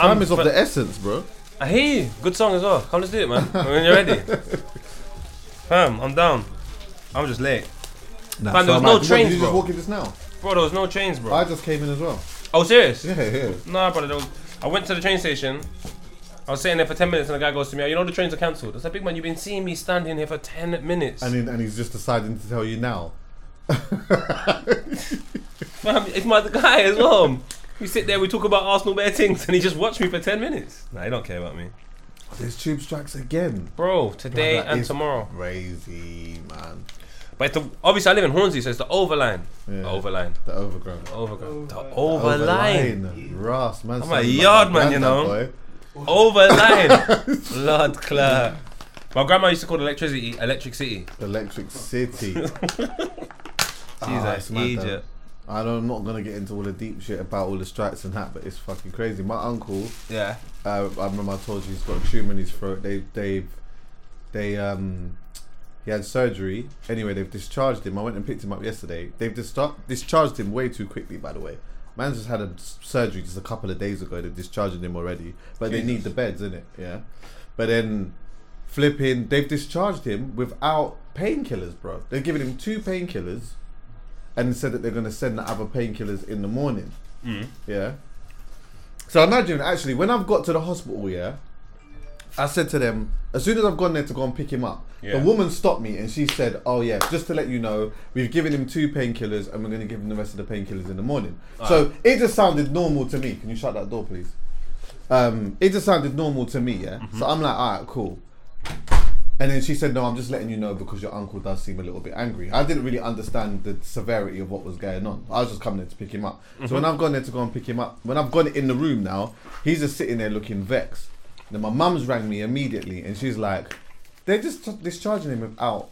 Time I'm is of the essence, bro. I hear you. Good song as well. Come, let's do it, man. when you're ready. Fam, I'm down. I'm just late. Nah, Fam, there was no like, trains, you just bro. walk in this now? Bro, there was no trains, bro. I just came in as well. oh, serious? Yeah, yeah. Nah, brother. Was, I went to the train station. I was sitting there for 10 minutes and the guy goes to me, "Oh, you know the trains are cancelled. I said, big man, you've been seeing me standing here for 10 minutes. And, he, and he's just deciding to tell you now. Fam, it's my guy as well. We sit there, we talk about Arsenal bare things, and he just watched me for 10 minutes. Nah, he don't care about me. There's tube strikes again. Bro, today That and tomorrow. Crazy, man. But it's the, obviously, I live in Hornsey, so it's the overline. Yeah. The overline. The overgrown. Overground. The overline. Overline. Ross, man. I'm sounded a like yard my man, you know. granddad, boy. Overline. Blood clot. My grandma used to call electricity, electric city. Electric City. She's Ah, like it's though. Egypt. I don't, I'm not gonna get into all the deep shit about all the strikes and that, but it's fucking crazy. My uncle, Yeah. uh, I remember I told you he's got a tumor in his throat. They, they, they, um, he had surgery. Anyway, they've discharged him. I went and picked him up yesterday. They've distar- discharged him way too quickly, by the way. Man's just had a surgery just a couple of days ago. They're discharging him already, but they need the beds, innit? Yeah. But then, flipping, they've discharged him without painkillers, bro. They're giving him two painkillers, and said that they're gonna send the other painkillers in the morning. Yeah. So I imagine actually when I've got to the hospital, yeah, I said to them as soon as I've gone there to go and pick him up, Yeah. the woman stopped me and she said, "Oh yeah, just to let you know, we've given him two painkillers and we're going to give him the rest of the painkillers in the morning." So it just sounded normal to me. Can you shut that door, please? Um, it just sounded normal to me, yeah. So I'm like, all right, cool. And then she said, "No, I'm just letting you know because your uncle does seem a little bit angry." I didn't really understand the severity of what was going on. I was just coming there to pick him up. So mm-hmm. when I've gone there to go and pick him up, when I've gone in the room now, he's just sitting there looking vexed. Then my mum's rang me immediately, and she's like, "They're just t- discharging him without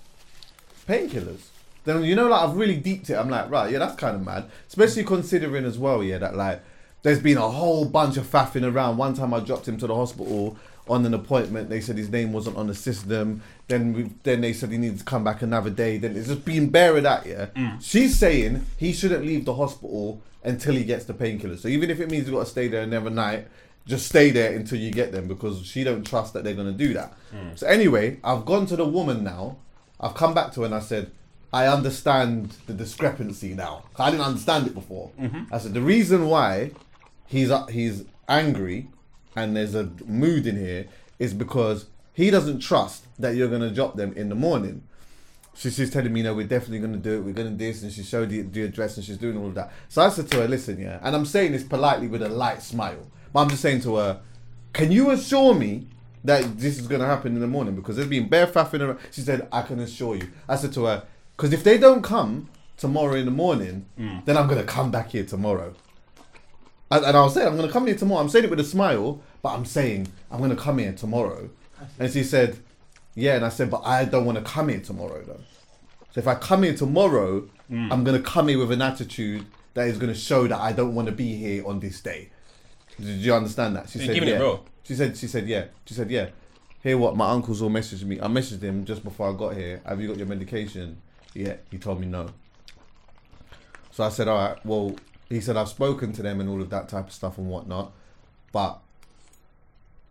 painkillers." Then you know, like I've really deeped it. I'm like, right, yeah, that's kind of mad, especially considering as well, yeah, that like there's been a whole bunch of faffing around. One time I dropped him to the hospital on an appointment. They said his name wasn't on the system. Then we, then they said he needs to come back another day. Then it's just been bare at that, yeah. Mm. She's saying he shouldn't leave the hospital until he gets the painkillers. So even if it means you got to stay there another night, just stay there until you get them because she don't trust that they're gonna do that. Mm. So anyway, I've gone to the woman now. I've come back to her and I said, I understand the discrepancy now. I didn't understand it before. Mm-hmm. I said the reason why he's uh, he's angry and there's a mood in here is because he doesn't trust that you're gonna drop them in the morning. She, she's telling me, no, we're definitely going to do it. We're going to do this. And she showed the, the address and she's doing all of that. So I said to her, listen, yeah. And I'm saying this politely with a light smile. But I'm just saying to her, can you assure me that this is going to happen in the morning? Because there's been bare faffing around. She said, I can assure you. I said to her, because if they don't come tomorrow in the morning, mm. then I'm going to come back here tomorrow. And, and I was saying, I'm going to come here tomorrow. I'm saying it with a smile, but I'm saying, I'm going to come here tomorrow. And she said, yeah. And I said, but I don't want to come here tomorrow, though. So if I come here tomorrow, Mm. I'm gonna come here with an attitude that is gonna show that I don't want to be here on this day. Did you understand that? She You're said, giving it yeah. real. She said, she said, yeah. She said, yeah. Hear what? My uncle's all messaged me. I messaged him just before I got here. Have you got your medication? Yeah. He told me no. So I said, all right. Well, he said I've spoken to them and all of that type of stuff and whatnot, but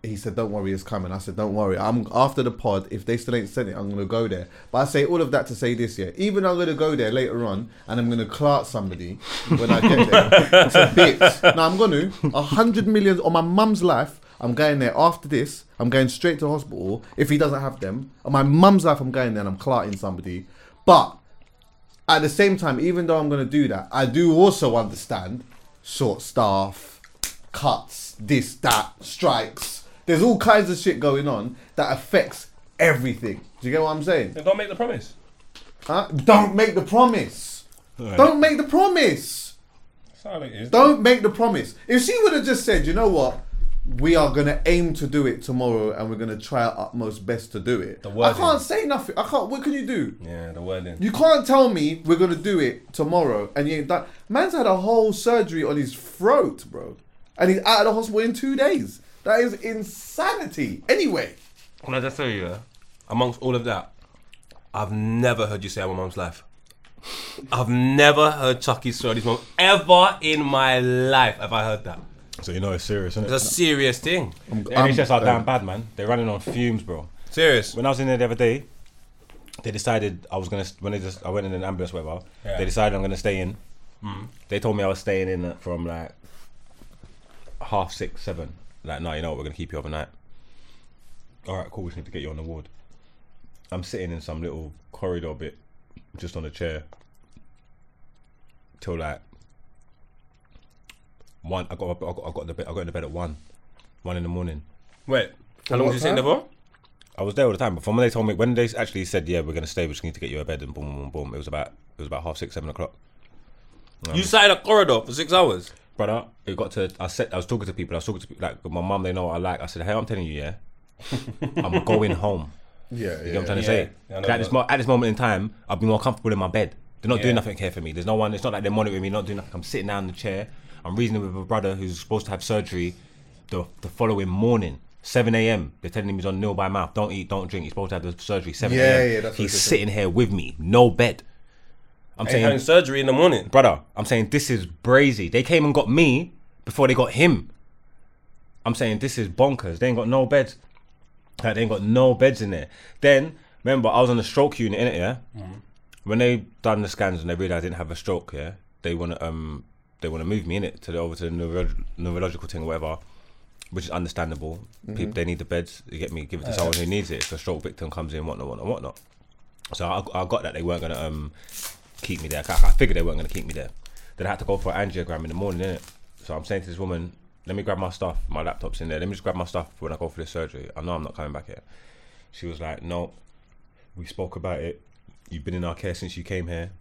he said, "Don't worry, it's coming." I said, "Don't worry. I'm after the pod. If they still ain't sent it, I'm gonna go there." But I say all of that to say this, yeah. Even I'm gonna go there later on, and I'm gonna clart somebody when I get there. it's a bit. No, I'm gonna a hundred million on my mum's life. I'm going there after this. I'm going straight to hospital if he doesn't have them. On my mum's life, I'm going there and I'm clarting somebody. But at the same time, even though I'm going to do that, I do also understand short staff, cuts, this, that, strikes. There's all kinds of shit going on that affects everything. Do you get what I'm saying? Then don't make the promise. Huh? Don't make the promise. Don't make the promise. That's how it is. Don't make the promise. If she would have just said, you know what, we are gonna aim to do it tomorrow, and we're gonna try our utmost best to do it. The I can't say nothing. I can't. What can you do? Yeah, the wording. You can't tell me we're gonna do it tomorrow and you ain't done. Man's had a whole surgery on his throat, bro, and he's out of the hospital in two days. That is insanity. Anyway, Can I just tell you, yeah, amongst all of that, I've never heard you say I'm a mum's life. I've never heard Chuckie swear on his mum ever in my life. Have I heard that? So you know it's serious, isn't it? It's a serious thing. I'm, The NHS are I'm- damn bad, man. They're running on fumes, bro. Serious. When I was in there the other day, they decided I was gonna when they just I went in an ambulance, whatever. Yeah. They decided I'm gonna stay in. Mm-hmm. They told me I was staying in from like half six, seven. Like, no, you know what? We're gonna keep you overnight. All right, cool. We just need to get you on the ward. I'm sitting in some little corridor bit, just on a chair. Till like one. I got I got I got the bed. I got in the bed at one, one in the morning. Wait, how long was you sitting there for? I was there all the time, but from when they told me, when they actually said, "Yeah, we're gonna stay, we just need to get you a bed," and boom, boom, boom, it was about it was about half six, seven o'clock. You sat in a corridor for six hours. Brother, it got to. I said I was talking to people. I was talking to people, like my mum. They know what I like. I said, "Hey, I'm telling you, yeah, I'm going home." Yeah, You know what I'm trying to say? Yeah, at this mo- at this moment in time, I'll be more comfortable in my bed. They're not Yeah. doing nothing here for me. There's no one. It's not like they're monitoring me. Not doing nothing. I'm sitting down in the chair. I'm reasoning with a brother who's supposed to have surgery the the following morning. 7 a.m. They're telling him he's on nil by mouth. Don't eat, don't drink. He's supposed to have the surgery 7 Yeah, a.m. yeah, that's He's sitting here with me, no bed. I'm Ain't saying, having surgery in the morning. brother, I'm saying this is brazy. They came and got me before they got him. I'm saying this is bonkers. They ain't got no beds. Like, they ain't got no beds in there. Then remember, I was on the stroke unit in it. Yeah. When they done the scans and they realized I didn't have a stroke, yeah, they want to um they want to move me in it to the over to the neuro- neurological thing or whatever, which is understandable. People they need the beds. You get me? Give it to someone who needs it. If a stroke victim comes in, whatnot, whatnot, whatnot. So I, I got that they weren't gonna um keep me there. I, I figured they weren't gonna keep me there. Then I had to go for an angiogram in the morning, innit? So I'm saying to this woman, let me grab my stuff. My laptop's in there. Let me just grab my stuff when I go for the surgery. I know I'm not coming back here. She was like, no, we spoke about it. You've been in our care since you came here,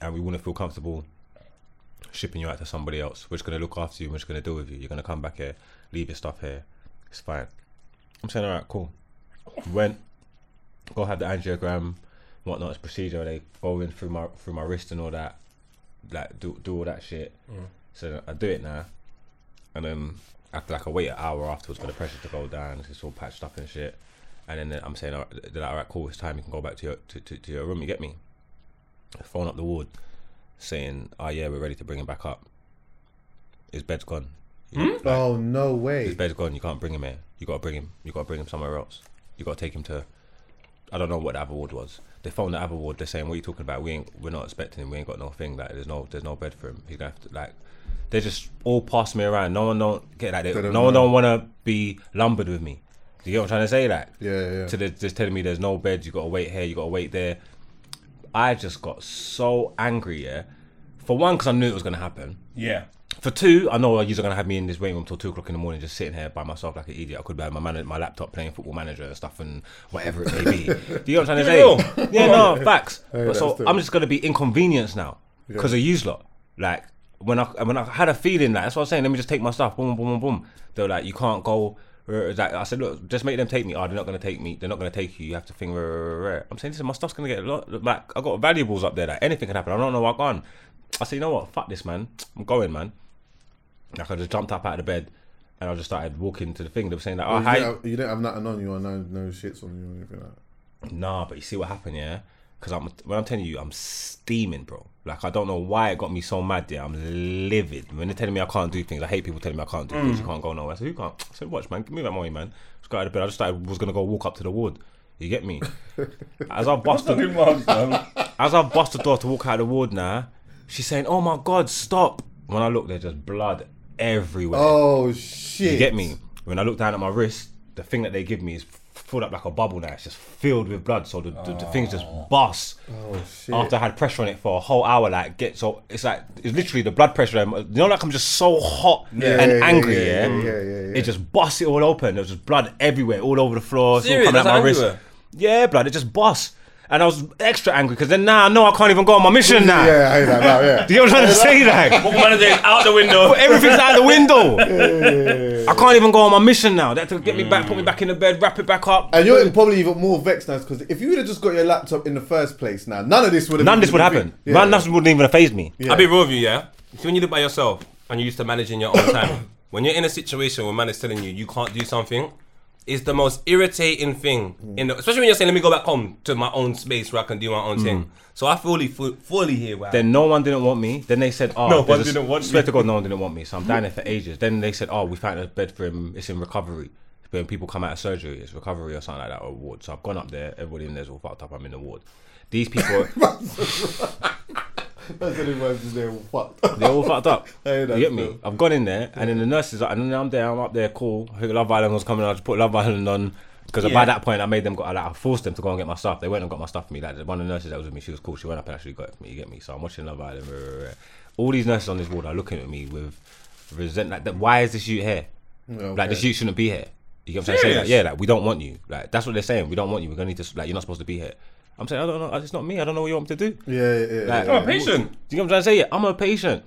and we wouldn't feel comfortable shipping you out to somebody else. We're just gonna look after you. We're just gonna deal with you. You're gonna come back here, leave your stuff here. It's fine. I'm saying, all right, cool. Went, go have the angiogram, whatnot. It's procedure. They go in through my through my wrist and all that, like do do all that shit. Mm. So I do it now, and then after like I wait an hour afterwards for the pressure to go down. It's all patched up and shit. And then I'm saying, all right, they're like, all right, cool. It's time you can go back to your to, to, to your room. You get me? I phone up the ward, saying, oh yeah, we're ready to bring him back up. His bed's gone. Hmm? Like, Oh no way. his bed's gone. You can't bring him here. You gotta bring him. You gotta bring him somewhere else. You gotta take him to. I don't know what the other ward was. They phoned the other ward. They're saying, "What are you talking about? We ain't. We're not expecting him. We ain't got no thing. Like, there's no. There's no bed for him. He's gonna have to like." They just all pass me around. No one don't get like. They, They don't no one don't want to be lumbered with me. Do you get what I'm trying to say? Like, Yeah, yeah. So they're just telling me there's no beds. You gotta wait here. You gotta wait there. I just got so angry. Yeah. For one, because I knew it was gonna happen. Yeah. For two, I know you're gonna have me in this waiting room till two o'clock in the morning, just sitting here by myself like an idiot. I could have my man- my laptop playing Football Manager and stuff and whatever it may be. Do you know what I'm trying to say? Yeah, no, facts. but so. I'm just gonna be inconvenienced now because of you lot. Like when I when I had a feeling like that's what I'm saying. Let me just take my stuff. Boom, boom, boom, boom. They're like, you can't go Like, I said, look, just make them take me. Oh, they're not gonna take me. They're not gonna take you. You have to think. I'm saying, listen, my stuff's gonna get a lot. Like, I got valuables up there. That anything can happen. I don't know what gone. I said, you know what? Fuck this, man. I'm going, man. Like, I just jumped up out of the bed and I just started walking to the thing. They were saying that, oh, you, hi. don't have, you don't have nothing on you or no, no shits on you or anything like that. Nah, but you see what happened, yeah? Because I'm when I'm telling you, I'm steaming, bro. Like I don't know why it got me so mad. There, I'm livid. When they're telling me I can't do things, I hate people telling me I can't do things. You can't go nowhere. I said, "Who can't?" I said, "Watch, man. Give me that money, man." Just got out of bed. I just started was gonna go walk up to the ward. You get me? As I bust the, as I bust the door to walk out of the ward now, she's saying, "Oh my god, stop!" When I look, there's just blood everywhere. Oh shit! You get me? When I look down at my wrist, the thing that they give me is filled up like a bubble now. It's just filled with blood. So the, the, the thing's just oh. bust. Oh shit! After I had pressure on it for a whole hour, like get so it's like it's literally the blood pressure. You know, like I'm just so hot and yeah, yeah, angry. yeah, Yeah, yeah, yeah, yeah. it just busts it all open. There's just blood everywhere, all over the floor. It's all Serious? coming out my wrist. Yeah, blood. It just bust. And I was extra angry because then now I know I can't even go on my mission now. yeah, I hear that now. Yeah. Do you know what I'm trying to say? Like, What manager is out the window. Everything's out the window. I can't even go on my mission now. They had to get me back, put me mm. back in the bed, wrap it back up. And you're probably even more vexed now because if you would have just got your laptop in the first place, now none of this would have. None of this would happen. Yeah. None of this wouldn't even have phased me. Yeah. I'll be real with you, yeah. See, when you live by yourself and you're used to managing your own time, when you're in a situation where man is telling you you can't do something, it's the most irritating thing. In the, especially when you're saying, "Let me go back home to my own space where I can do my own thing." So I fully, fu- fully hear why. Then no one didn't want me. Then they said, "Oh, No one didn't want Swear to God, no one didn't want me. So I'm down there for ages. Then they said, "Oh, we found a bed for him. It's in recovery. When people come out of surgery, it's recovery or something like that, or ward." So I've gone up there. Everybody in there's all fucked up. I'm in the ward. These people, That's what it was. They're fucked. they're all fucked up. Hey, you that's get me? true. I've gone in there, and then the nurses, are, and then I'm there. I'm up there, cool. I think Love Island was coming. I just put Love Island on. Because Yeah. by that point, I made them go. Like, I forced them to go and get my stuff. They went and got my stuff for me. Like one of the nurses that was with me, she was cool. She went up and actually got it for me. You get me? So I'm watching Love Island. rah, rah, rah. All these nurses on this ward are looking at me with resent. Like, why is this you here? Like this you shouldn't be here. You get what I'm saying? Like, yeah, like we don't want you. Like that's what they're saying. We don't want you. We're gonna need to. Like you're not supposed to be here. I'm saying I don't know. It's not me. I don't know what you want me to do. Yeah, yeah, yeah. Like, yeah. I'm a patient. Do you know what I'm trying to say? Yeah, I'm a patient.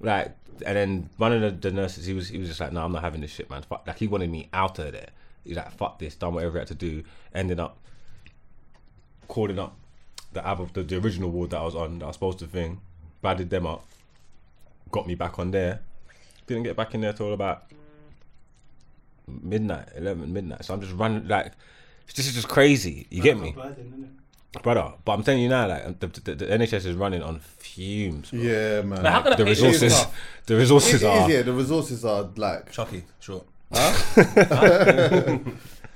Like, and then one of the, the nurses, he was he was just like, no, I'm not having this shit, man. Fuck. Like, he wanted me out of there. He's like, fuck this, done whatever he had to do. Ended up calling up the other, the, the original ward that I was on, that I was supposed to thing, badded them up, got me back on there. Didn't get back in there till about midnight, 11 midnight. So I'm just running, like, this is just crazy. You get me? Brother, but I'm telling you now, like the, the, the NHS is running on fumes. bro. Yeah, man. But how can a The patient- resources, tough. the It resources is, are. yeah, the resources are like. Chuckie, sure.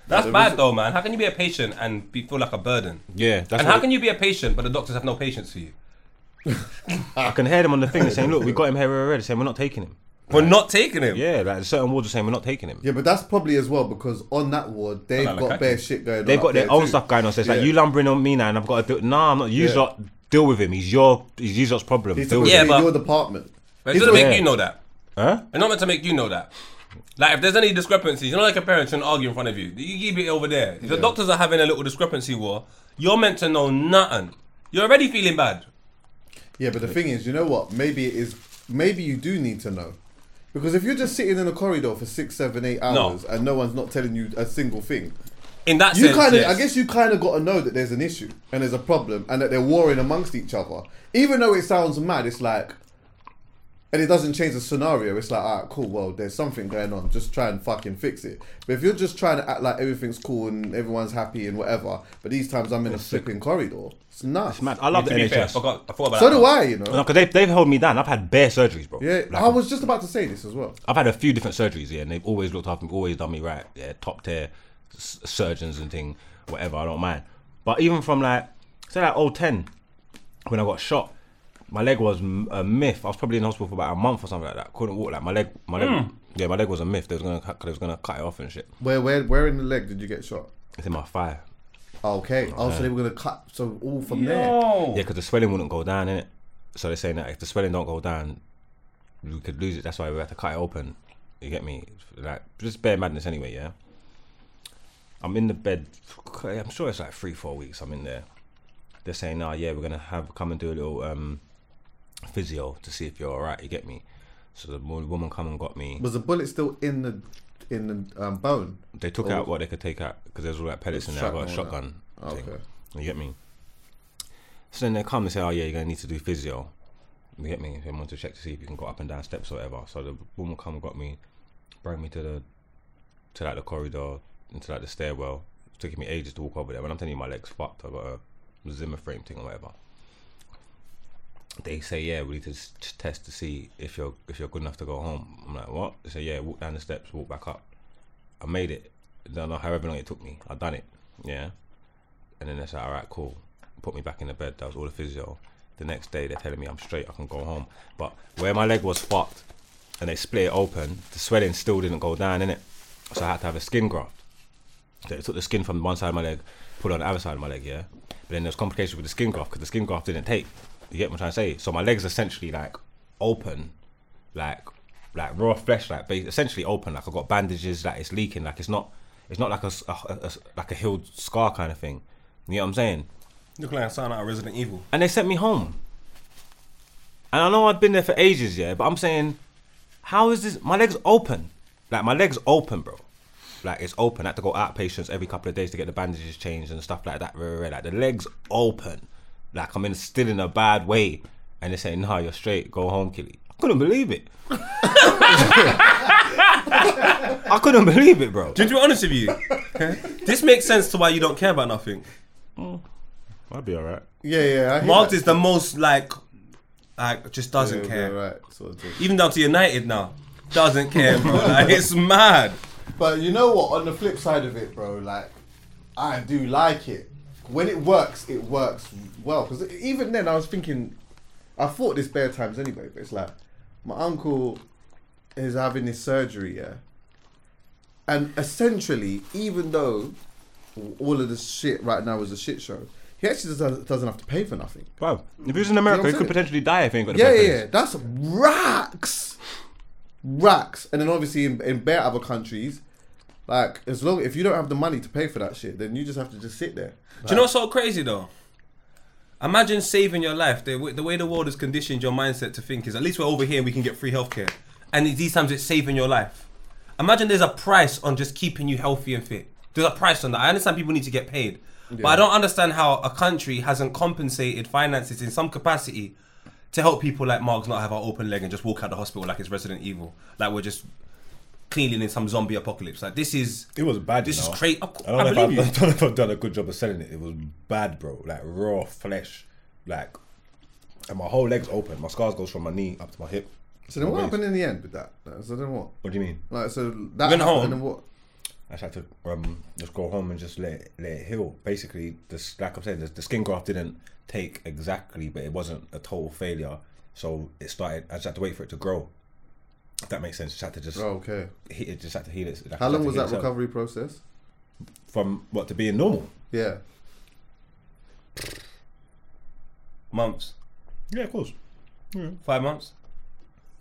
That's bad though, man. How can you be a patient and be, feel like a burden? Yeah, that's and how it- can you be a patient but the doctors have no patience for you? I can hear them on the thing. They're saying, "Look, we got him here already." Saying we're not taking him. We're not taking him. Yeah, like certain wards are saying we're not taking him. Yeah, but that's probably as well because on that ward they've like got that. bare shit going on. They've got their own too. stuff going on. So it's Yeah. like you lumbering on me now, and I've got to do. Nah, I'm not. You Yeah. lot deal with him. He's your. He's you lot's problem. He's Deal with Yeah, him. but- your department. But He's it's gonna make Yeah. you know that. Huh? It's not meant to make you know that. Like if there's any discrepancies, you know, like a parent shouldn't argue in front of you. You keep it over there. If the doctors are having a little discrepancy war, you're meant to know nothing. You're already feeling bad. Yeah, but the thing is, you know what? Maybe it is. Maybe you do need to know, because if you're just sitting in a corridor for six, seven, eight hours and no one's not telling you a single thing, In that you sense, kind of, yes. I guess, you kind of got to know that there's an issue and there's a problem and that they're warring amongst each other. Even though it sounds mad, it's like, and it doesn't change the scenario. It's like, alright, cool. Well, there's something going on. Just try and fucking fix it. But if you're just trying to act like everything's cool and everyone's happy and whatever, but these times I'm in a flipping corridor, it's nuts. It's mad. I love the be fair, I NHS. forgot, I forgot about So that. do I, you know. No, because they've, they've held me down. I've had bare surgeries, bro. Yeah, Like, I was just about to say this as well. I've had a few different surgeries, yeah, and they've always looked after me, always done me right. Yeah, top tier s- surgeons and thing, whatever. I don't mind. But even from like, say like 010, when I got shot, my leg was m- a myth. I was probably in hospital for about a month or something like that. Couldn't walk. Like my leg, my leg, yeah, my leg was a myth. They was gonna, cut, they was gonna cut it off and shit. Where, where, where in the leg did you get shot? It's in my thigh. Okay. Oh, so they were gonna cut. So all from there. No. Yeah, because the swelling wouldn't go down, innit? So they're saying that if the swelling don't go down, we could lose it. That's why we have to cut it open. You get me? Like just bare madness anyway. Yeah. I'm in the bed. I'm sure it's like three, four weeks. I'm in there. They're saying, "Nah, yeah, we're gonna have come and do a little um, physio to see if you're alright." You get me? So the woman come and got me. Was the bullet still in the in the um, bone. They took Or- out what they could take out because there's all that pellets in there. I got a shotgun. that. thing. Okay. You get me? So then they come and say, "Oh yeah, you're gonna need to do physio." You get me? They want to check to see if you can go up and down steps or whatever. So the woman come and got me, bring me to the to like the corridor into like the stairwell. It's taking me ages to walk over there. When I'm telling you, my legs fucked. I got a Zimmer frame thing or whatever. They say, "Yeah, we need to test to see if you're if you're good enough to go home." I'm like, "What?" They say, "Yeah, walk down the steps, walk back up." I made it. Don't know however long it took me. I done it. Yeah. And then they said, all right, cool. Put me back in the bed. That was all the physio. The next day, they're telling me I'm straight. I can go home. But where my leg was fucked and they split it open, the swelling still didn't go down, in it. So I had to have a skin graft. So they took the skin from one side of my leg, put it on the other side of my leg, yeah? But then there's complications with the skin graft because the skin graft didn't take. You get what I'm trying to say? So my leg's are essentially like open, like like raw flesh, like essentially open. Like I've got bandages, like it's leaking. Like it's not, it's not like a, a- a- like a healed scar kind of thing. You know what I'm saying? Look like a sign out of Resident Evil. and they sent me home. And I know I've been there for ages, yeah, but I'm saying, how is this? My leg's open. Like, my leg's open, bro. Like, it's open. I had to go outpatients every couple of days to get the bandages changed and stuff like that. Like, the leg's open. Like, I'm in still in a bad way. And they're saying, nah, you're straight. Go home, Killy. I couldn't believe it. I couldn't believe it, bro. To be honest with you, this makes sense to why you don't care about nothing. Mm. I'd be alright. Yeah, yeah. I Mark is the most like, like just doesn't Yeah, care. right, sort of. Even down to United now, doesn't care, bro. like it's mad. But you know what? On the flip side of it, bro, like I do like it. When it works, it works well. Because even then, I was thinking, I thought this bare times anyway. But it's like my uncle is having his surgery, yeah. And essentially, even though all of this shit right now is a shit show, he actually doesn't, doesn't have to pay for nothing. Wow. If he was in America, what he could potentially die if he ain't got the Yeah, yeah, yeah. That's racks, racks. And then obviously in, in bare other countries, like as long if you don't have the money to pay for that shit, then you just have to just sit there. Do you know what's so crazy though? Imagine saving your life. The, the way the world has conditioned your mindset to think is at least we're over here and we can get free healthcare. And these times it's saving your life. Imagine there's a price on just keeping you healthy and fit. There's a price on that. I understand people need to get paid. But I don't understand how a country hasn't compensated finances in some capacity to help people like Margs not have our open leg and just walk out the hospital like it's Resident Evil. Like we're just cleaning in some zombie apocalypse. Like this is It was bad. This you is know? crazy. I I don't, know if believe I've, you. I don't know if I've done a good job of selling it. It was bad, bro. Like raw flesh, like, and my whole leg's open. My scars goes from my knee up to my hip. So then what My waist. happened in the end with that? So then what? What do you mean? Like so that Went happened home. and what? I just had to um, just go home and just let it, let it heal. Basically, this like I'm saying, the, the skin graft didn't take exactly, but it wasn't a total failure. So it started. I just had to wait for it to grow. If that makes sense, just had to just Oh, okay. he- it just had to heal it. like, How long was heal that itself. recovery process? from what to being normal? Yeah. months, Yeah, of course. five months.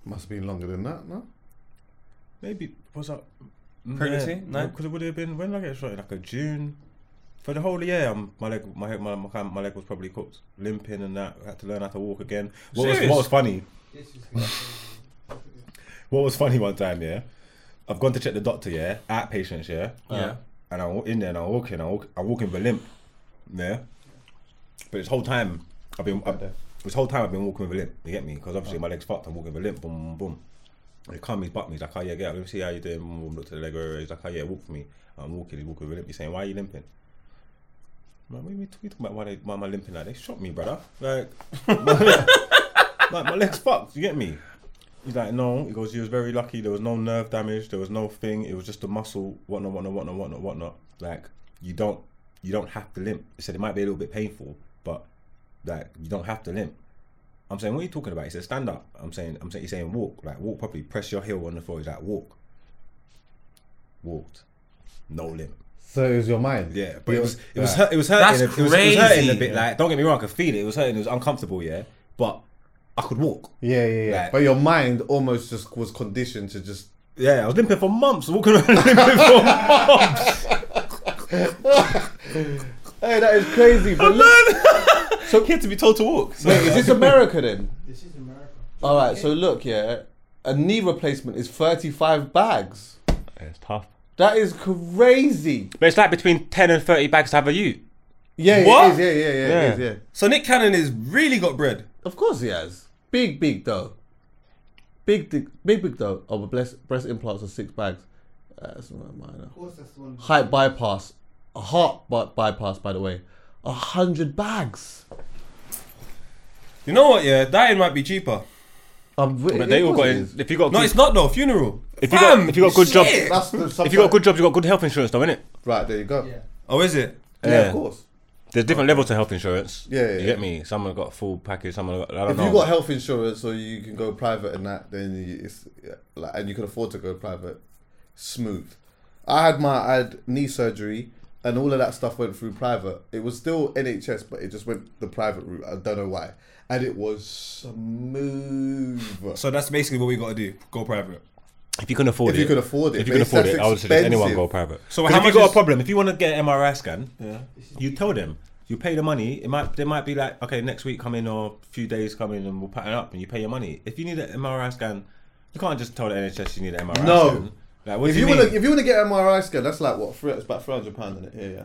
Must have been longer than that, no? Maybe was that Pregnancy? No? because it would have been when did I get shot? Like a June. For the whole year, um, my leg, my, my my my leg was probably cooked, limping and that. I had to learn how to walk again. What was, what was funny? What was funny one time? Yeah, I've gone to check the doctor. Yeah, outpatients. Yeah, Yeah. Uh, and I'm in there and I'm walking. I'm, walk, I'm walking with a limp. Yeah, but this whole time I've been. I've, this whole time I've been walking with a limp. You get me? Because obviously my leg's fucked. I'm walking with a limp. Boom, boom, boom. He come, he's butt me. He's like, oh yeah, get up. Let me see how you're doing. Boom, boom, Look to the leg. area. He's like, oh yeah, walk for me. I'm walking. He's walking with a limp. He's saying, why are you limping? I'm like, what are we, talking about? Why, they, why am I limping? Like, they shot me, brother. Like, like my leg's fucked. You get me? He's like, no. He goes, he was very lucky. There was no nerve damage. There was no thing. It was just a muscle. Whatnot, what not, whatnot, whatnot, whatnot, whatnot. Like, you don't, you don't have to limp. He said it might be a little bit painful, but like, you don't have to limp. I'm saying, what are you talking about? He said, stand up. I'm saying, I'm saying, he's saying, walk. Like, walk properly. Press your heel on the floor. He's like, walk. Walked. No limp. So it was your mind. Yeah, but it was it was Right. hurt, it was hurting. That's a- it, was, it was hurting a bit. Like, don't get me wrong, I could feel it. It was hurting. It was uncomfortable. Yeah, but I could walk. Yeah, yeah, yeah. Like- but your mind almost just was conditioned to just. Yeah, I was limping for months, walking around limping for months. Hey, that is crazy. But look, So he had to be told to walk. So, wait, is this America then? This is America. All right. So look, yeah, a knee replacement is thirty-five bags. It's tough. That is crazy. But it's like between 10 and 30 bags to have a ute. Yeah, What? it is. Yeah, yeah, yeah, Yeah. It is, yeah. So Nick Cannon has really got bread. Of course he has. Big, big though. Big, big, big, big though. Of a breast, breast implants of six bags. That's not minor. Of course, that's the one. Height bypass, a heart by- bypass, by the way. A hundred bags. You know what? Yeah, dying might be cheaper. Um, But they all got in, if you got No, good, it's not though. Funeral. if you got if you got good job, shit. That's the, if you got good jobs, you got good health insurance, though, innit? Right there, you go. Yeah, Oh, is it? Yeah. of course. There's different levels to health insurance. Yeah, yeah, you get me. Someone got a full package. Someone got. I don't If know. you got health insurance or you can go private and that, then you, it's like and you can afford to go private, smooth. I had my I had knee surgery and all of that stuff went through private. It was still NHS, but it just went the private route. I don't know why, and it was smooth. So that's basically what we got to do. Go private. If you can afford If it, you can afford it, if you but can afford that's it, I would suggest anyone go private. So So how if you much got is- a problem, if you want to get an MRI scan, yeah. you tell them. You pay the money. It might they might be like, okay, next week come in or a few days come in and we'll pattern up and you pay your money. If you need an MRI scan, you can't just tell the NHS you need an MRI No. scan. Like, what If do you you, want to, if you want to get an MRI scan, that's like what? Three, it's about three hundred pound in it. Yeah, yeah,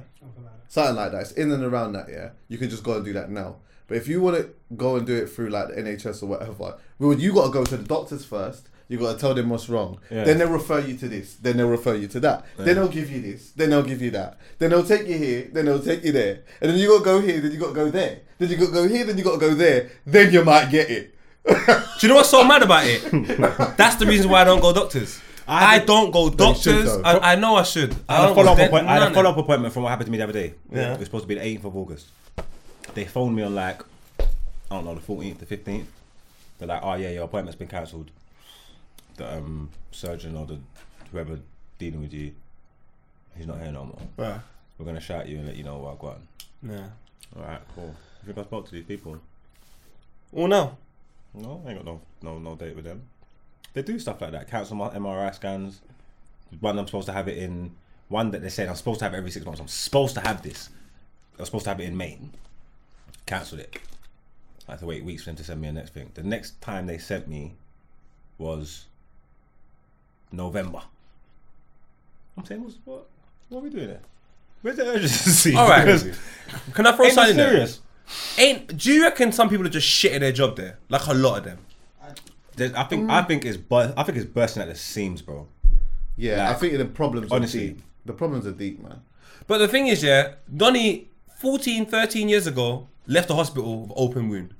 something like that. It's in and around that. Yeah, you can just go and do that now. But if you want to go and do it through like the NHS or whatever, well, you got to go to the doctors first. You got to tell them what's wrong. Yeah. Then they'll refer you to this. Then they'll refer you to that. Then they'll give you this. Then they'll give you that. Then they'll take you here. Then they'll take you there. And then you got to go here. Then you got to go there. Then you got to go here. Then you got to go there. Then you might get it. Do you know what's so mad about it? That's the reason why I don't go doctors. I, don't go you should, doctors. I, I know I should. I I had a don't follow up go appointment. I had a follow up appointment from what happened to me the other day. Yeah. It was supposed to be the 18th of August. They phoned me on like, I don't know, the 14th, the 15th. They're like, oh yeah, your appointment's been cancelled. The um, surgeon or the whoever dealing with you, he's not here no more. Right. We're gonna shout you and let you know what I've got. Yeah. All right, cool. I think I spoke to these people. Oh no. No, I ain't got no no no date with them. They do stuff like that. Cancel my MRI scans. One I'm supposed to have it in. One that they said I'm supposed to have it every six months. I'm supposed to have this. I was supposed to have it in May. Cancelled it. I had to wait weeks for them to send me the next thing. The next time they sent me was November. I'm saying, what's, what? What are we doing there? Where's the urgency? All right. Can I throw ain't something that in there? serious? Ain't? Do you reckon some people are just shitting their job there? Like a lot of them. There's- I think I think it's bu- I think it's bursting at the seams, bro. Yeah, Like, I think the problems honestly. are deep. The problems are deep, man. But the thing is, yeah, Donny, 14, 13 years ago, left the hospital with open wound.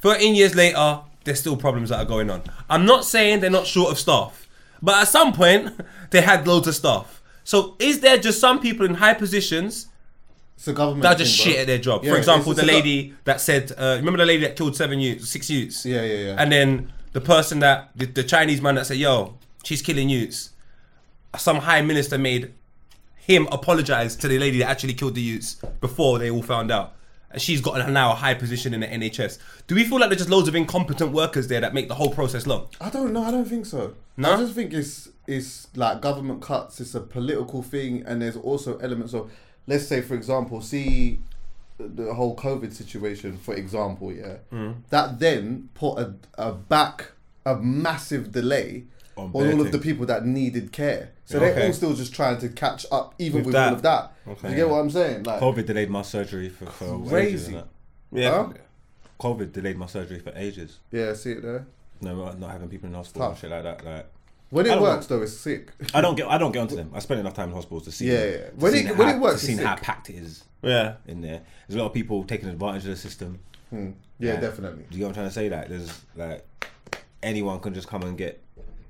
13 years later, there's still problems that are going on. I'm not saying they're not short of staff, but at some point, they had loads of staff. So is there just some people in high positions It's a government. that are just thing, bro. shit at their job? Yeah, For example, it's- the it's go- lady that said, uh, remember the lady that killed seven youths, six youths? Yeah, yeah, yeah. And then the person that, the, the Chinese man that said, yo, she's killing youths. Some high minister made him apologize to the lady that actually killed the youths before they all found out. She's got now a high position in the NHS. Do we feel like there's just loads of incompetent workers there that make the whole process long? I don't know. I don't think so. No? I just think it's it's like government cuts. It's a political thing, and there's also elements of, let's say, for example, see the whole COVID situation, for example, yeah, Mm. that then put a, a back a massive delay On on, all of the people that needed care. So Okay. they're all still just trying to catch up, even With with, all of that. Okay. You get what I'm saying? Like, COVID delayed my surgery for, for ages. Crazy. and. Yeah. Huh? COVID delayed my surgery for ages. yeah, I see it there. No, not- not having people in hospital and shit like that. Like, When it works, though, it's sick. I don't get, I don't get onto them. I spend enough time in hospitals to see. Yeah, yeah. When it- how- when it works, to see how packed it is Yeah. in there. There's a lot of people taking advantage of the system. Hmm. Yeah, Like, definitely. Do you get what I'm trying to say? Like, there's like anyone can just come and get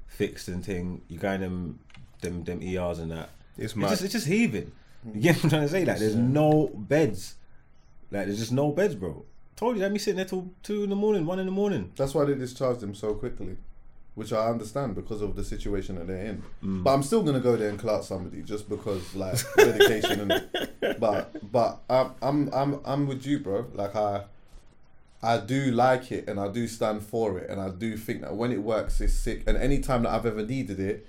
fixed and thing. You go in them, them, ERs and that. It's mad. just, it's just heaving. You get what I'm trying to say? Like, there's no beds. Like, there's just no beds, bro. Told you, let me sitting there till two in the morning, one in the morning. That's why they discharged him so quickly, which I understand because of the situation that they're in. Mm. But I'm still gonna go there and clout somebody just because like dedication and. But but I'm I'm I'm I'm with you, bro. Like I. I do like it and I do stand for it and I do think that when it works it's sick and any time that I've ever needed it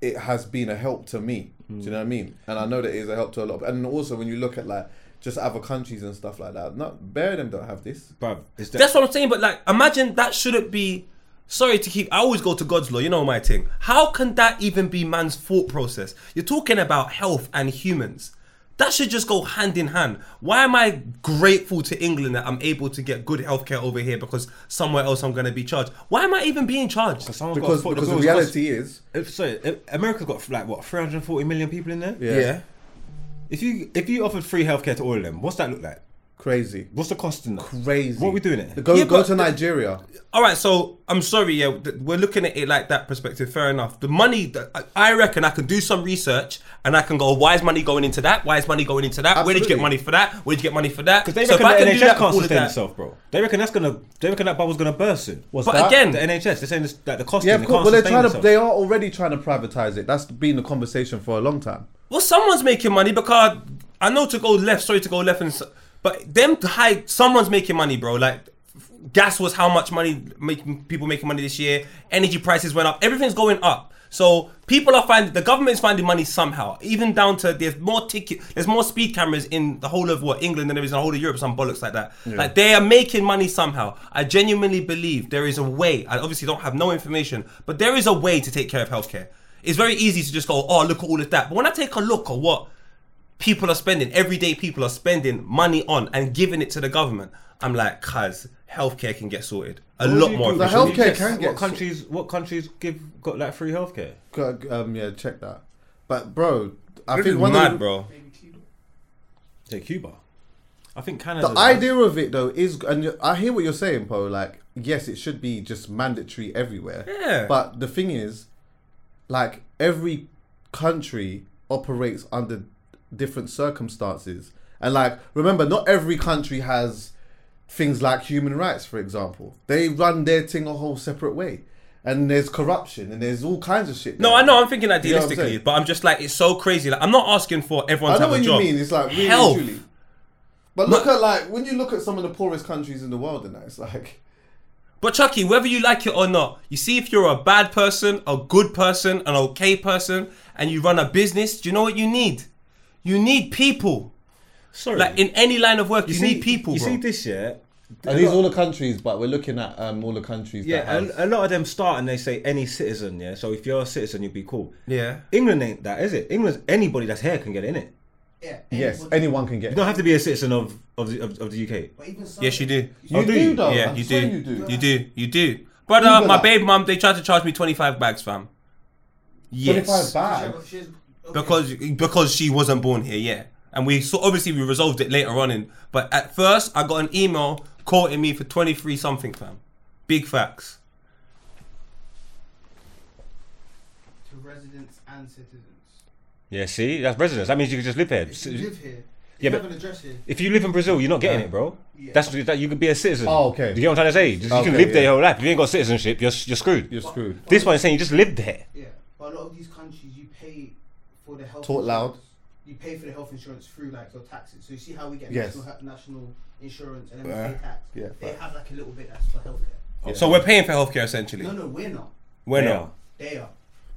it has been a help to me. Do you know what I mean? And I know that it is a help to a lot. Of, and also when you look at like just other countries and stuff like that, not bare them don't have this. But it's the, That's what I'm saying. But like, imagine that shouldn't be Sorry to keep. I always go to God's law. You know my thing. How can that even be man's thought process? You're talking about health and humans. That should just go hand in hand. Why am I grateful to England that I'm able to get good healthcare over here because somewhere else I'm going to be charged? Why am I even being charged? Someone's got Because to foot because the reality is, If, sorry, if America's got like what 340 million people in there. yeah, If you if you offered free healthcare to all of them, what's that look like? Crazy, What's the cost in that? crazy. What are we doing it? Go Yeah, go to Nigeria. All right, so I'm sorry, yeah, th- we're looking at it like that perspective. Fair enough. The money, that I I reckon, I can do some research and I can go, why is money going into that? Why is money going into that? Where did you get Absolutely. money for that? Where did you get money for that? Because they So if reckon I the can do NHS can't with all of sustain that- itself, bro. They reckon that's gonna. They reckon that bubble's gonna burst soon. What's But that? again, The NHS, they're saying this, that the cost. Yeah, of course. Well, they're sustain trying to. They are already trying to privatize it. That's been the conversation for a long time. Well, someone's making money because uh, I know to go left. Sorry to go left, and s- but them to hide. Someone's making money, bro. Like gas was how much money making people making money this year. Energy prices went up. Everything's going up. So people are finding the government is finding money somehow. Even down to there's more ticket, there's more speed cameras in the whole of what England than there is in the whole of Europe. Some bollocks like that. Like they are making money somehow. I genuinely believe there is a way. I obviously don't have no information, but there is a way to take care of healthcare. It's very easy to just go, oh look at all of that. But when I take a look at what people are spending, everyday people are spending money on and giving it to the government. I'm like, cuz healthcare can get sorted a What lot more. The efficiently. healthcare Yes, can what get- countries. What countries give got like free healthcare? Um, yeah, check that. But bro, I This think one mad, of the, bro. Take Cuba. I think Canada. the idea of it though is, and I hear what you're saying, Poe. Like, yes, it should be just mandatory everywhere. Yeah. But the thing is, like, every country operates under different circumstances, and like, remember, not every country has things like human rights, for example. They run their thing a whole separate way, and there's corruption, and there's all kinds of shit. No. I know. I'm thinking You know I'm idealistically, but I'm just like, it's so crazy. Like, I'm not asking for everyone I to know what you job. mean. It's like really Health. truly. But look at like when you look at some of the poorest countries in the world, and that it's like But Chuckie, whether you like it or not, you see if you're a bad person, a good person, an okay person, and you run a business, do you know what you need? You need people. Sorry. Like in any line of work, you, see, need people, You bro. see this year. and these are all the countries, but we're looking at um all the countries. Yeah, that have, a, a lot of them start and they say any citizen. Yeah, so if you're a citizen, you'd be cool. Yeah. England ain't that, is it? England's anybody that's here can get in it. Yeah. yes, anyone can get. You don't have to be a citizen of of the, of, of the UK. But even so, Yes, you do. You Oh, do do, you? though. yeah, you do. You do. You do. You do. Brother, Google my that. babe mum, they tried to charge me 25 bags, fam. Yes. Twenty-five bags. She's- okay. because because she wasn't born here, yet. And we so obviously we resolved it later on in but at first I got an email quoting me for 23 something fam. Big facts. to residents and citizens. Yeah, see, that's residence. That means you can just live here. If you live here, if Yeah, you but- an address here, If you live in Brazil, you're not getting it, bro. Yeah. That's that you could be a citizen. Oh, okay. Do you know what I'm trying to say? Just, you can Okay, live there your whole life. If you ain't got citizenship, you're you're screwed. You're screwed. This one is saying you just lived there. yeah. But a lot of these countries, you pay for the health. Talk loud. You pay for the health insurance through like your taxes. So you see how we get Yes. national, national insurance and then we pay tax. Yeah, They fact. have like a little bit that's for healthcare. So we're paying for healthcare essentially. No, no, we're not. We're They not. are. They are.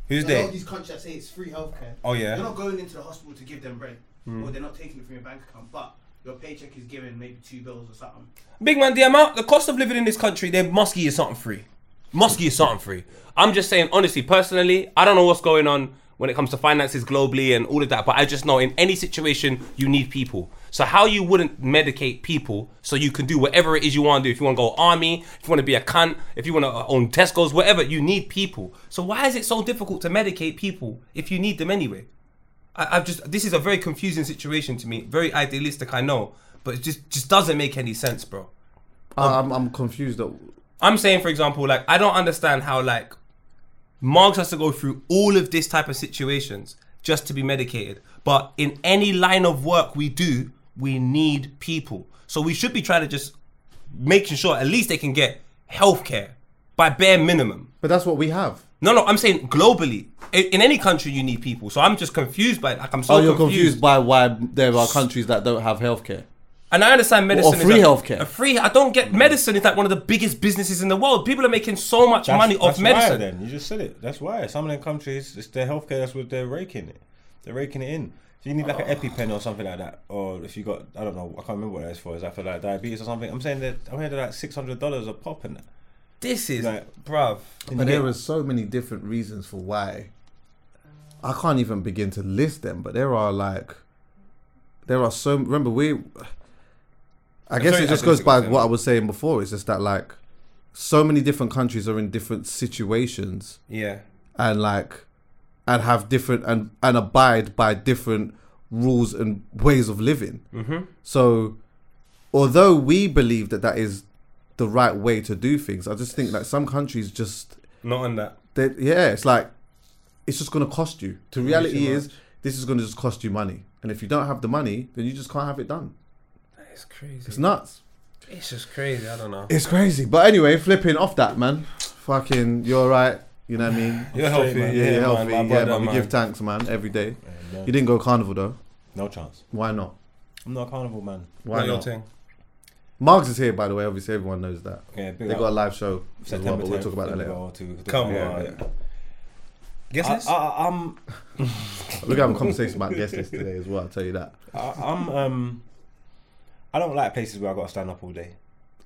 Who's a lot of they? these countries that say it's free healthcare. Oh, yeah? They're not going into the hospital to give them bread, Hmm. or they're not taking it from your bank account. But your paycheck is given maybe two bills or something. Big man, the amount the cost of living in this country, they must give you something free. Must give you something free. I'm just saying honestly, personally, I don't know what's going on when it comes to finances globally and all of that, but I just know in any situation you need people. So how you wouldn't medicate people so you can do whatever it is you want to do. If you want to go army, if you want to be a cunt, if you want to own Tesco's, whatever, you need people. So why is it so difficult to medicate people if you need them anyway? I, I've just this is a very confusing situation to me. Very idealistic, I know, but it just just doesn't make any sense, bro. Um, I'm I'm confused. Though. I'm saying, for example, like I don't understand how like Margs has to go through all of this type of situations just to be medicated. But in any line of work we do, we need people. So we should be trying to just making sure at least they can get healthcare by bare minimum. but that's what we have. No, no, I'm saying globally. In, in any country, you need people. So I'm just confused by like I'm so oh, you're confused. confused by why there are countries that don't have healthcare. And I understand medicine. free is like- healthcare. A free. I don't get medicine is like one of the biggest businesses in the world. People are making so much money off that's medicine. Why, then you just said it. That's why some of them countries, it's their healthcare. That's what they're raking it. They're raking it in. So you need like an oh. EpiPen or something like that, or if you got, I don't know, I can't remember what that's for. Is that for like diabetes or something? I'm saying that I'm hearing they're like six hundred dollars a pop in that. This is, Like- bruv. And there are so many different reasons for why. I can't even begin to list them, but there are like, there are so. Remember, we. I guess sorry, it just goes by what I was saying before. It's just that like, so many different countries are in different situations Yeah. and like, and have different and and abide by different rules and ways of living. Mm-hmm. So, although we believe that that is the right way to do things, I just think that some countries just Not on that. yeah, it's like it's just gonna cost you. The reality is much. this is gonna just cost you money, and if you don't have the money, then you just can't have it done. It's crazy. It's nuts. It's just crazy. I don't know. It's crazy. But anyway, flipping off that man, fucking, you're right. You know what I mean? You're healthy. man. Yeah, Yeah, you're man, healthy. my yeah, brother, but we man. give thanks, man, every day. Yeah. You didn't go carnival though. No chance. Why not? I'm not a carnival man. Why Not your thing. Margs is here, by the way. Obviously, everyone knows that. Yeah, They got a live show as well, September but we'll talk about that later. go to- we can talk Come about on. it, yeah. Guess I, I, I'm. We're having a conversation about guest list today as well. I'll tell you that. I, I'm um I don't like places where I got to stand up all day.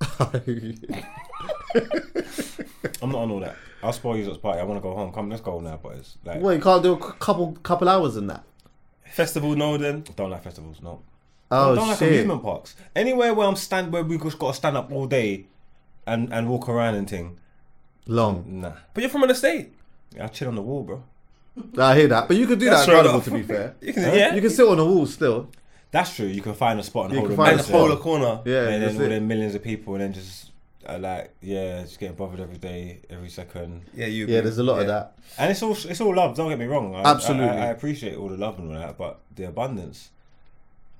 I'm not on all that. I'll spoil you at party. I want to go home. Come, let's go now, boys. Like, well, you can't do a couple couple hours in that. Festival, no, then. don't like festivals. No. Oh I don't like shit! amusement parks. Anywhere where I'm stand where we just got to stand up all day and and walk around and thing. Long. Nah. But you're from an estate. I chill on the wall, bro. I hear that, but you could do That's that at right carnival. off. To be fair, You can, yeah. you can sit on the wall still. That's true. You can find a spot and You hold can a find and a minute. hold a corner. Yeah, and that's then all it. them millions of people, and then just uh, like yeah, just getting bothered every day, every second. Yeah, you. Yeah, there's a lot of yeah. that. And it's all it's all love. Don't get me wrong. I, Absolutely. I, I appreciate all the love and all that, but the abundance.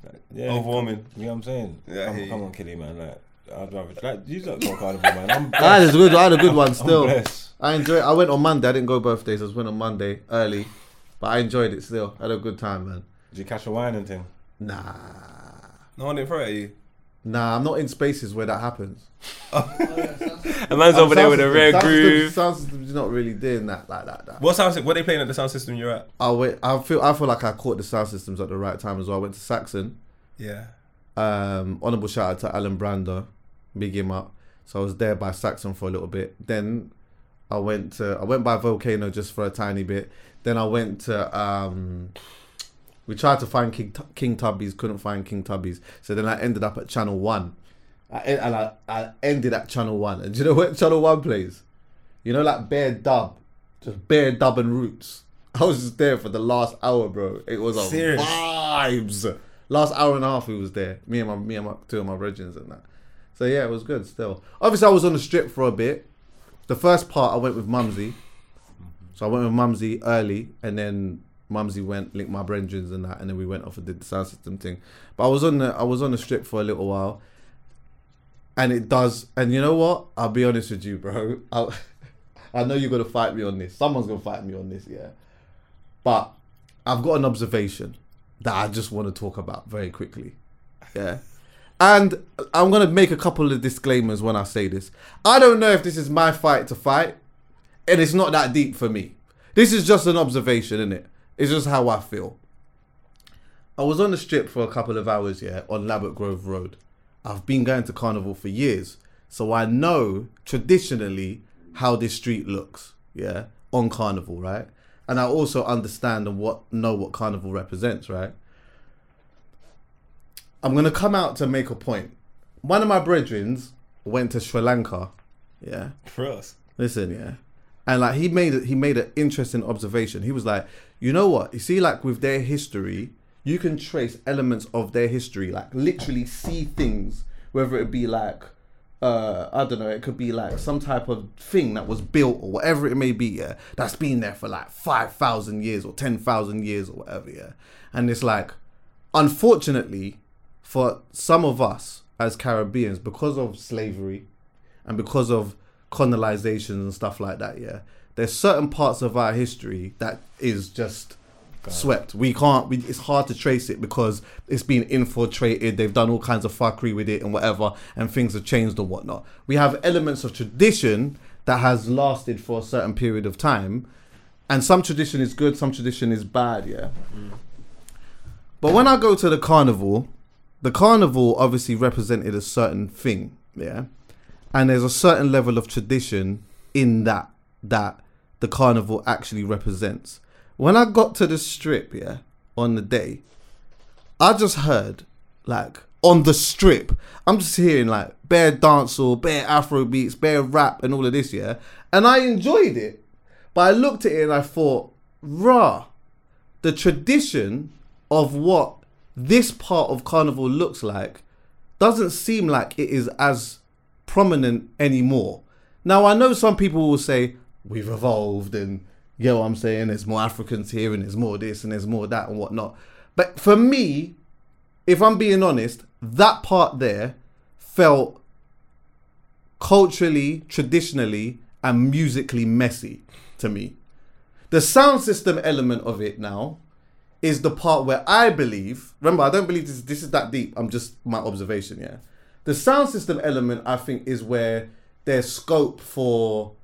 Like, yeah, Overwhelming. You know what I'm saying? Yeah, I come, hear you. come on, Killy, man. Like, I'd rather like you don't go carnival, man. I'm I had a good, I had a good one I'm still. blessed. I enjoyed. It. I went on Monday. I didn't go birthdays. I just went on Monday early, but I enjoyed it still. I had a good time, man. Did you catch a wine and thing? Nah, No one didn't throw it at you. nah. I'm not in spaces where that happens. A man's over there with a Sound rare system- sound groove. system- Sound system's not really doing that like that. that. What sound? sy- What they playing at the sound system you're at? I went. I feel. I feel like I caught the sound systems at the right time as well. I went to Saxon. Yeah. Um, honorable shout out to Alan Brander, big him up. So I was there by Saxon for a little bit. Then I went to I went by Volcano just for a tiny bit. Then I went to um, we tried to find King King Tubby's, couldn't find King Tubby's. So then I ended up at Channel One, I, and I, I ended at Channel One. And do you know what Channel One plays? You know, like bare dub, just bare dub and roots. I was just there for the last hour, bro. It was a Serious? vibes. Last hour and a half, we was there. Me and my me and my two of my brethren and that. So yeah, it was good. Still, obviously, I was on the strip for a bit. The first part, I went with Mumsy. So I went with Mumsy early, and then Mumsy went linked my brethren and that, and then we went off and did the sound system thing. But I was on the I was on the strip for a little while, and it does. And you know what? I'll be honest with you, bro. I, I know you're gonna fight me on this. Someone's gonna fight me on this, yeah. But I've got an observation that I just want to talk about very quickly. Yeah. And I'm to make a couple of disclaimers when I say this. I don't know if this is my fight to fight, and it's not that deep for me. This is just an observation, isn't it? It's just how I feel. I was on the strip for a couple of hours, yeah, on Ladbroke Grove Road. I've been going to Carnival for years, so I know traditionally how this street looks, yeah, on Carnival, right? And I also understand and what know what Carnival represents, right? I'm gonna come out to make a point. One of my brethrens went to Sri Lanka, yeah. For us. Listen, yeah, and like he made he made an interesting observation. He was like, you know what? You see, like with their history, you can trace elements of their history, like literally see things, whether it be like, uh, I don't know, it could be like some type of thing that was built or whatever it may be, yeah, that's been there for like five thousand years or ten thousand years or whatever, yeah, and it's like, unfortunately, for some of us as Caribbeans, because of slavery and because of colonization and stuff like that, yeah, there's certain parts of our history that is just swept. We can't. We, it's hard to trace it because it's been infiltrated. They've done all kinds of fuckery with it and whatever, and things have changed and whatnot. We have elements of tradition that has lasted for a certain period of time, and some tradition is good, some tradition is bad. Yeah. Mm. But when I go to the carnival, the carnival obviously represented a certain thing, yeah. And there's a certain level of tradition in that that the carnival actually represents. When I got to the strip, yeah, on the day, I just heard like on the strip, I'm just hearing like bare dancehall, bare Afro beats, bare rap, and all of this, yeah, and I enjoyed it. But I looked at it and I thought, rah, the tradition of what this part of carnival looks like doesn't seem like it is as prominent anymore. Now I know some people will say we've evolved and you know I'm saying, there's more Africans here and there's more this and there's more that and whatnot. But for me, if I'm being honest, that part there felt culturally, traditionally, and musically messy to me. The sound system element of it now is the part where I believe. Remember, I don't believe this. This is that deep. I'm just my observation. Yeah, the sound system element I think is where there's scope for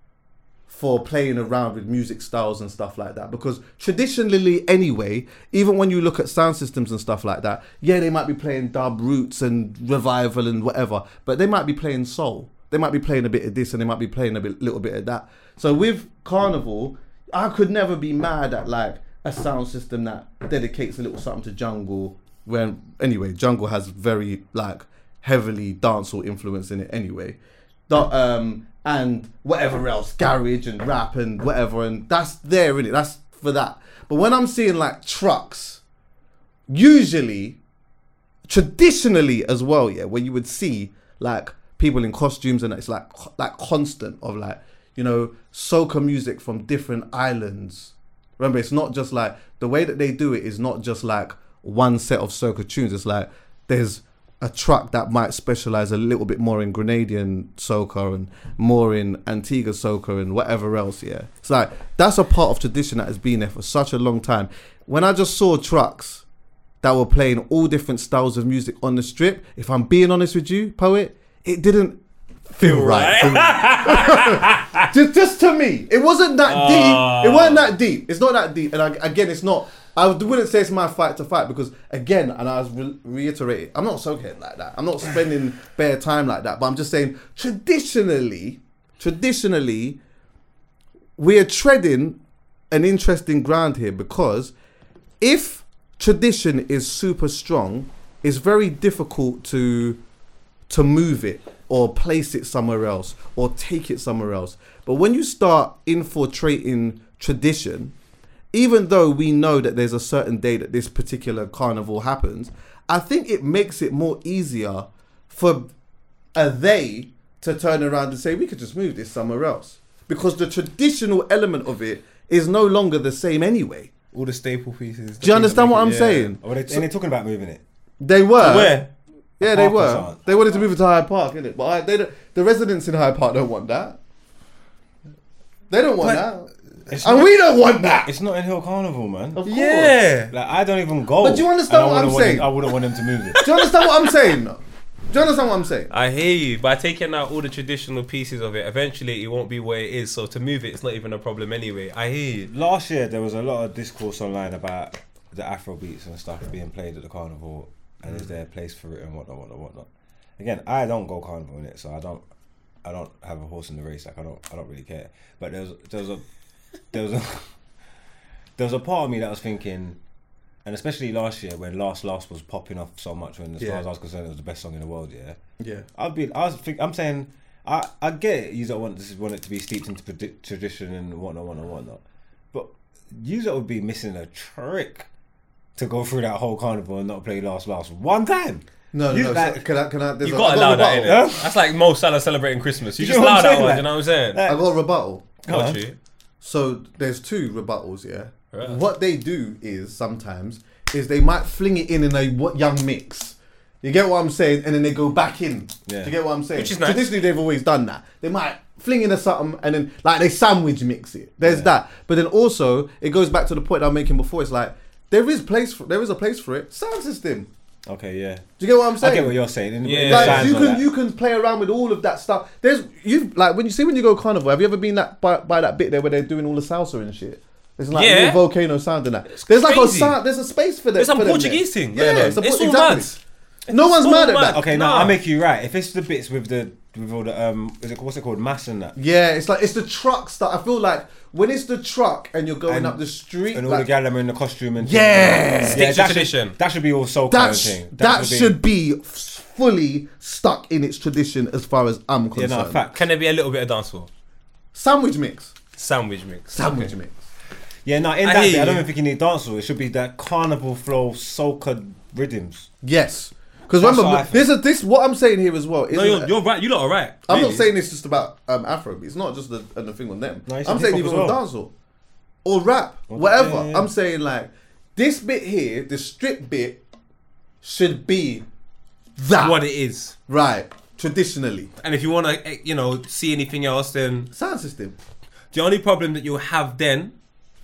for playing around with music styles and stuff like that. Because traditionally, anyway, even when you look at sound systems and stuff like that, yeah, they might be playing dub roots and revival and whatever, but they might be playing soul. They might be playing a bit of this and they might be playing a bit, little bit of that. So with Carnival, I could never be mad at like a sound system that dedicates a little something to jungle. When anyway, jungle has very like heavily dancehall influence in it anyway. The, um, and whatever else, garage and rap and whatever, and that's there in it. That's for that. But when I'm seeing like trucks, usually, traditionally as well, yeah, where you would see like people in costumes and it's like like constant of like you know soca music from different islands. Remember, it's not just like the way that they do it is not just like one set of soca tunes. It's like there's a truck that might specialize a little bit more in Grenadian soca and more in Antigua soca and whatever else. Yeah, it's like that's a part of tradition that has been there for such a long time. When I just saw trucks that were playing all different styles of music on the strip, if I'm being honest with you, poet, it didn't feel right. me. just, just to me, it wasn't that deep. It ah. wasn't that deep. It's not that deep. And I, again, it's not. I wouldn't say it's my fight to fight because again, and I was re- reiterating, I'm not soaking like that. I'm not spending bare time like that. But I'm just saying, traditionally, traditionally, we are treading an interesting ground here because if tradition is super strong, it's very difficult to to move it or place it somewhere else or take it somewhere else. But when you start infiltrating tradition, even though we know that there's a certain day that this particular carnival happens, I think it makes it more easier for a they to turn around and say we could just move this somewhere else because the traditional element of it is no longer the same anyway. All the staple pieces. Do you understand what I'm saying? Oh, they, and they're talking about moving it. They were. Where? Yeah, they were. aren't. They wanted to move it to Hyde Park, innit? But I, they the residents in Hyde Park don't want that. They don't want It's that. And not- we don't want that. It's Notting Hill Carnival, man. Of course. Yeah. Like I don't even go. But do you understand what I'm saying? them- I wouldn't want them to move it. Do you understand what I'm saying? Do you understand what I'm saying? I hear you. By taking out all the traditional pieces of it, eventually it won't be where it is. So to move it, it's not even a problem anyway. I hear you. Last year there was a lot of discourse online about the Afro beats and stuff being played at the carnival, and is mm. there a place for it and whatnot, whatnot, whatnot. Again, I don't go carnival in it, so I don't, I don't have a horse in the race. Like I don't, I don't really care. But there's was, there was a, there was a, there was a part of me that was thinking, and especially last year when Last Last was popping off so much, when as Yeah. far as I was concerned, it was the best song in the world. Yeah. Yeah. I'd be. I was. Think, I'm saying. I. I get it. You don't want this. Want it to be steeped into predi- tradition and whatnot, whatnot, whatnot. But you lot would be missing a trick to go through that whole carnival and not play last last one time. No, no, You no. like- so can I? Can I? You a- got to allow that, rebuttal. innit? That's like Mo Salah celebrating Christmas. You You just know what allow that one. like- You know what I'm saying? I got a rebuttal. Got you. So there's two rebuttals, yeah. Right. What they do is sometimes is they might fling it in in a what young mix. You get what I'm saying, and then they go back in. Yeah. Do you get what I'm saying? Which is nice. Traditionally, they've always done that. They might fling in a something, and then like they sandwich mix it. There's that, but then also it goes back to the point I'm making before. It's like there is place for there is a place for it. Sound system. Okay, yeah. Do you get what I'm saying? I get what you're saying. and Yeah. like shines you can you can play around with all of that stuff. There's you like when you see when you go carnival. Have you ever been that by, by that bit there where they're doing all the salsa and shit? There's like Yeah. little volcano sound and that. There's like a sound. There's a space for that. There's some for them Portuguese there. thing. Yeah, Yeah, it's, a, it's all exactly. mad. No one's so mad at that. Okay, no, Nah. I'll make you right. If it's the bits with the with all the um, is it what's it called, mass and that, Yeah, it's like it's the trucks that I feel like when it's the truck and you're going And- up the street, and all like, the gal are in the costume and Yeah. Stick to that should, tradition. that should be all soul that, of sh- thing. that should be f- fully stuck in its tradition as far as I'm yeah, concerned. no, fact. Can there be a little bit of dancehall? Sandwich mix, Sandwich mix. sandwich Okay. mix. Yeah, no, in I that hear bit, I don't you. even think you need dancehall. It should be that carnival flow, soca rhythms. Yes, because remember, what I think. this is this what I'm saying here as well. No, isn't you're, it- you're right. You lot are right. I'm not saying it's just about um, Afro. It's not just the, the thing on them. No, I'm saying hip-hop even as on well. dancehall or rap, whatever. yeah, yeah. I'm saying like this bit here, the strip bit, should be that what it is. right traditionally. And if you want to, you know, see anything else, then Sound system. the only problem that you'll have then,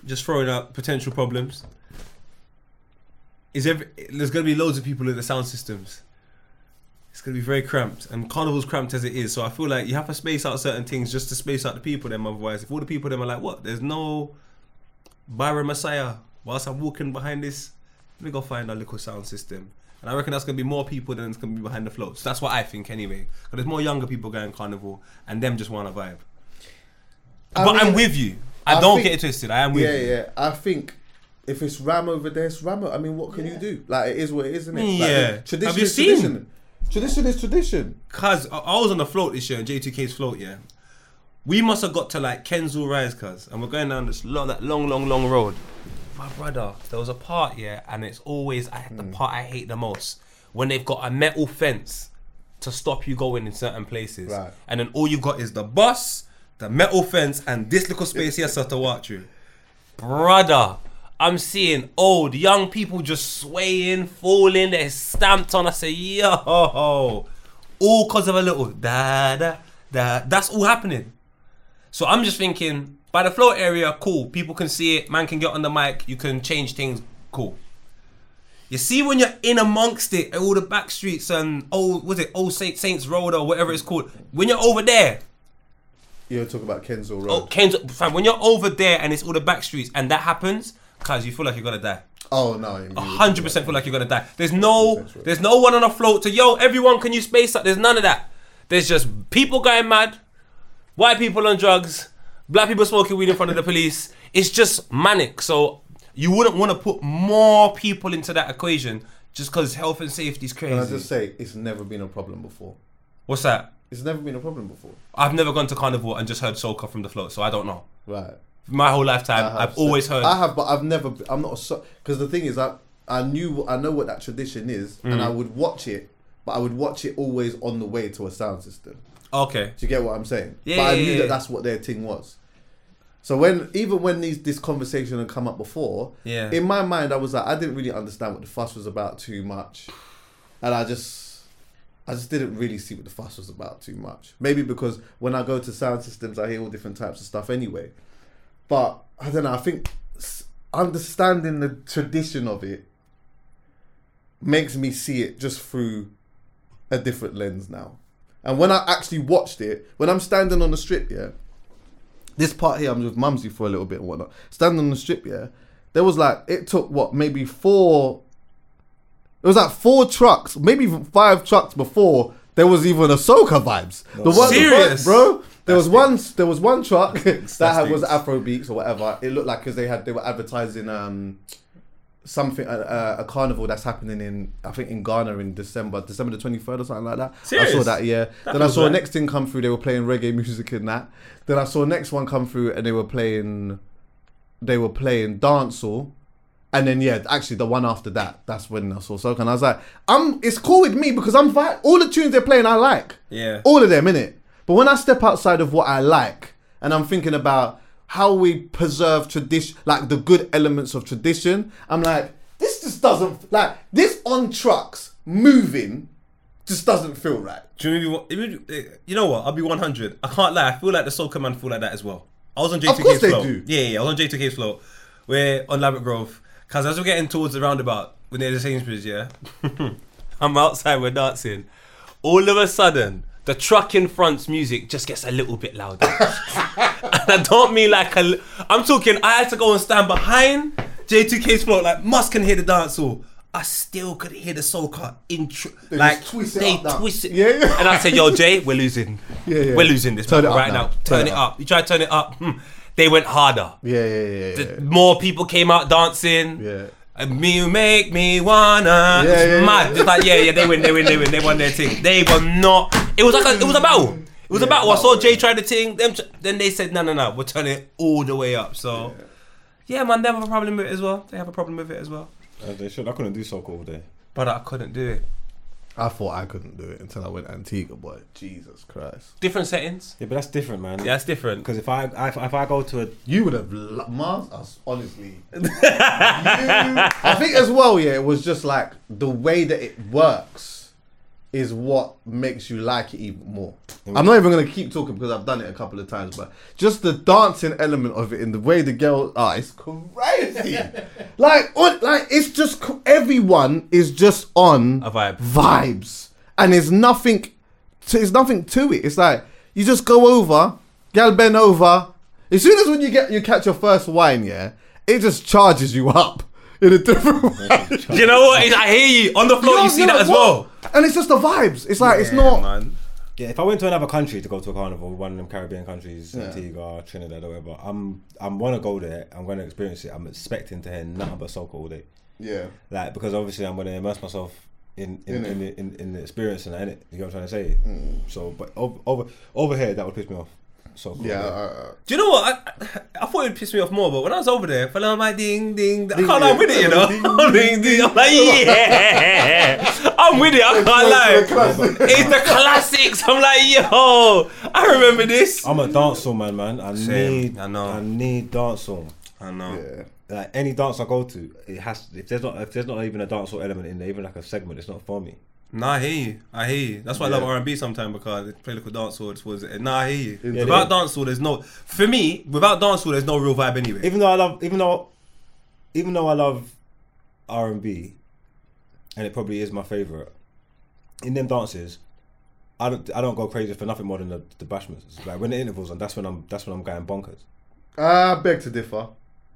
just throwing out potential problems, is every, there's going to be loads of people in the sound systems. It's going to be very cramped, and carnival's cramped as it is. So I feel like you have to space out certain things just to space out the people. Them otherwise, if all the people them are like, what? There's no Byron Messia. Whilst I'm walking behind this, let me go find a little sound system. And I reckon that's going to be more people than it's going to be behind the floats. That's what I think anyway. But there's more younger people going carnival, and them just want to vibe. I but I'm with you. I, I don't think- get it twisted. I am with you. Yeah, you. yeah. I think if it's Ram over there, it's Ram. I mean, what can you do? Like it is what it is, isn't it? Like, Yeah. tradition Have you is seen- tradition. Tradition is tradition. Cause I I was on the float this year, J2K's float, yeah. We must have got to like Kensal Rise, cuz, and we're going down this long, that long, long, long road. My brother, there was a part, yeah, and it's always I, the Mm. part I hate the most when they've got a metal fence to stop you going in certain places, Right. and then all you've got is the bus, the metal fence, and this little space here so to walk through. Brother, I'm seeing old young people just swaying, falling, they're stamped on. I say, yo, all because of a little da da da. That's all happening. So I'm just thinking, by the floor area, cool. People can see it. Man can get on the mic. You can change things. Cool. You see when you're in amongst it, all the back streets and old, was it Old Saint Saints Road or whatever it's called. When you're over there, You're talking about Kensal oh, Road. oh, Ken's, fam, when you're over there and it's all the back streets and that happens, cause you feel like you're gonna die. Oh no, A hundred percent feel like you're gonna die. There's no, there's no one on a float to yo. Everyone, can you space up? There's none of that. There's just people going mad, white people on drugs, black people smoking weed in front of the police. It's just manic. So you wouldn't want to put more people into that equation just because health and safety is crazy. Can I just say it's never been a problem before. What's that? It's never been a problem before. I've never gone to carnival and just heard soca from the float, so I don't know. Right. My whole lifetime, I have I've so- always heard. I have, but I've never. I'm not a because the thing is, I I knew I know what that tradition is, and Mm. I would watch it, but I would watch it always on the way to a sound system. okay. Do you get what I'm saying? Yeah, But I yeah, knew yeah. that that's what their thing was. So when even when these this conversation had come up before, Yeah. in my mind I was like I didn't really understand what the fuss was about too much, and I just I just didn't really see what the fuss was about too much. Maybe because when I go to sound systems, I hear all different types of stuff anyway. But I don't know. I think understanding the tradition of it makes me see it just through a different lens now. And when I actually watched it, when I'm standing on the strip, yeah, this part here, I'm with Mumsy for a little bit and whatnot. Standing on the strip, yeah, there was like it took what maybe four. It was like four trucks, maybe even five trucks before there was even a soca vibes. the one, Serious? bro. There was one. There was one truck that had, was. Afro beats or whatever. It looked like because they had they were advertising um something a, carnival that's happening in I think in Ghana in December, December the twenty third or something like that. I saw that, yeah. That then I saw right. next thing come through. They were playing reggae music in that. Then I saw next one come through and they were playing, they were playing dancehall. And then yeah, actually the one after that, that's when I saw soca, and I was like, "I'm." It's cool with me because I'm vi- all the tunes they're playing, I like. Yeah. All of them, innit? But when I step outside of what I like, and I'm thinking about how we preserve tradition, like the good elements of tradition, I'm like, this just doesn't like this on trucks moving, just doesn't feel right. Do you, know what- eh, you know what? I'll be 100. I can't lie. I feel like the Soul Command feel like that as well. I was on Of J2K's course they float. do. Yeah, yeah, I was on J2K's float. We're on Ladbroke Grove. Because as we're getting towards the roundabout, we're near the Sainsbury's, yeah? I'm outside, we're dancing. All of a sudden, the truck in front's music just gets a little bit louder. and I don't mean like a. I'm talking, I had to go and stand behind J2K's float, like, Musk can hear the dance hall. I still could hear the soca intro. They like twist they up twist it. Yeah, yeah. And I said, "Yo, Jay, we're losing. Yeah, yeah. We're losing this Turn it up right now. now. Turn, it up. You try to turn it up. Hmm. They went harder. Yeah, yeah, yeah. The- yeah. More people came out dancing. Yeah. And me, you make me wanna. Yeah, it's yeah, mad. yeah. It's like, yeah, yeah, they win, they win, they win. They won their thing. They were not. It was like a, it was a battle. It was a Yeah, battle. I saw Jay try the thing. Them, tr- then they said, no, no, no, we're turning it all the way up. So, yeah, man, they have a problem with it as well. They have a problem with it as well. Uh, they should. I couldn't do soca all day. But I couldn't do it. I thought I couldn't do it until I went Antigua, boy. Jesus Christ. Different settings. Yeah, but that's different, man. Yeah, that's different. Because if I, I if I go to a You would have lo- Mars us, honestly. You- I think as well, yeah, it was just like the way that it works is what makes you like it even more. Mm. I'm not even gonna keep talking because I've done it a couple of times, but just the dancing element of it in the way the girls are, it's crazy. like, on, like it's just everyone is just on A vibe. vibes, and there's nothing. To, there's nothing to it. It's like you just go over, gal bend over. As soon as when you get you catch your first wine, yeah, it just charges you up in a different way. You know what? I hear you. On the floor, you, know- see know that as what? well. And it's just the vibes. It's like it's not. man. yeah, if I went to another country to go to a carnival, one of them Caribbean countries, Antigua, Trinidad, or whatever, I'm I'm gonna go there. I'm gonna experience it. I'm expecting to hear nothing but soca all day. Yeah. Like because obviously I'm gonna immerse myself in in In in, it. the, in, in the experience and in it. You know what I'm trying to say? Mm. So, but over, over over here that would piss me off. So cool. Yeah. Uh, Do you know what? I, I thought it would piss me off more, but when I was over there, follow my ding ding, I Ding, can't lie ding. with it, you know. Ding, I'm ding ding. I'm like, yeah, I'm with it. I can't lie. It's the classics. I'm like, yo, I remember this. I'm a dancehall man, man. I Same. need I know. I need dancehall. I know. yeah. Like any dance I go to, it has if there's not if there's not even a dancehall element in there, even like a segment, it's not for me. Nah, I hear you. I hear you. That's why I love R and B sometimes because they play little dancehall towards it. Nah, I hear you. Yeah, without they- dancehall, there's no. For me, without dance dancehall, there's no real vibe anyway. Even though I love, even though, even though I love R and B, and it probably is my favorite. In them dances, I don't I don't go crazy for nothing more than the, the bashments. Like when the intervals on, that's when I'm that's when I'm going bonkers. I beg to differ.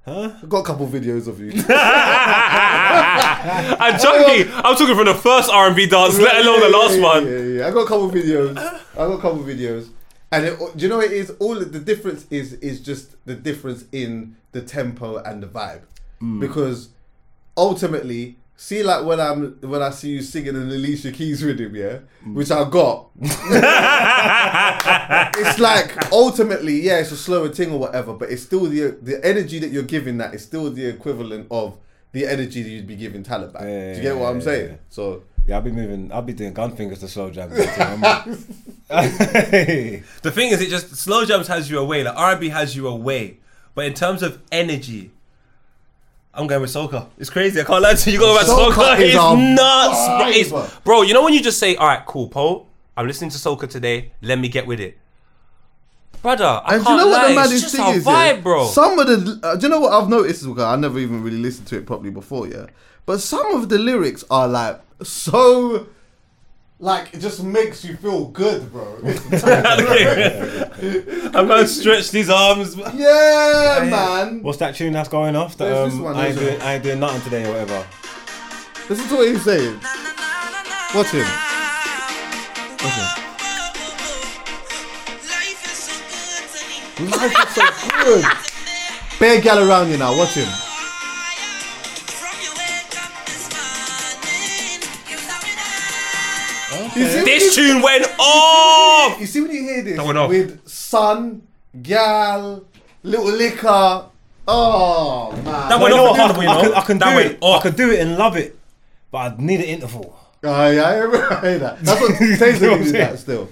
Huh? I've got a couple videos of you. I'm joking. I'm talking from the first R and B dance, let alone the last yeah, one. Yeah, yeah, I got a couple videos. I got a couple videos, and it, do you know what it is? All the difference is is just the difference in the tempo and the vibe, mm. because ultimately. See, like when I'm when I see you singing an Alicia Keys rhythm, yeah, mm. which I got. it's like ultimately, yeah, it's a slower thing or whatever, but it's still the the energy that you're giving that is still the equivalent of the energy that you'd be giving Taliban. Do you get what I'm Yeah, saying? yeah. So Yeah, I'll be moving. I'll be doing gun fingers to slow jams. The thing is, it just slow jams has you away. Like R and B has you away, but in terms of energy, I'm going with soca. It's crazy. I can't lie to you. You go with is It's nuts, bro. It's- bro. You know when you just say, "All right, cool, Paul. I'm listening to soca today. Let me get with it." Brother, I And can't do you know lie. what the it's maddest just thing is, vibe, yeah? bro. Some of the, uh, do you know what I've noticed? Because I never even really listened to it properly before, yeah. But some of the lyrics are like so, like it just makes you feel good, bro. I'm going to stretch these arms. yeah, man. What's that tune that's going off? That, There's this um, one, I ain't there's doing I ain't doing nothing today or whatever. Listen to what he's saying. Watch him. Watch him. Life is so good. Bare gal around you now. Watch him. This tune went off. You see when you hear this That went off. with sun, gal, little liquor. Oh man. That went off. I, can. I can That do went it. off. I can do it and love it, but I need an interval. Oh yeah, I hear that. That's what Taser did saying? that still.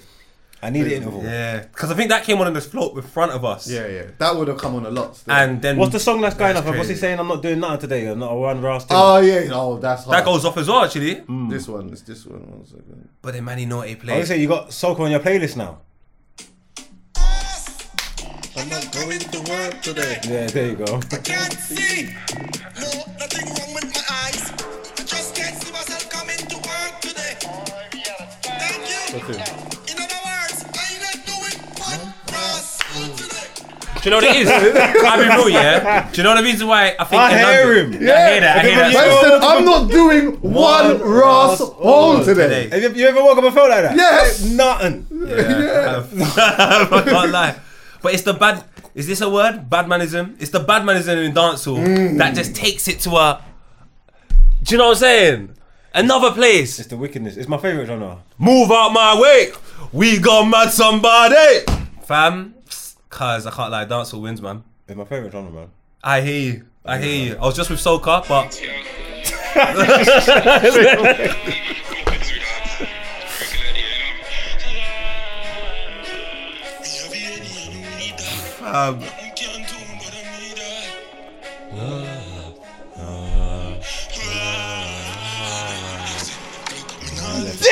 I need an interval. Yeah, because I think that came on in the float in front of us. Yeah, yeah. That would have come on a lot. Still. And then What's the song that's going That's off? What's he saying? I'm not doing nothing today. I'm not a one rast. Oh yeah, oh that's hard. that goes off as well, actually. Mm. Mm. This one, it's this one. One second. But then Manny Naughty I played. would say you got soca on your playlist now. I'm not going to work today. Yeah, there you go. I can't see. No, nothing wrong with my eyes. I just can't see myself coming to work today. Thank you. Do you know what it is? I'll be real, yeah. Do you know the reason why I think I in hear London- him. Yeah, I hear that. I hear Man that. said, I'm not doing one Ross hole today. Have you, you ever woke up and felt like that? Yes. Nothing. Yeah. I can't lie. But it's the bad. Is this a word? Badmanism. It's the badmanism in dancehall mm. that just takes it to a. Do you know what I'm saying? Another place. It's the wickedness. It's my favorite genre. Move out my way. We got mad somebody. Fam, cause I can't lie, dancehall wins, man. It's my favorite genre, man. I hear you. I hear you. I was just with Soca, but um,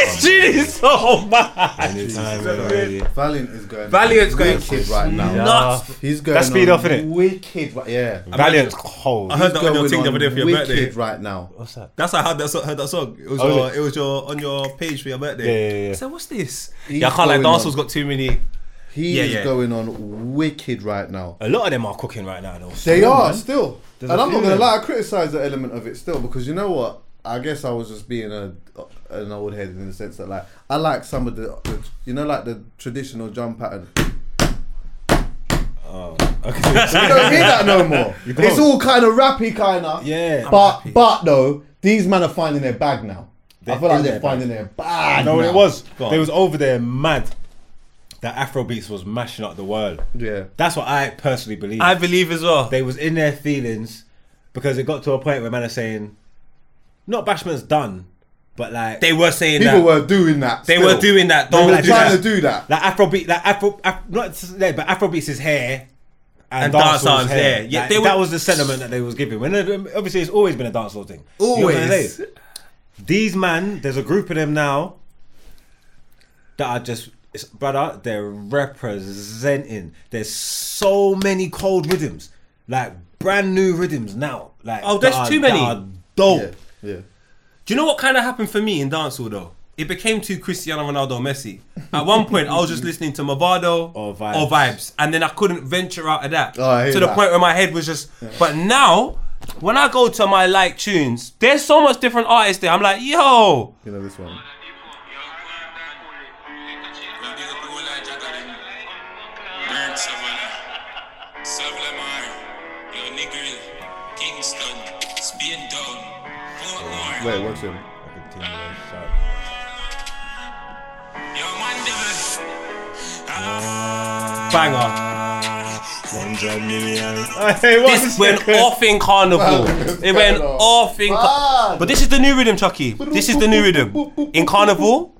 Oh, this shit is so bad. Valiant is going. Valiant's going wicked right now. nuts. He's going. That's speed on off, innit? Wicked, right? Yeah. Valiant's cold. I heard that on your Going thing the other day for your wicked birthday. right now. What's that? That's how I heard that, so- heard that song. It was Oh, your, is it was your on your page for your birthday. Yeah, yeah, yeah. I said, what's this? He's yeah, I can't like going dancehall's on. got too many. He Yeah, is yeah. going on wicked right now. A lot of them are cooking right now, though. They Still, are man. still, There's and a I'm not few gonna of lie. I criticize the element of it still because you know what? I guess I was just being a an old head in the sense that like I like some of the, the you know like the traditional drum pattern. Oh, You don't hear that no more. It's all kind of rappy, kind of. Yeah. But but though these men are finding their bag now. I They're feel like they're their finding their bag. No, now. it was. They was over there mad. That Afrobeats was mashing up the world. Yeah. That's what I personally believe. I believe as well. they was in their feelings because it got to a point where men are saying, not Bashman's done, but like They were saying People that. were doing that. they still. were doing that. They Don't were do trying that. to do that. like Afrobeat, like Afro, Af, not there, but Afrobeats is hair. And, And dancehall's dancehall's hair. hair. Yeah, Like, they were- that was the sentiment that they was giving. When obviously it's always been a dancehall thing. You know Always. These man, there's a group of them now that are just, it's, brother, they're representing. There's so many cold rhythms, like brand new rhythms now. Like Oh, there's are- too many. that are dope. Yeah. Yeah. Do you know what kind of happened for me in dancehall though? It became too Cristiano Ronaldo Messi. At one point, I was just listening to Mavado Or Vybz. or vibes, and then I couldn't venture out of that Oh, to the that. point where my head was just. But now, when I go to my like tunes, there's so much different artists there. I'm like, yo, You know this one. Wait, what's him? banger. Hey, what's This went off in carnival. It went off in. Car- but this is the new rhythm, Chucky. This is the new rhythm. In carnival,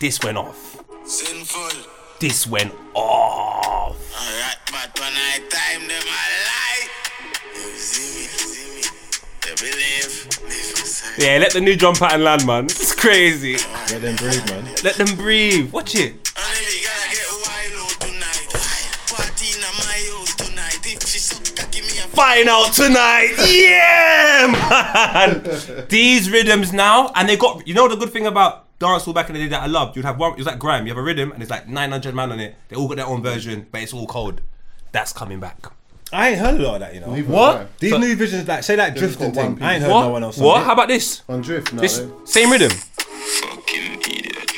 this went off. This went off. Yeah, let the new drum pattern land, man. It's crazy. Let them breathe, man. Let them breathe. Watch it. And if you gotta get wild out tonight. Party in my house tonight. If she suck, give me a Fine tonight. Yeah, man. These rhythms now, and they got. You know the good thing about dancehall back in the day that I loved. You'd have one. It was like grime. You have a rhythm, and it's like 900 man on it. They all got their own version, but it's all cold. That's coming back. I ain't heard a lot of that, you know. Neither What? have These So- new visions, like say that just drifting got one thing. I ain't heard What? no one else. what? on How about this? On drift, no. This same rhythm. fucking idiot.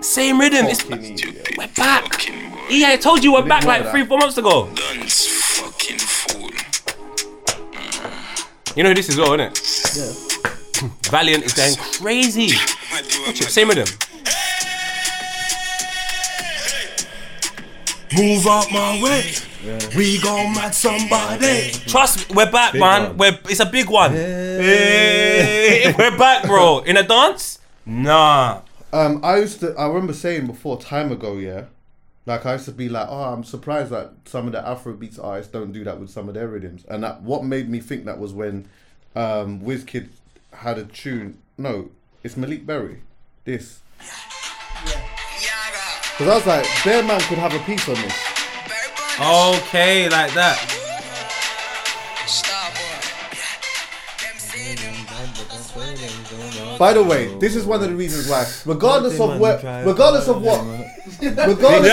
Same rhythm. It's, Fucking idiot. we're back. Fucking boy. Yeah, I told you we're back know like that. three, four months ago. Dance fucking fool. You know who this is, well, isn't it? Yeah. Valiant is going crazy. What do you? Same rhythm. Move out my way. We gon' mad somebody. Trust me, we're back, Big man. one. We're it's a big one. Hey, we're back, bro. In a dance? Nah. Um, I used to. I remember saying before time ago, yeah. Like I used to be like, oh, I'm surprised that some of the Afrobeats artists don't do that with some of their rhythms. And that what made me think that was when um, Wizkid had a tune. No, it's Malik Berry. This. Because I was like, Bear Man could have a piece on this. Okay, like that. By the way, this is one of the reasons why, regardless of where, regardless of what, regardless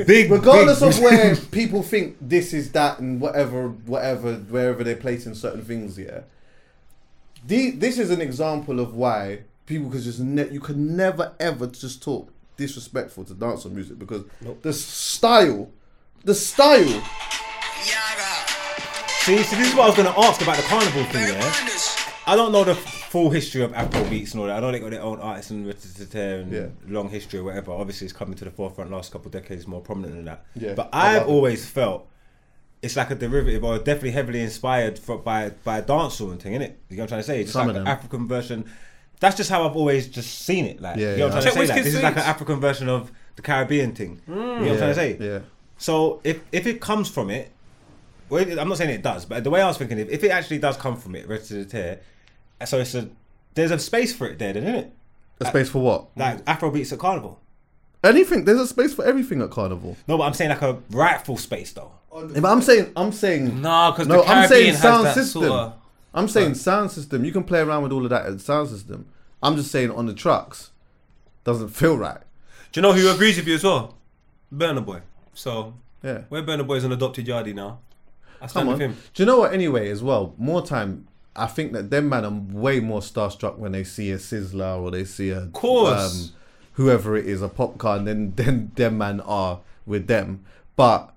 of, Big, regardless of where people think this is that and whatever, whatever, wherever they're placing certain things, yeah. The, this is an example of why people could just ne- you could never ever just talk disrespectful to dancehall music because the style, the style. See, so this is what I was going to ask about the carnival thing, yeah? I don't know the full history of Afro beats and all that. I know they got their own artists and, and Yeah. long history or whatever. Obviously, it's coming to the forefront last couple of decades, more prominent than that. Yeah, But I I've love it. always felt it's like a derivative or definitely heavily inspired for, by by dancehall and thing, innit? You know what I'm trying to say? It's Some like of an them. African version. That's just how I've always just seen it. Like, Yeah, you know what yeah. I'm trying to say? Like, this is like an African version of the Caribbean thing. Hmm. You know what I'm trying to say? Yeah. So if if it comes from it, well, I'm not saying it does, but the way I was thinking, if, if it actually does come from it, Red to the Tear, so it's a there's a space for it there, then, isn't it? A space for what? Like Afro beats at Carnival. Anything. There's a space for everything at Carnival. No, but I'm saying like a rightful space though. Yeah, but I'm saying, I'm saying, Nah, because no, the I'm Caribbean saying has sound that system. sort of. I'm saying sound system. You can play around with all of that at sound system. I'm just saying on the trucks, doesn't feel right. Do you know who agrees with you as well? Burna Boy. So Yeah. where Burna Boy is an adopted yardie now. I stand Come with on. him. Do you know what? Anyway, as well, more time. I think that them man are way more starstruck when they see a Sizzla or they see a um, Course. whoever it is, a pop Popcaan. Then then them man are with them. But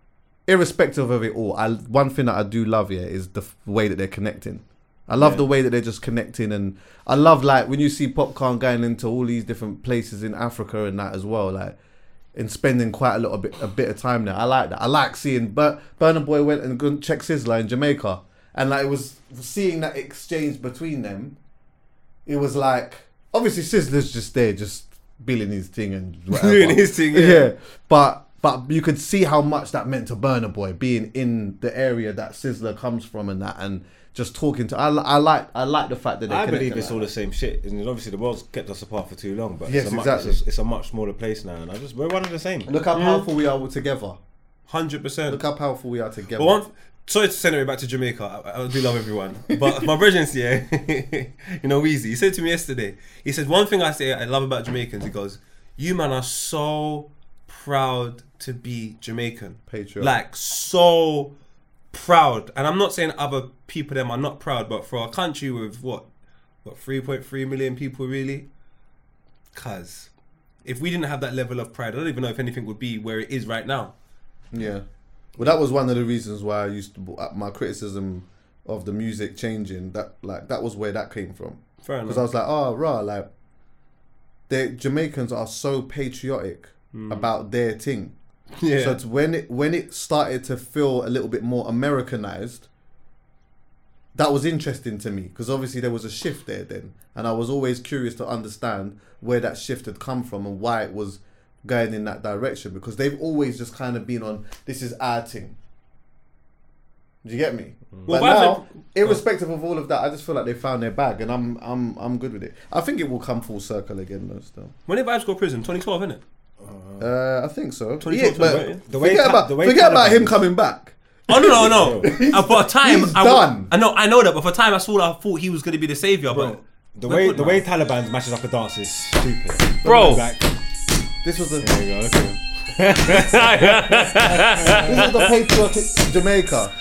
irrespective of it all, I one thing that I do love here is the f- way that they're connecting. I love the way that they're just connecting, and I love like when you see Popcaan going into all these different places in Africa and that as well, like and spending quite a little bit a bit of time there. I like that. I like seeing Bur- Burna Boy went and go and check Sizzla in Jamaica, and like it was seeing that exchange between them. It was like obviously Sizzla's just there, just billing his thing and. Doing his thing, yeah. But but you could see how much that meant to Burna Boy being in the area that Sizzla comes from and that and just talking to. I, I like I like the fact that they I believe it's like all that. the same shit. And obviously the world's kept us apart for too long, but Yes, it's, a much, exactly. it's, it's a much smaller place now, and I just we're one of the same. Look how powerful we are together. Hundred percent. Look how powerful we are together. But one, sorry to send it back to Jamaica. I, I do love everyone, but my brethren's yeah, you know, Weezy. He said to me yesterday. He said one thing I say I love about Jamaicans. He goes, "You man are so proud to be Jamaican, Patriotic. like so proud." And I'm not saying other people them are not proud, but for a country with what, what 3.3 million people really, cause if we didn't have that level of pride, I don't even know if anything would be where it is right now. Yeah. Well, that was one of the reasons why I used to uh, my criticism of the music changing. That like that was where that came from. Fair Because. I was like, oh, rah, like the Jamaicans are so patriotic about their thing. Yeah. So it's when it when it started to feel a little bit more Americanized, that was interesting to me because obviously there was a shift there then, and I was always curious to understand where that shift had come from and why it was going in that direction because they've always just kind of been on this is our thing. Do you get me? Mm. Well, but now, irrespective of all of that, I just feel like they found their bag, and I'm I'm I'm good with it. I think it will come full circle again, though. Still, When did Vybz go to prison? 2012, isn't it? Uh, I think so. 2012, Yeah, but? The way forget Ta- about the way forget about Taliban him coming back. Oh no, no, no! uh, for a time, he's I, w- done. I know, I know that, but for a time, I saw. I thought he was going to be the savior, but The way good the way Taliban matches up a dance is stupid, Bro. Like, This was the there you go, look at him. this is the patriotic Jamaica.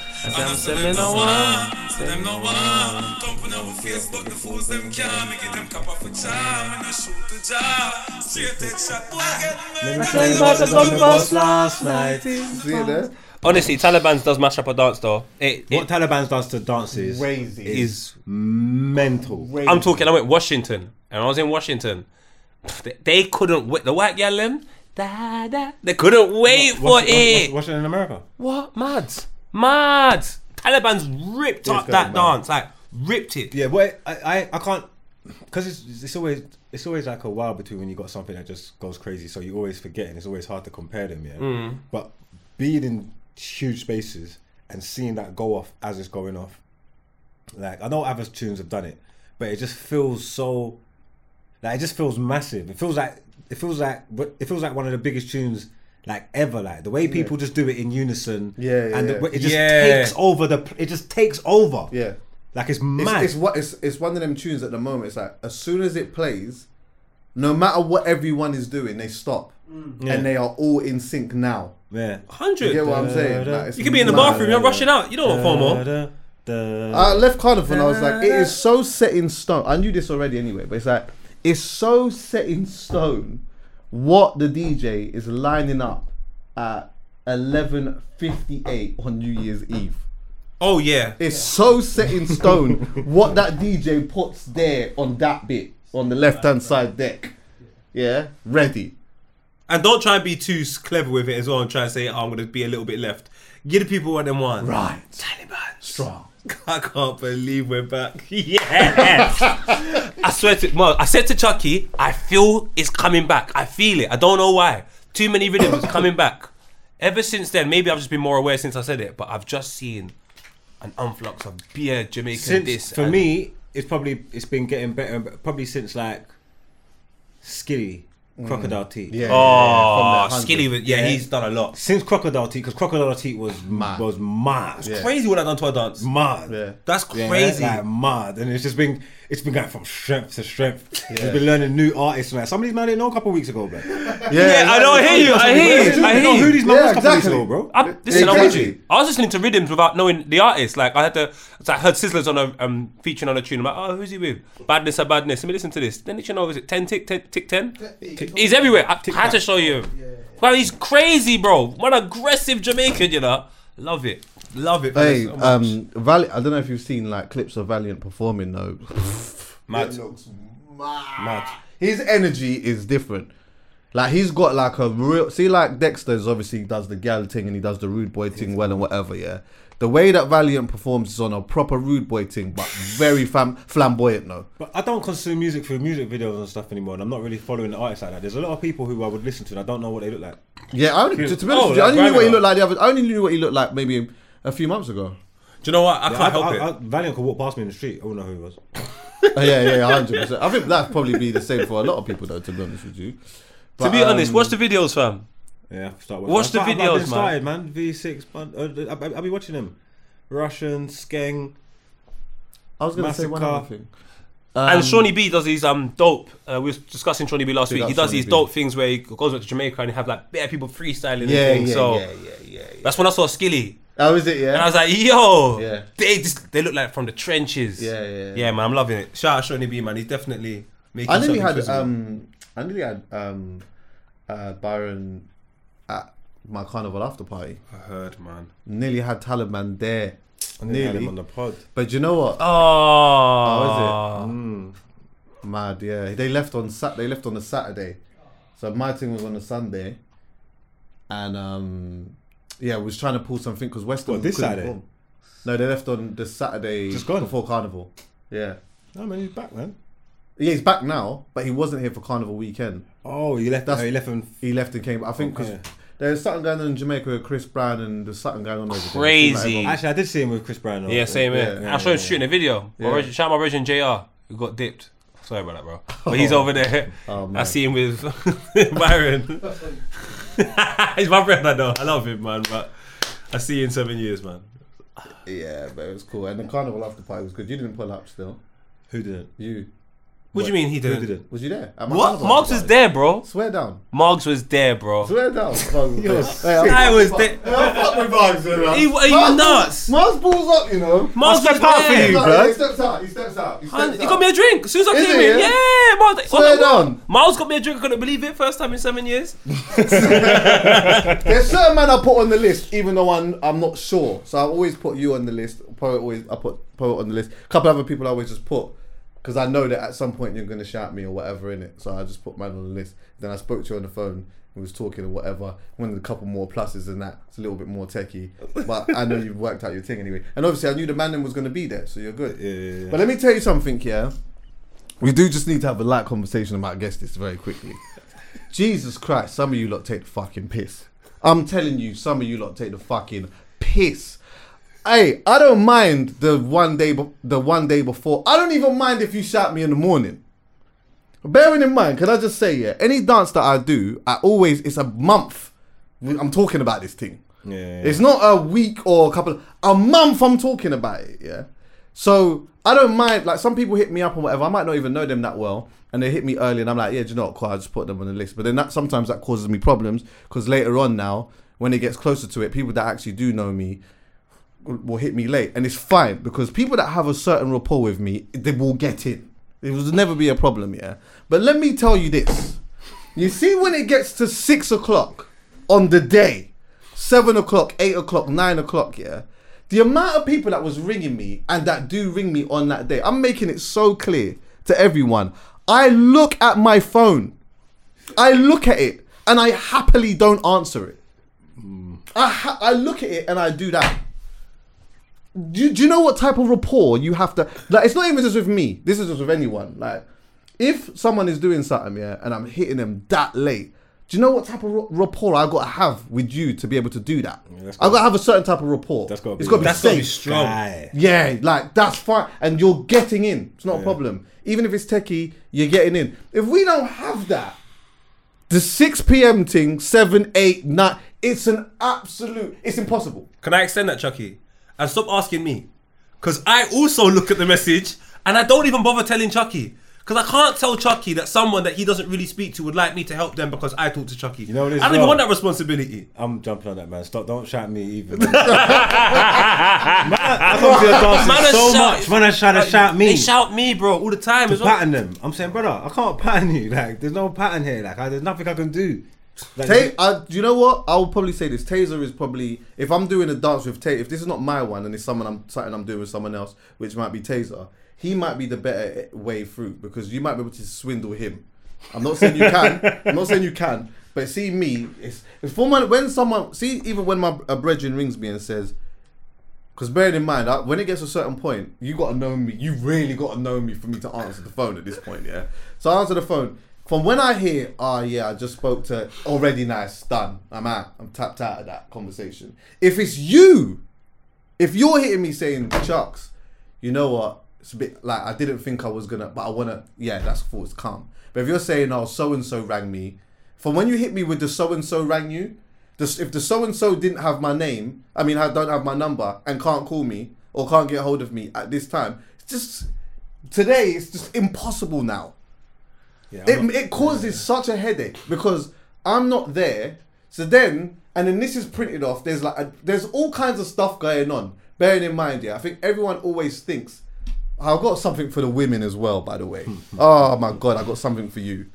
See it there? Honestly, Taliban's does mash up a dance though. It, What it Taliban does to dances Crazy. is. mental. I'm talking. I went Washington, and I was in Washington. They, they couldn't wait. The white gal them, da, da, they couldn't wait for What's, it. what's, what's it in America? What? Mad, mad. Taliban's ripped up going that mad. dance, like ripped it. Yeah, but I, I, I can't because it's, it's always it's always like a while between when you got something that just goes crazy, so you always forget, and it's always hard to compare them. Yeah, mm. but being in huge spaces and seeing that go off as it's going off, like I know other tunes have done it, but it just feels so like it just feels massive. It feels like it feels like it feels like one of the biggest tunes like ever. Like the way people just do it in unison. Yeah, yeah, and. The, it just Yeah. takes over the. It just takes over. Yeah. Like it's It's, mad. it's what it's, it's one of them tunes at the moment. It's like as soon as it plays, no matter what everyone is doing, they stop mm. Yeah. and they are all in sync now. yeah. hundred. You Hundred. get what I'm saying? Like, You could be in the mad. bathroom, you're rushing out. You don't want FOMO. Da, da, I left Cardiff and I was like, it is so set in stone. I knew this already anyway, but it's like it's so set in stone what the DJ is lining up at eleven fifty eight on New Year's Eve. Oh yeah. It's so set in stone what that DJ puts there on that bit on the left hand side deck. Yeah, ready. And don't try and be too clever with it as well and try and say, oh, I'm going to be a little bit left. Give the people what they want. Right. Taliban. Strong. I can't believe we're back. Yeah. I swear to, well, I said to Chuckie, I feel it's coming back. I feel it. I don't know why. Too many rhythms coming back. Ever since then, maybe I've just been more aware since I said it, but I've just seen an influx of beer, Jamaican since this. for and- me, it's probably it's been getting better. Probably since like Skilly, Mm. Crocodile Teeth. Yeah. Oh, from that Skilly, was, yeah, Yeah. he's done a lot. Since Crocodile Teeth, because Crocodile Teeth was Mad. was mad, Yeah. Crazy what I done to our dance. mad. Yeah. That's Yeah, crazy. like mad, and it's just been it's been going from strength to strength. Yeah. We've been learning new artists. Man, some of these man didn't know a couple of weeks ago, bro. Yeah, yeah, I know. I hear you. I hear you. I I know hear who these man Yeah, was a couple of weeks ago, bro. I, listen, I'm with you. I was listening to rhythms without knowing the artist. Like I had to, I heard Sizzlers on a um, featuring on a tune. I'm like, oh, who's he with? Badness or badness. Let me listen to this. Then did you know? Is it ten tick ten tick ten? He's everywhere. I had to show you. Wow, he's crazy, bro. What aggressive Jamaican, you know. Love it, love it. Hey, so um, Valiant. I don't know if you've seen like clips of Valiant performing though. Mad. It looks mad. Mad. His energy is different. Like he's got like a real. See, like Dexta Daps obviously does the gal thing and he does the rude boy thing well and whatever. Yeah, the way that Valiant performs is on a proper rude boy thing, but very fam- flamboyant though. But I don't consume music for music videos and stuff anymore, and I'm not really following the artists like that. There's a lot of people who I would listen to, and I don't know what they look like. Yeah, I only, to, to be honest Oh, with you, I like only knew what he looked like the other. I only knew what he looked like maybe a few months ago. Do you know what? I Yeah, can't help I, it. I, I, Valiant could walk past me in the street. I wouldn't know who he was. Oh, yeah, yeah, hundred percent. I think that'd probably be the same for a lot of people though. To be honest with you. to But, be honest, um, watch the videos, fam. Yeah, start watching. Watch the I've- I've videos, been started, man. V6, but, uh, I- I- I'll be watching them. Russian, Skeng. I was going to say one Masicka. other thing. and Shawnee B does these um dope. Uh, we were discussing Shawnee B last week. He does Shawnee these B. dope things where he goes back to Jamaica and he have like bare people freestyling Yeah, and things. yeah, so yeah, yeah, yeah, yeah. that's when I saw Skilly. Oh, is it? Yeah. And I was like, yo, Yeah. they just they look like from the trenches. Yeah, yeah, yeah. yeah, man, I'm loving it. Shout out Shawnee B, man. He's definitely making. I nearly something had um, I nearly had um, uh, Byron at my carnival after party. I heard, man. Nearly had Taliban there. And they had Nearly. him on the pod. But you know what? Oh, How is it? Mm. Mad, yeah. They left on Sat. They left on a Saturday, so my thing was on a Sunday, and um, yeah, was trying to pull something because Western. What, this couldn't Saturday? perform. No, they left on the Saturday Just gone? before Carnival. Yeah, No, man, he's back, man. yeah, he's back now, but he wasn't here for Carnival weekend. Oh, you left. That's- oh, you left him. He left and came. I think oh, because Okay. there's something going on in Jamaica with Chris Brown, and there's something going on over there. Crazy. It seemed like Actually, I did see him with Chris Brown. Yeah, same here. Yeah, I saw him shooting a video. My Yeah. Reg- shout out my Regin JR, who got dipped. Sorry about that, bro. But he's oh. over there. Oh, I see him with Byron. he's my friend, I know. I love him, man. But I see you in seven years, man. Yeah, but it was cool, and the Carnival after party was good. You didn't pull up still. Who didn't? You What do you mean he Who didn't? didn't? was you there? At my What? Carnival Margs was there, bro. Swear down. Margs was there, bro. Swear down. Hey, I was there. fuck with Margs, you know. Are you- are you Margs- nuts? Margs balls up, you know. Margs was step out for there. you, He steps out. He steps out. He steps Man, out. he got me a drink as soon as I Is came it, in. yeah? Yeah, Miles. Swear down. Miles got me a drink. I couldn't believe it. First time in seven years. There's certain man I put on the list, even though I'm I'm not sure. So I always put you on the list. Poet always I put poet on the list. A couple other people I always just put because I know that at some point you're gonna shout me or whatever in it. So I just put man on the list. Then I spoke to you on the phone. We was talking or whatever. One of a couple more pluses than that. It's a little bit more techie, but I know you've worked out your thing anyway. And obviously I knew the man was gonna be there, so you're good. Yeah, yeah, yeah. But let me tell you something, yeah. We do just need to have a light conversation about guest this very quickly. Jesus Christ, some of you lot take the fucking piss. I'm telling you, some of you lot take the fucking piss. Hey, I don't mind the one day, be- the one day before. I don't even mind if you shout me in the morning. Bearing in mind, can I just say, yeah, any dance that I do, I always it's a month. I'm talking about this thing. Yeah, yeah, It's not a week or a couple. A month. I'm talking about it. Yeah. So I don't mind. Like some people hit me up or whatever. I might not even know them that well, and they hit me early, and I'm like, yeah, do you know what? Cool, I just put them on the list. But then that sometimes that causes me problems because later on now, when it gets closer to it, people that actually do know me will hit me late, and it's fine because people that have a certain rapport with me, they will get in. It will never be a problem, yeah. But let me tell you this: you see, when it gets to six o'clock on the day, seven o'clock, eight o'clock, nine o'clock, yeah. The amount of people that was ringing me and that do ring me on that day, I'm making it so clear to everyone. I look at my phone, I look at it, and I happily don't answer it. I ha- I look at it and I do that. Do, do you know what type of rapport you have to? Like, it's not even just with me. This is just with anyone. Like, if someone is doing something, yeah, and I'm hitting them that late, do you know what type of rapport I got to have with you to be able to do that? that's I got to have a certain type of rapport. That's gotta it's be- got to be That's gotta be safe. strong. Guy. Yeah, like that's fine, and you're getting in. It's not a problem. Even if it's techie, you're getting in. If we don't have that, the six p.m. thing, seven, eight, nine, it's an absolute. It's impossible. Can I extend that, Chuckie? And stop asking me. Because I also look at the message and I don't even bother telling Chuckie. Because I can't tell Chuckie that someone that he doesn't really speak to would like me to help them because I talk to Chuckie. You know what it is I don't as even well? want that responsibility. I'm jumping on that, man. Stop! Don't shout at me even. man, I to your dances Man, so shout- much. Man, I try to Like, shout me. They shout me, bro, all the time as well. pattern them. I'm saying, brother, I can't pattern you. Like, there's no pattern here. Like, I, there's nothing I can do. Like, Tay, I, do you know what? I will probably say this. Taser is probably if I'm doing a dance with Tay. If this is not my one and it's someone I'm something I'm doing with someone else, which might be Taser, he might be the better way through because you might be able to swindle him. I'm not saying you can. I'm not saying you can. But see me, it's, it's for my, when someone see even when my a brethren rings me and says, because bearing in mind, I, when it gets to a certain point, you got to know me. You really got to know me for me to answer the phone at this point, yeah? So I answer the phone. From when I hear, oh yeah, I just spoke to, already nice, done. I'm out. I'm tapped out of that conversation. If it's you, if you're hitting me saying, Chucks, you know what? It's a bit like I didn't think I was gonna, but I wanna. Yeah, that's. It's calm. But if you're saying, oh, so and so rang me, from when you hit me with the so and so rang you, if the so and so didn't have my name, I mean, I don't have my number and can't call me or can't get hold of me at this time, it's just today. It's just impossible now. Yeah, It, not- it causes such a headache because I'm not there. So then, and then this is printed off. There's like, a, there's all kinds of stuff going on. Bearing in mind, yeah, I think everyone always thinks. Oh, I've got something for the women as well, by the way. oh my god, I got something for you.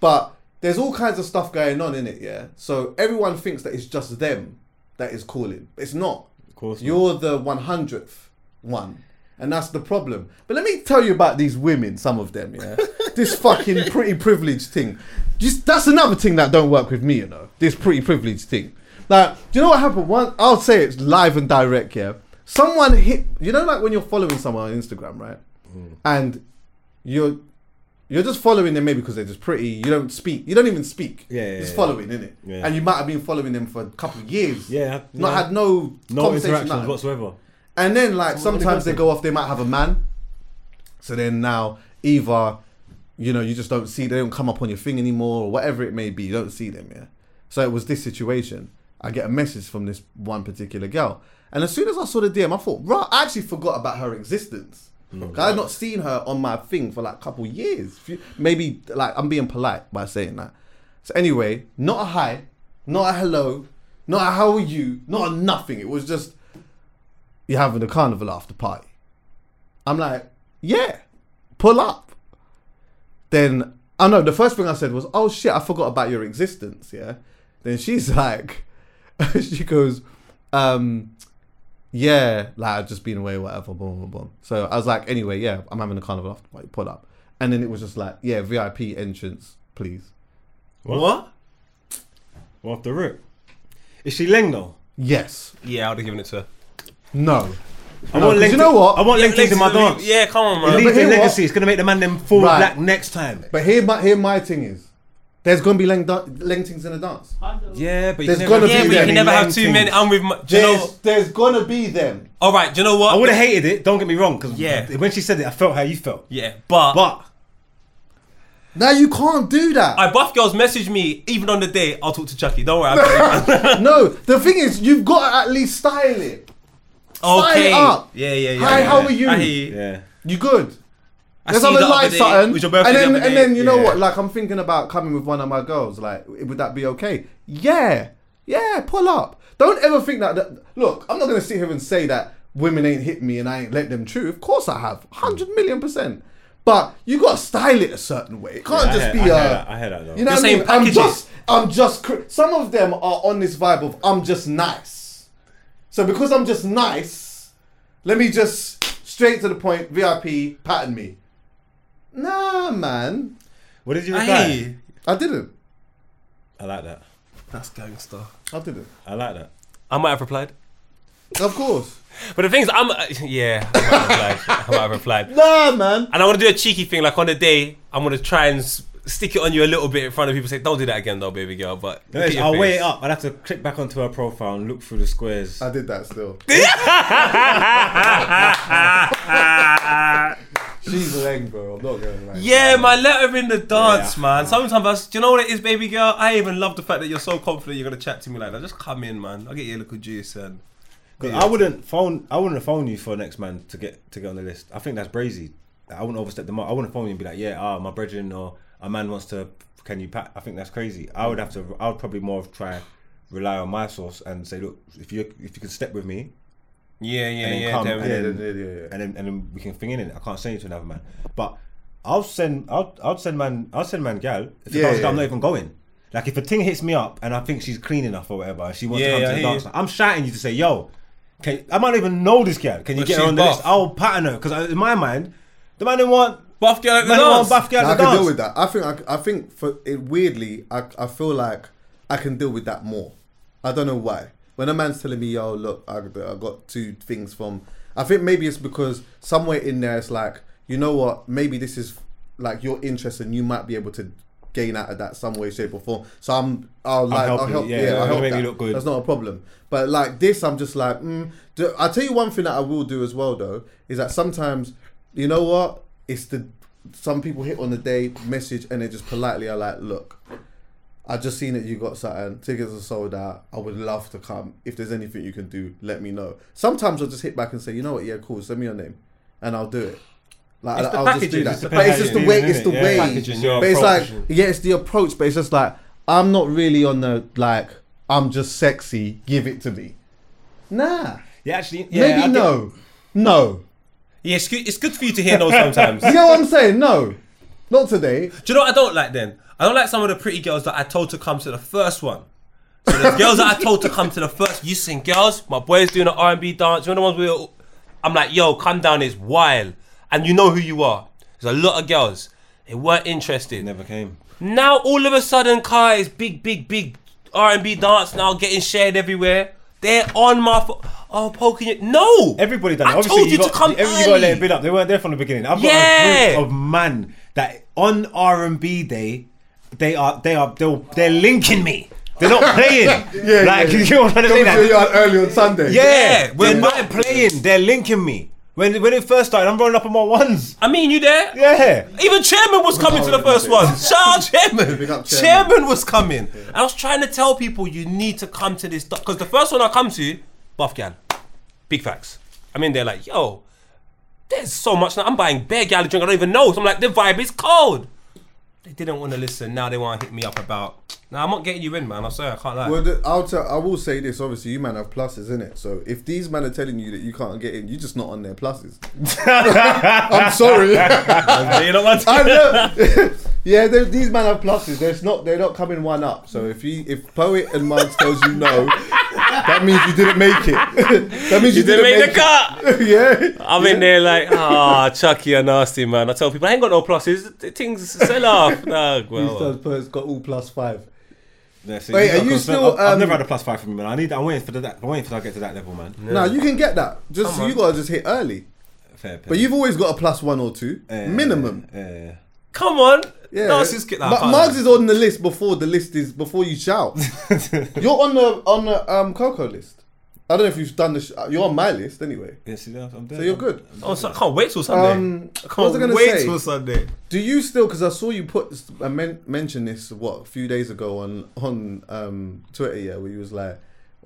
But there's all kinds of stuff going on in it, yeah. So everyone thinks that it's just them that is calling. It's not. Of course not. You're the 100th one. And that's the problem. But let me tell you about these women, some of them, yeah. this fucking pretty privileged thing. Just that's another thing that don't work with me, you know. This pretty privileged thing. Like, do you know what happened? One, I'll say it's live and direct, yeah. Someone hit, you know, like when you're following someone on Instagram, right? Hmm. And you're you're just following them maybe because they're just pretty. You don't speak. You don't even speak. Yeah, yeah, just yeah. following, innit? Yeah. And you might have been following them for a couple of years. Yeah, not yeah. had no no conversation, interactions whatsoever. And then like So what do they sometimes they go off. They might have a man. So then now either you know you just don't see they don't come up on your thing anymore or whatever it may be. You don't see them. Yeah. So it was this situation. I get a message from this one particular girl, and as soon as I saw the DM, I thought, right, I actually forgot about her existence. Mm. 'Cause I had not seen her on my thing for like a couple years. Maybe like I'm being polite by saying that. So anyway, not a hi, not a hello, not a how are you, not a nothing. It was just you're having a carnival after party. I'm like, yeah, pull up. Then I know the first thing I said was, oh shit, I forgot about your existence. Yeah. Then she's like, she goes, um, yeah, like I've just been away, whatever, boom, boom, boom. So I was like, anyway, yeah, I'm having a carnival after party, pull up. And then it was just like, yeah, VIP entrance, please. What? Well, off the rip. Is she Leng though? Yes. Yeah, I would have given it to her. No. I No, want 'cause Leng. you know what? I want Yeah, Leng in my Lengths- dance. Yeah, come on, It man. leaves but the hear what? legacy. It's gonna make the man them fall Right. black next time. But here, my here, my thing is, there's gonna be leng, da- leng in the dance. Yeah, but you There's can gonna be Yeah, but you them. can never have too many. I'm with my. Do you There's, know? there's gonna be them. All right, do you know what? I would have hated it. Don't get me wrong, because Yeah. when she said it, I felt how you felt. Yeah, but. But Now you can't do that. I buff girls message me even on the day. I'll talk to Chuckie. Don't worry. I've no, the thing is, you've got to at least style it. Style Okay. it up. Yeah, yeah, yeah. Hi, yeah, how yeah. are you? I hear you. Yeah. You good? I Let's have a light something. Was your birthday and then, other and then you know Yeah. what? Like I'm thinking about coming with one of my girls. Like, would that be okay? Yeah, yeah. Pull up. Don't ever think that. that look, I'm not gonna sit here and say that women ain't hit me and I ain't let them through. Of course I have, hundred million percent. But you gotta style it a certain way. It can't Yeah, just hear- be I hear uh, that, I hear that, though. You know You're what I saying mean? I'm just, I'm just. cr- Some of them are on this vibe of I'm just nice. So because I'm just nice, let me just straight to the point. VIP pattern me. Nah, man. What did you I reply? hear you. I didn't. I like that. That's gangster. I didn't. I like that. I might have replied. Of course. But the thing is, I'm uh, yeah, I might have replied. I might have replied. Nah, man. And I want to do a cheeky thing, like on the day, I'm gonna try and s- stick it on you a little bit in front of people. Say, don't do that again, though, baby girl. But look at your I'll weigh it up. I'd have to click back onto her profile and look through the squares. I did that still. She's lame, bro. I'm not going to lie. Yeah, man, let her in the dance, Yeah. man. Sometimes, I, do you know what it is, baby girl? I even love the fact that you're so confident you're gonna chat to me like that. Just come in, man. I'll get you a little juice and. 'Cause I wouldn't phone. I wouldn't phone you for next man to get to get on the list. I think that's brazy. I wouldn't overstep the mark. I wouldn't phone you and be like, yeah, ah, my brethren or a man wants to. Can you pack? I think that's crazy. I would have to. I would probably more of try rely on my source and say, look, if you if you can step with me, Yeah, yeah, and then yeah. come and, then, yeah, yeah, yeah. and then and then we can thing in it. I can't send you to another man, but I'll send. I'll I'll send man. I'll send man gal. If Yeah, yeah, yeah. I'm not even going. Like if a thing hits me up and I think she's clean enough or whatever, and she wants Yeah, to come yeah, to the hear dance, you. I'm shouting you to say, yo, can, I might not even know this girl. Can you But get her on the buff. list? I'll pattern her because in my mind, the man didn't want Buff girl at the man didn't want dance. buff girl Nah, I at the can deal dance. with that. I think I, I think for it weirdly, I, I feel like I can deal with that more. I don't know why. When a man's telling me, "Yo, look, I, I got two things from," I think maybe it's because somewhere in there it's like, you know what? Maybe this is like your interest, and you might be able to gain out of that some way, shape, or form. So I'm, I'll like, I'll help you, help. yeah, Yeah, yeah, I'll help make that. you look good. That's not a problem. But like this, I'm just like, mm. Do- I'll tell you one thing that I will do as well, though, is that sometimes, you know what? It's the some people hit on the day message and they just politely are like, look, I just seen that you got something. Tickets are sold out. I would love to come. If there's anything you can do, let me know. Sometimes I'll just hit back and say, you know what? Yeah, cool. Send me your name, and I'll do it. Like I'll just do that. it's But it's just the way. It's the Yeah. way. Packaging, But it's like, yeah, it's the approach. But it's just like I'm not really on the like. I'm just sexy. Give it to me. Nah. Yeah, actually, yeah, Maybe no. No. Yeah, it's good, it's good for you to hear those sometimes. You know what I'm saying? No. Not today. Do you know what I don't like then? I don't like some of the pretty girls that I told to come to the first one. So the girls that I told to come to the first, you sing girls, my boy's doing an R&B dance. You know the ones where I'm like, yo, come down, it's wild. And you know who you are. There's a lot of girls. They weren't interested. Never came. Now all of a sudden, Kai is big, big, big R&B dance now getting shared everywhere. They're on my fo- oh poking it. No, Everybody done it. I Obviously, told you, got, to come Everybody got to let it build up. They weren't there from the beginning. I've got Yeah. a group of man that on R and B day, they are they are they're, they're linking me. They're not playing. Yeah, like yeah. you know what I'm Coming saying? to you out early on Sunday. Yeah, Yeah, we're they're not playing. They're linking me. When when it first started, I'm rolling up on my ones. I mean you there. Yeah. Even chairman was coming to the first one. Shout out chairman. Chairman. Chairman. was coming. I was trying to tell people you need to come to this because the first one I come to, Buff Gal, big facts. I mean, they're like, yo, there's so much. Now. I'm buying bear gal drink. I don't even know. So I'm like, the vibe is cold. They didn't want to listen. Now they want to hit me up about. Now I'm not getting you in, man. I'm sorry, I can't lie. Well, the, I'll tell, I will say this. Obviously, you man have pluses in it. So if these men are telling you that you can't get in, you're just not on their pluses. I'm sorry. you know what? I know. yeah, these men have pluses. There's not. They're not coming one up. So if you, if poet and Margs tells you no, that means you didn't make it. that means you, You didn't make the cut. yeah. I'm in there like, ah, Chuckie and nasty, man. I tell people, I ain't got no pluses. Things sell off. Nah, These well, times poet's got all plus five. Yeah, see, Wait, are you confirmed- still, I've, I've um, never had a plus five from me, man. I need. I'm waiting for that. I'm waiting for that to get to that level, man. Now you can get that. Just Come you on. gotta just hit early. Fair play. But you've always got a plus one or two Yeah, minimum. Yeah, yeah. come on. Yeah, No, it's just get that. but Margs is on the list before the list is before you shout. you're on the on the um Coco list. I don't know if you've done the. Sh- you're on my list anyway, yeah see, I'm there. so you're good. Oh, so I can't wait till Sunday. Um, I what can't was I gonna wait say? till Sunday. Do you still? Because I saw you put I men- mentioned this what a few days ago on on um Twitter, yeah, where you was like,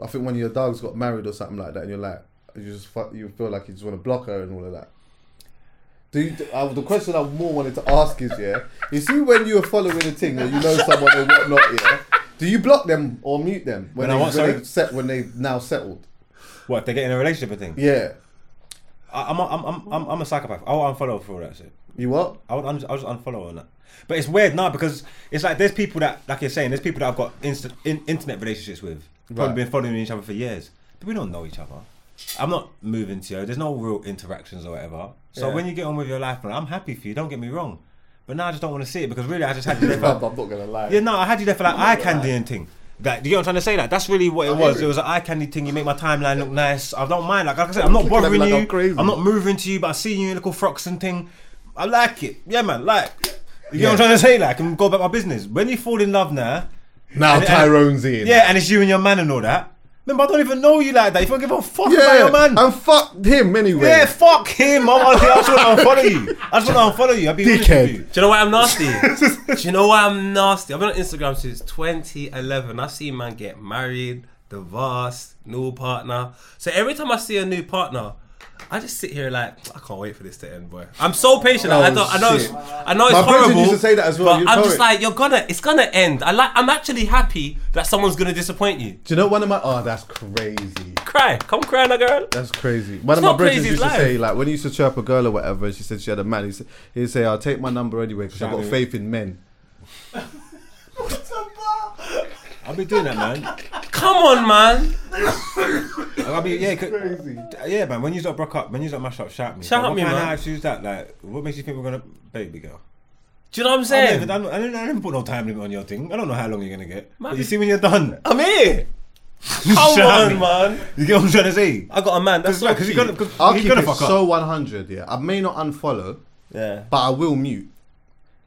I think one of your dogs got married or something like that, and you're like, you just fu- you feel like you just want to block her and all of that. Do you, uh, the question I more wanted to ask is yeah, you see when you're following a thing or you know someone or whatnot, yeah, do you block them or mute them when, When I they, what, when sorry? they set when they've now settled? What they get in a relationship and thing? Yeah, I, I'm, a, I'm, I'm, I'm, I'm a psychopath. I will unfollow for all that shit. you what? I would, un- I would just unfollow on that. But it's weird now because it's like there's people that, like you're saying, there's people that I've got insta- in, internet relationships with, probably been following each other for years, but we don't know each other. I'm not moving to you. There's no real interactions or whatever. So Yeah. when you get on with your life, man, I'm happy for you. Don't get me wrong. But now I just don't want to see it because really I just had you there I'm for, not gonna lie. yeah, no, I had you there for like eye candy and thing. That, you know what I'm trying to say? Like that's really what it was. It was an eye candy thing. You make my timeline look nice. I don't mind. Like, like I said, I'm not Looking at me bothering like you. I'm crazy. I'm not moving to you, but I see you in little frocks and thing. I like it. Yeah, man. Like, you know what I'm trying to say? Like, and go about my business. When you fall in love now, now and- Tyrone's in. yeah, and it's you and your man and all that. Remember, I don't even know you like that. You don't give a fuck about yeah, your man. and fuck him anyway. yeah, fuck him. I, I just want to unfollow you. I just want to unfollow you. I'll be honest Dickhead. with you. Do you know why I'm nasty? Do you know why I'm nasty? I've been on Instagram since 2011. I've seen man get married, divorced, new partner. So every time I see a new partner, I just sit here like I can't wait for this to end, boy. I'm so patient. I, Oh, don't, I know, it's. I know it's My horrible. used to say that as well. But I'm just like you're gonna, it's gonna end. I like, I'm actually happy that someone's gonna disappoint you. Do you know one of my? Oh, that's crazy. Cry, come cry, now, girl. That's crazy. One of my brothers used it's to say, life. like, when he used to chirp a girl or whatever, and she said she had a man, he'd say, he'd say I'll take my number anyway because I've got faith in men. I'll be doing that, man. Come on, man. I'll be yeah, crazy. Yeah, man. When you lot broke up, when you lot mash up, shout me. Shout Like, me, what kind man. of attitude is that? Like, what makes you think we're gonna baby girl? Do you know what I'm I saying? never, I, don't, I, don't, I never put no time limit on your thing. I don't know how long you're gonna get. But you see when you're done. I'm here. Come Shout on, me. man. You get what I'm trying to say? I got a man. That's Because you're cute. gonna, cause I'll he's keep gonna it fuck so up. 100, yeah. I may not unfollow, Yeah. but I will mute.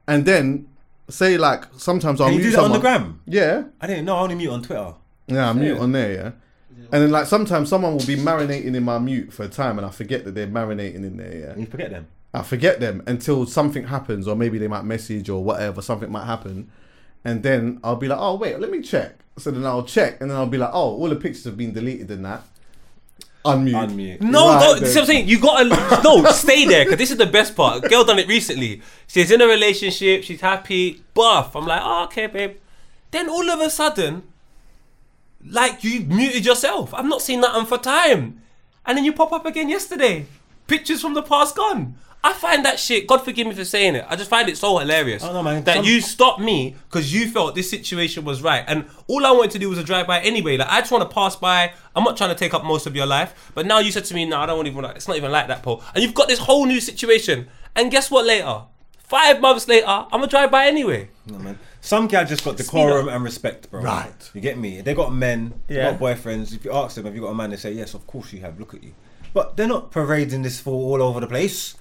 And then, say, like, sometimes I'll Can you mute do that on the gram? Yeah. I didn't know. I only mute on Twitter. Yeah, I mute on there, yeah. And then, like, sometimes someone will be marinating in my mute for a time and I forget that they're marinating in there, yeah. You forget them. I forget them until something happens, or maybe they might message or whatever, something might happen. And then I'll be like, oh, wait, let me check. So then I'll check, and then I'll be like, oh, all the pictures have been deleted and that. Unmute. Unmute. No, Right don't. See what I'm saying? You gotta no stay there because this is the best part. A girl done it recently. She's in a relationship. She's happy. Buff. I'm like, oh, okay, babe. Then all of a sudden, like you muted yourself. I've not seen nothing for time, and then you pop up again yesterday. Pictures from the past gone. I find that shit. God forgive me for saying it. I just find it so hilarious Oh, no, man. that Some- you stopped me because you felt this situation was right, and all I wanted to do was a drive by anyway. Like I just want to pass by. I'm not trying to take up most of your life, but now you said to me, "No, I don't even. It's not even like that, Paul." And you've got this whole new situation. And guess what? Later, five months later, I'm gonna drive by anyway. No, man. Some gal just got decorum and respect, bro. Right. You get me? They got men, Yeah. they got boyfriends. If you ask them, have you got a man? They say, yes, of course you have. Look at you. But they're not parading this for all over the place.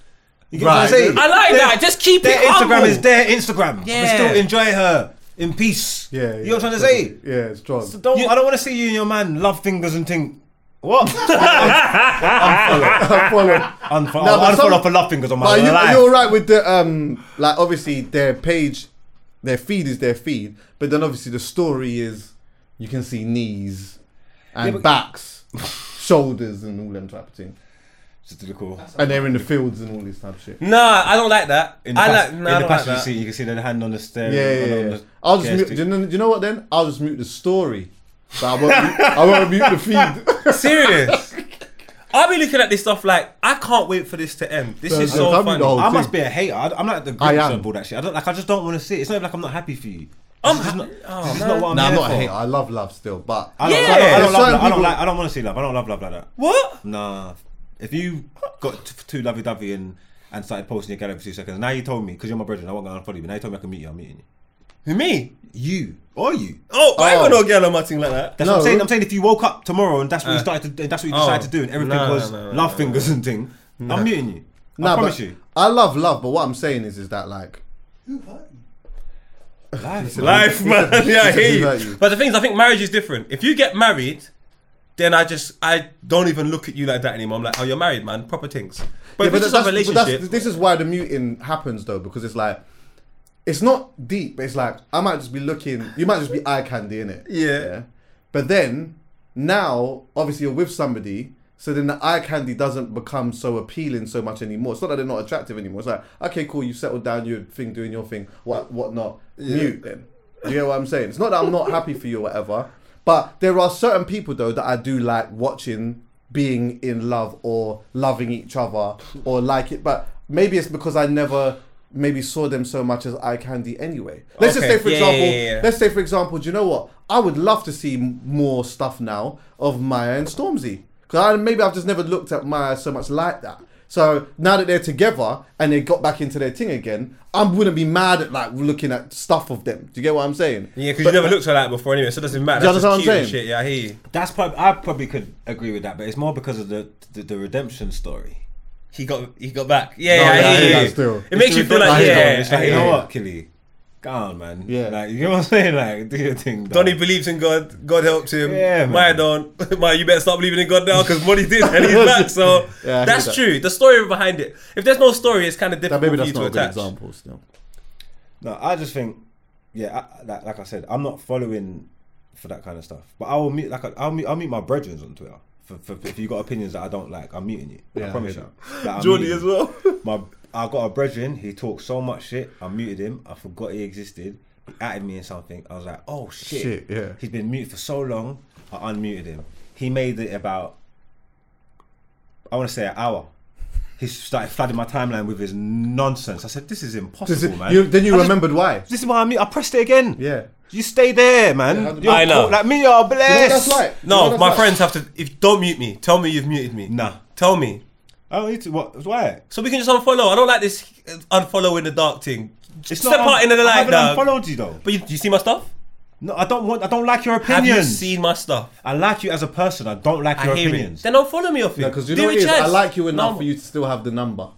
You get what I'm Right. saying? I like Their- that. Just keep Their it Instagram humble. is their Instagram. Yeah. But still enjoy her in peace. Yeah, yeah. You know what I'm trying to say? Yeah, it's strong. So don't, I don't want to see you and your man love fingers and think. What? Follow. Unfollow, No, but unfollow some- for love fingers on my But you, life. you're right with the um, like obviously their page, their feed is their feed, but then obviously the story is you can see knees and Yeah, but- backs, shoulders, and all them type of thing, Just to look cool. and they're in the fields and all this type of shit. Nah, I don't like that. In the, I pas- like. in I the don't like passenger that. seat, you can see the hand on the steering. Yeah, yeah, on yeah. the I'll just mute. Do you, know, do you know what? Then I'll just mute the story, but I won't. mute, I won't mute the feed. Serious. I'll be looking at this stuff like I can't wait for this to end. This So- is so so come funny. the whole I must be a hater. I, I'm not the I Grinch am. of all that shit. I don't like. I just don't want to see it. It's not even like I'm not happy for you. I'm This ha- not, oh, this is man. not what I'm Nah, I'm here not a for. hater. I love love still, but I don't, Yeah. I don't, I don't, There's love, certain I don't people- like. I don't want to see love. I don't love love like that. What? Nah. If you got t- too lovey dovey and and started posting your gallery for two seconds, now you told me because you're my brother, I won't gonna follow you. But now you told me I can meet you. I'm meeting you. Who me? You or you? Oh, I ain't Oh. got no girl on my thing like that. That's what I'm saying. I'm saying if you woke up tomorrow and that's what you Uh. started to, that's what you Oh. decided to do, and everything No, was no, no, love no, fingers and thing, I'm muting you. I Nah, promise but you. I love love. But what I'm saying is, is that like Life, Life, man. Yeah, I hear Who you. hurt you? But the thing is, I think marriage is different. If you get married, then I just I don't even look at you like that anymore. I'm like, oh, you're married, man. Proper things. But Yeah, if it's just a that's- but that's- relationship, this is why the muting happens though, because it's like it's not deep. But it's like I might just be looking. You might just be eye candy in it. Yeah. But then now, obviously, you're with somebody, So then the eye candy doesn't become so appealing so much anymore. It's not that they're not attractive anymore. It's like, okay, cool, you settled down, your thing, doing your thing, what, what not. Mute then. You get what I'm saying? It's not that I'm not happy for you or whatever, but there are certain people though that I do like watching being in love or loving each other or like it. But maybe it's because I never maybe saw them so much as eye candy anyway. Let's just say, for Yeah, example, yeah, yeah. let's say, for example, do you know what? I would love to see more stuff now of Maya and Stormzy. Because maybe I've just never looked at Maya so much like that. So now that they're together and they got back into their thing again, I wouldn't be mad at like looking at stuff of them. Do you get what I'm saying? Yeah, because you never looked at that before anyway, so it doesn't matter. Do you That's understand just what I'm cute saying? Shit. Yeah, I hear you. That's probably I probably could agree with that, but it's more because of the the, the redemption story. He got he got back. Yeah, No, yeah, yeah, I I hear hear you. still. It makes you feel like yeah. story. It's like, I you know what, Killy? Go on, man. Yeah. Like you know what I'm saying? Like do your thing. dog. Donny believes in God. God helps him. Yeah, man. Maya don't. Maya, you better stop believing in God now because money did and he's back. So Yeah, that's that. true. The story behind it. If there's no story, it's kind of That difficult maybe for that's you to not a good attach. example still. No, I just think, yeah, I, like, like I said, I'm not following for that kind of stuff. But I will meet, like, I'll meet, I'll mute my brethren on Twitter. For, for, if you got opinions that I don't like, I'm muting you. Yeah, I I promise hear you. Like, Jordy as well. My, I got a brethren. He talked so much shit. I muted him. I forgot he existed. He added me in something. I was like, oh shit. Shit, yeah. He's been muted for so long. I unmuted him. He made it about, I want to say an hour. He started flooding my timeline with his nonsense. I said, "This is impossible, Does it- man." you- then you I just- remembered why? This is why I mean. I pressed it again. Yeah. You stay there, man. Yeah, You're I know. cool. Like me, you're blessed. You know what that's like? You know No, what that's my like? friends have to. If don't mute me, tell me you've muted me. Nah. tell me. I don't need to. What? Why? So we can just unfollow. I don't like this unfollow in the dark thing. It's Step out into the I light, haven't dog. unfollowed you though. But you, do you see my stuff? No, I don't want. I don't like your Have opinions. you seen my stuff? I like you as a person. I don't like your I hear opinions. it. Then don't follow me off it. Yeah, because you Do know what it it is? I chance. like you enough No. for you to still have the number.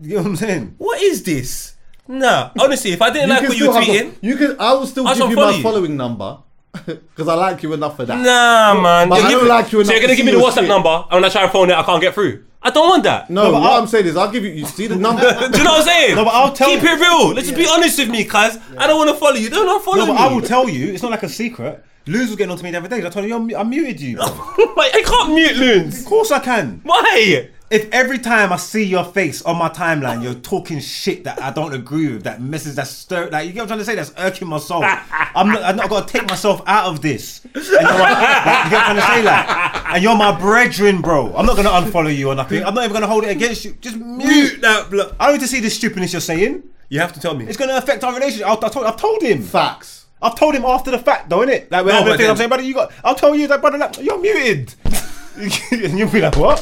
You know what I'm saying? What is this? Nah, honestly, if I didn't like what you were still have tweeting, the- you can. I will still I'll give you follow my you. following number because I like you enough for that. nah, man. But You're I don't giving- like you enough So you're to gonna give me see the your WhatsApp shit. number, and when I try and phone it, I can't get through. I don't want that. No, but what I'll- I'm saying is, I'll give you. You see the number. Do you know what I'm saying? No, but I'll tell you. Keep you- it real. Let's just be honest with me, cuz I don't want to follow you. Don't unfollow follow me. No, but I will tell you. It's not like a secret. Luz was getting on to me the other day. I told him I muted you. of Like, I can't mute loons. Of course I can. Why? If every time I see your face on my timeline, you're talking shit that I don't agree with, that message that's stir, like you get what I'm trying to say, that's irking my soul. I'm not, I'm not gonna take myself out of this. And you're like, like, you get what I'm trying to say, like, and you're my brethren, bro. I'm not gonna unfollow you or nothing. I'm not even gonna hold it against you. Just mute. Mute that blood. I don't need to see this stupidness you're saying. You have to tell me. It's gonna affect our relationship. I've, I've, told, I've told him. Facts. I've told him after the fact, though, innit? Like, when No, I'm but saying, I'm then- saying, brother, you got. I'll tell you that, brother, like, you're muted. And you'll be like, what?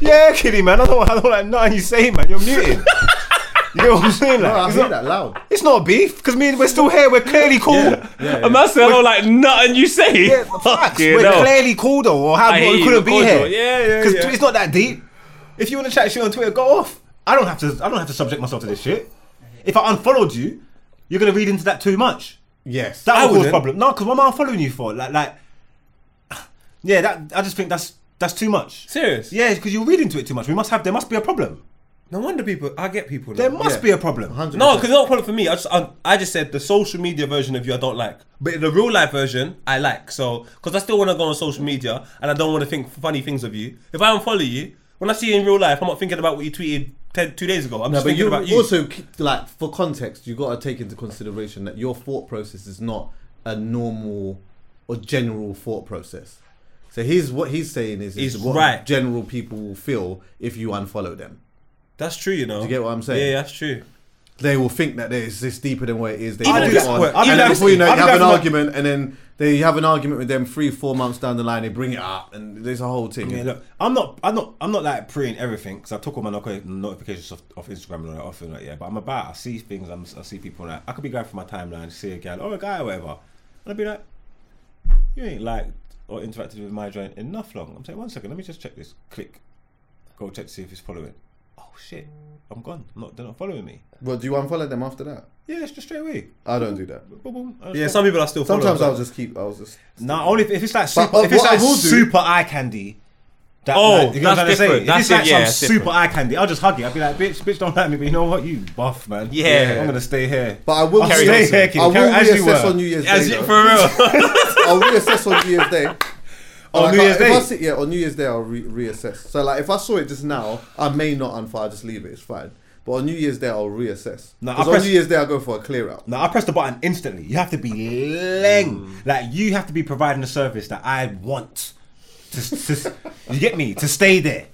yeah, kidding, man. I don't, I don't like nothing you say, man. You're muted. you know what I'm saying? Like, No, I it's, hear not, that loud. it's not beef because me, and we're still here. We're clearly cool. Yeah, yeah. A man said I don't like nothing you say. Yeah, facts. We're hell. clearly cool though, or how we you, couldn't be cordial. here. Yeah, yeah, Because yeah. it's not that deep. If you want to chat shit on Twitter, go off. I don't have to. I don't have to subject myself to this shit. If I unfollowed you, you're gonna read into that too much. Yes. That I will cause problem. No, because what am I following you for? Like, like, yeah, that I just think that's that's too much. Serious? Yeah, because you're reading to it too much. We must have. There must be a problem. No wonder people. I get people. There now. must Yeah. be a problem. 100. No, because it's not a problem for me. I just I, I just said the social media version of you I don't like, but the real life version I like. So because I still want to go on social media and I don't want to think funny things of you. If I unfollow you, when I see you in real life, I'm not thinking about what you tweeted ten, two days ago. I'm No, just but thinking you about you. also like for context, you got to take into consideration that your thought process is not a normal or general thought process. So he's what he's saying is, is He's what right. general people will feel if you unfollow them. that's true, you know. Do you get what I'm saying? Yeah, that's true. They will think that there's this deeper than what it is. They if it it's- on, and then before you know, it, I'll you have an for my- argument, and then they have an argument with them three, four months down the line. They bring it up, and there's a whole thing. Yeah, look, I'm not, I'm not, I'm not like preying everything because I took all my notifications off, off Instagram and all that off and like, yeah. But I'm about, I see things, I'm, I see people like, I could be going through my timeline, see a gal or oh, a guy or whatever, and I'd be like, you ain't liked or interacted with my joint enough long. I'm saying, one second, let me just check this. Click, go check to see if he's following. Oh shit, I'm gone. I'm not, they're not following me. Well, do you unfollow them after that? Yeah, it's just straight away. I don't do that. Boom, boom, I Yeah, some people are still. Sometimes. I'll just keep. I'll just. Nah, only if, if it's like But, super, uh, if it's what I like will do- super eye candy. That, Oh, like, you know what I'm trying that's to say? different. If That's it's like it, yeah, some super different. eye candy, I'll just hug it. I'll be like, bitch, bitch, don't like me, but you know what, you buff man. Yeah. I'm gonna stay here. But I will I'll stay stay here. here, kid. I will as reassess were. on New Year's As Day. you- for real. I'll reassess on New Year's Day. On Like, New I- Year's if I Day. see- yeah, on New Year's Day I'll re- reassess. So like if I saw it just now, I may not unfire. I just leave it. It's fine. But on New Year's Day I'll reassess. No, I Because on New Year's Day I go for a clear out. No, I press the button instantly. You have to be leng. Mm. Like you have to be providing a service that I want. To, to you get me to stay there.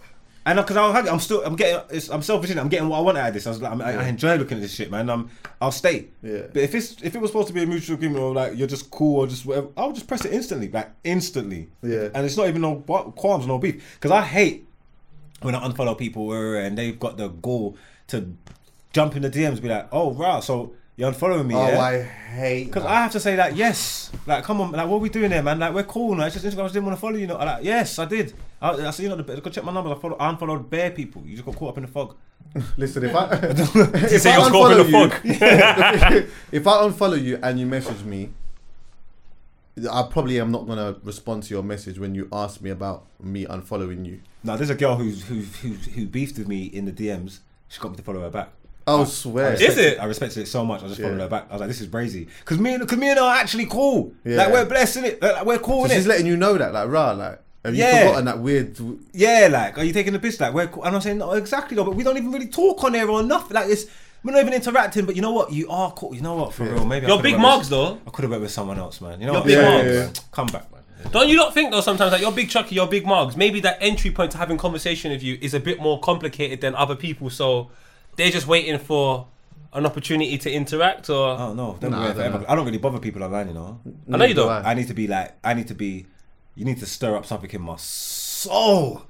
And because I'm still, I'm getting, it's, I'm selfish. I'm getting what I want out of this. I was like, I'm, I, I enjoy looking at this shit, man. Um, I'll stay. Yeah. But if it's, if it was supposed to be a mutual agreement or like you're just cool or just whatever, I'll just press it instantly, like instantly. Yeah. And it's not even no qualms, no beef. Because I hate when I unfollow people and they've got the goal to jump in the DMs, be like, oh wow, so you're unfollowing me, Oh, yeah? I hate. Because. I have to say like yes, like come on, like what are we doing there, man? Like we're cool, no? It's just Instagram. I just didn't want to follow you, know? Like yes, I did. I, I see you know, the, go check my numbers. I follow, I unfollowed bare people. You just got caught up in the fog. Listen, if I if say I you're caught up in unfollow the you, if I unfollow you and you message me, I probably am not gonna respond to your message when you ask me about me unfollowing you. Now there's a girl who's who who who beefed with me in the DMs. She got me to follow her back. Oh, I swear. Is it? I respected it so much. I just followed Yeah. her back. I was like, this is brazy. Because me and because me and her are actually cool. Yeah. Like we're blessing it. Like, like, we're cool So in she's it. letting you know that, like, rah, like, have you Yeah. forgotten that weird? Yeah, like, are you taking the piss? Like, we're cool. And I'm saying, no, exactly, though, but we don't even really talk on there or nothing. Like, it's, we're not even interacting, but you know what? You are cool. You know what? For real, maybe I You're could've big went Margs, with- though. I could have went with someone else, man. You know You're what? big Yeah, Margs. yeah, yeah. Come back, man. Don't you not think though sometimes that you're big Chuckie, you're big Margs. Maybe that entry point to having conversation with you is a bit more complicated than other people, so they're just waiting for an opportunity to interact. Or Oh no, don't Nah, worry I don't know. I don't really bother people online, you know. I know you don't. I need to be like, I need to be. You need to stir up something in my soul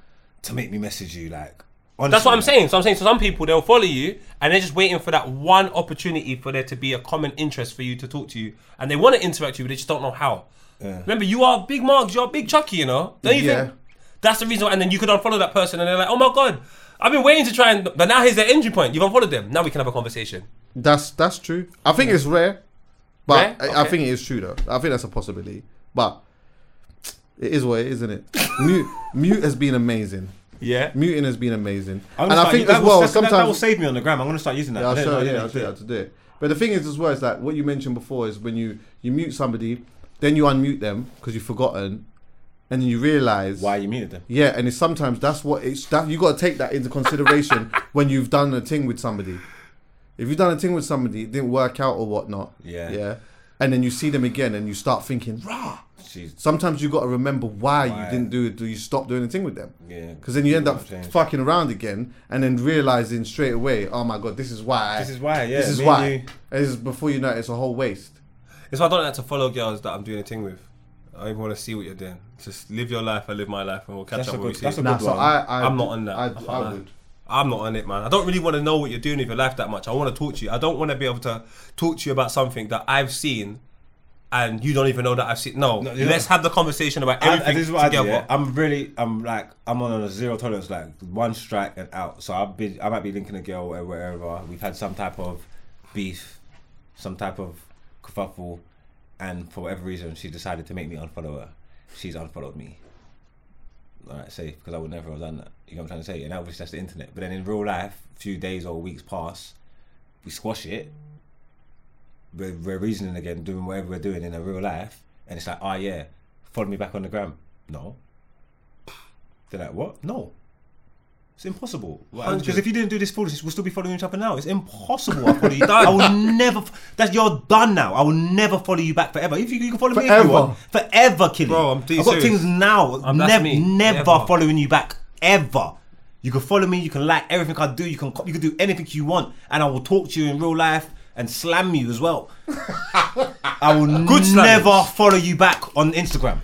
to make me message you. Like, honestly, That's what I'm like, saying. So I'm saying, so some people they'll follow you and they're just waiting for that one opportunity for there to be a common interest for you to talk to you, and they want to interact with you, but they just don't know how. Remember, you are big Margs, you're big Chuckie, you know. Don't you Yeah. think that's the reason? Why, and then you could unfollow that person, and they're like, oh my god, I've been waiting to try and, but now here's their entry point. You've unfollowed them. Now we can have a conversation. That's that's true. I think it's rare, but Rare? I, I Okay. think it is true though. I think that's a possibility, but it is what it is, isn't it? mute, mute has been amazing. Yeah. Muting has been amazing, I'm and gonna I start- think that as will- well that's- that- sometimes that will save me on the gram. I'm gonna start using that. Yeah, I'll show know, you. Yeah, didn't I'll show you how to do it. But the thing is, as well, is that what you mentioned before is when you you mute somebody, then you unmute them because you've forgotten, and then you realize Why you muted them? Yeah, and it's sometimes that's what it's that you got to take that into consideration when you've done a thing with somebody. If you've done a thing with somebody, it didn't work out or whatnot. Yeah. yeah, and then you see them again and you start thinking, rah. She's Sometimes you got to remember why, Why? you didn't do it. Do you stop doing the thing with them? Yeah. Because then you end up What fucking around again, and then realizing straight away, oh my god, this is why. This is why, yeah, This is why. you- And This is before you know it, it's a whole waste. It's why I don't like to follow girls that I'm doing a thing with. I even want to see what you're doing. Just live your life, I live my life, and we'll catch That's up a when we good- see. that's a it. Nah, good so. I, I, I'm not on that. I, I I, would. I'm not on it, man. I don't really want to know what you're doing with your life that much. I want to talk to you. I don't want to be able to talk to you about something that I've seen and you don't even know that I've seen. No, No, let's know- have the conversation about I, everything this is what together. I do. Yeah? I'm really, I'm like, I'm on a zero tolerance, like one strike and out. So I've been, I might be linking a girl wherever, wherever. We've had some type of beef, some type of kerfuffle, and for whatever reason, she decided to make me unfollow her. She's unfollowed me. Right, safe because I would never have done that. You know what I'm trying to say? And obviously that's the internet. But then in real life, a few days or weeks pass, we squash it. We're, we're reasoning again, doing whatever we're doing in a real life, and it's like, oh yeah, follow me back on the gram. No. They're like, what? No. It's impossible. Because if you didn't do this foolishness, we'll still be following each other now. It's impossible. I follow you. I will never. f- That's you're done now. I will never follow you back forever. If you, you can follow me if Forever. you want, forever, Killy. Bro, I'm dead I've got serious. things now. Um, that's never, never Never. following you back ever. You can follow me. You can like everything I do. You can you can do anything you want, and I will talk to you in real life and slam you as well. I will Good slamming. never follow you back on Instagram.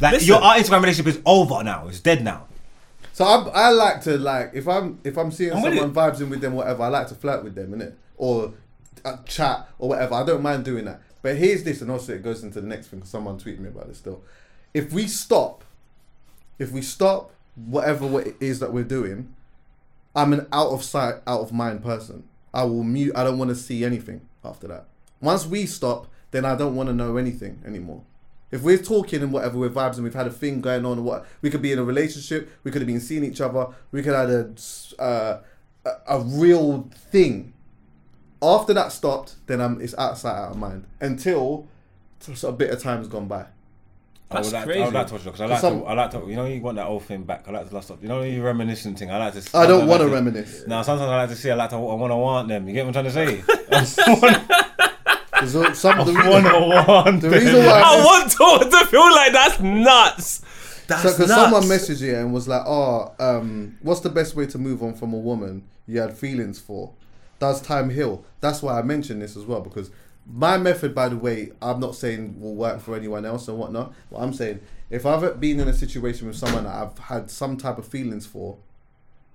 Like Listen. your our Instagram relationship is over now. It's dead now. So I, I like to like if I'm if I'm seeing I'm someone vibes in with them whatever I like to flirt with them innit? Or uh, chat or whatever. I don't mind doing that. But here's this and also it goes into the next thing 'cause someone tweeted me about this still. If we stop if we stop whatever what it is that we're doing I'm an out of sight out of mind person. I will mute I don't want to see anything after that. Once we stop then I don't want to know anything anymore if we're talking and whatever, we're vibes and we've had a thing going on, what we could be in a relationship, we could have been seeing each other, we could have had a uh, a, a real thing. After that stopped, then I'm it's outside out of mind until sort a bit of time's gone by. I would That's like, crazy. I would like to watch it because I like Some- to. I like to. You know, you want that old thing back. I like to last up. You know, you reminiscing thing. I like to. I don't want to to- reminisce. Now, sometimes I like to see. I like to. I want to want them. You get what I'm trying to say? I wanna- some, the, I want the reason why I want to, to feel like that's nuts. That's because nuts. someone messaged you and was like, "Oh, um, what's the best way to move on from a woman you had feelings for? Does time heal?" That's why I mentioned this as well because my method, by the way, I'm not saying will work for anyone else and whatnot. But I'm saying if I've been in a situation with someone that I've had some type of feelings for,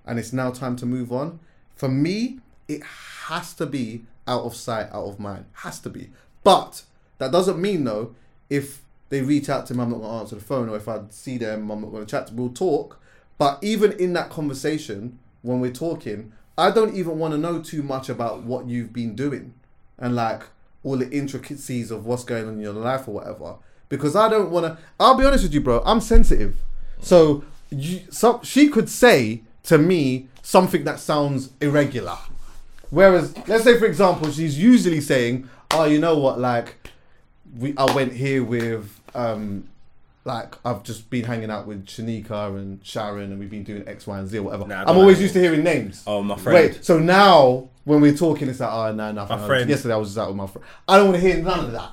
and it's now time to move on, for me, it has to be out of sight, out of mind. Has to be. But that doesn't mean though, if they reach out to me, I'm not gonna answer the phone, or if I see them, I'm not gonna chat. We'll talk. But even in that conversation, when we're talking, I don't even want to know too much about what you've been doing, and like all the intricacies of what's going on in your life or whatever. Because I don't want to. I'll be honest with you, bro. I'm sensitive, so you, so she could say to me something that sounds irregular. Whereas, let's say for example, she's usually saying, "Oh, you know what? Like, we I went here with um, like I've just been hanging out with Shanika and Sharon, and we've been doing X, Y, and Z or whatever." Nah, I'm always know. used to hearing names. Oh, my friend. Wait, so now when we're talking, it's like, "Oh, no, nothing." My friend. Yesterday I was just out with my friend. I don't want to hear none of that.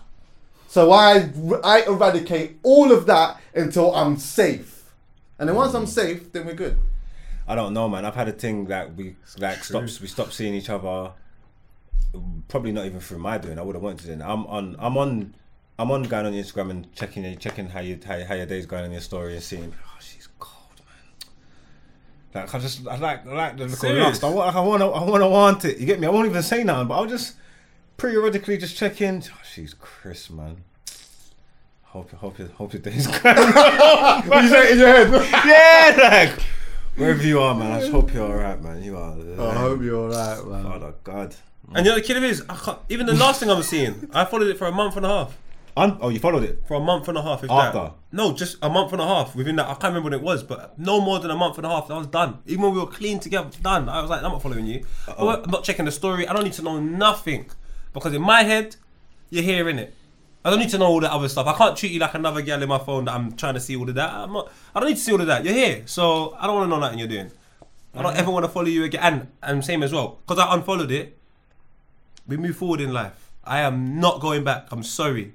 So I I eradicate all of that until I'm safe, and then once I'm safe, then we're good. I don't know, man. I've had a thing that we like stops. We stopped seeing each other. Probably not even through my doing. I would have wanted to. Then I'm on. I'm on. I'm on going on Instagram and checking checking how you how, how your day's going on your story and seeing. Oh, she's cold, man. Like I just I like I like the look of lust. I want I want to I want to want it. You get me? I won't even say nothing, but I'll just periodically just check in. Oh, she's Chris, man. Hope hope hope your day's going. You say in your head? yeah, like wherever you are, man. I just hope you're alright, man. You are. I hope you're alright, man. Father oh God. And you know the killer is, I can't, even the last thing I'm seeing, I followed it for a month and a half. Un- oh, you followed it. For a month and a half. If After? That. No, just a month and a half. Within that, I can't remember what it was, but no more than a month and a half. I was done. Even when we were clean together, done. I was like, I'm not following you. I'm not checking the story. I don't need to know nothing because in my head, you're hearing it. I don't need to know all that other stuff. I can't treat you like another girl in my phone that I'm trying to see all of that. I'm not. I don't need to see all of that. You're here, so I don't want to know nothing you're doing. I don't ever want to follow you again. And and same as well, because I unfollowed it. We move forward in life. I am not going back. I'm sorry.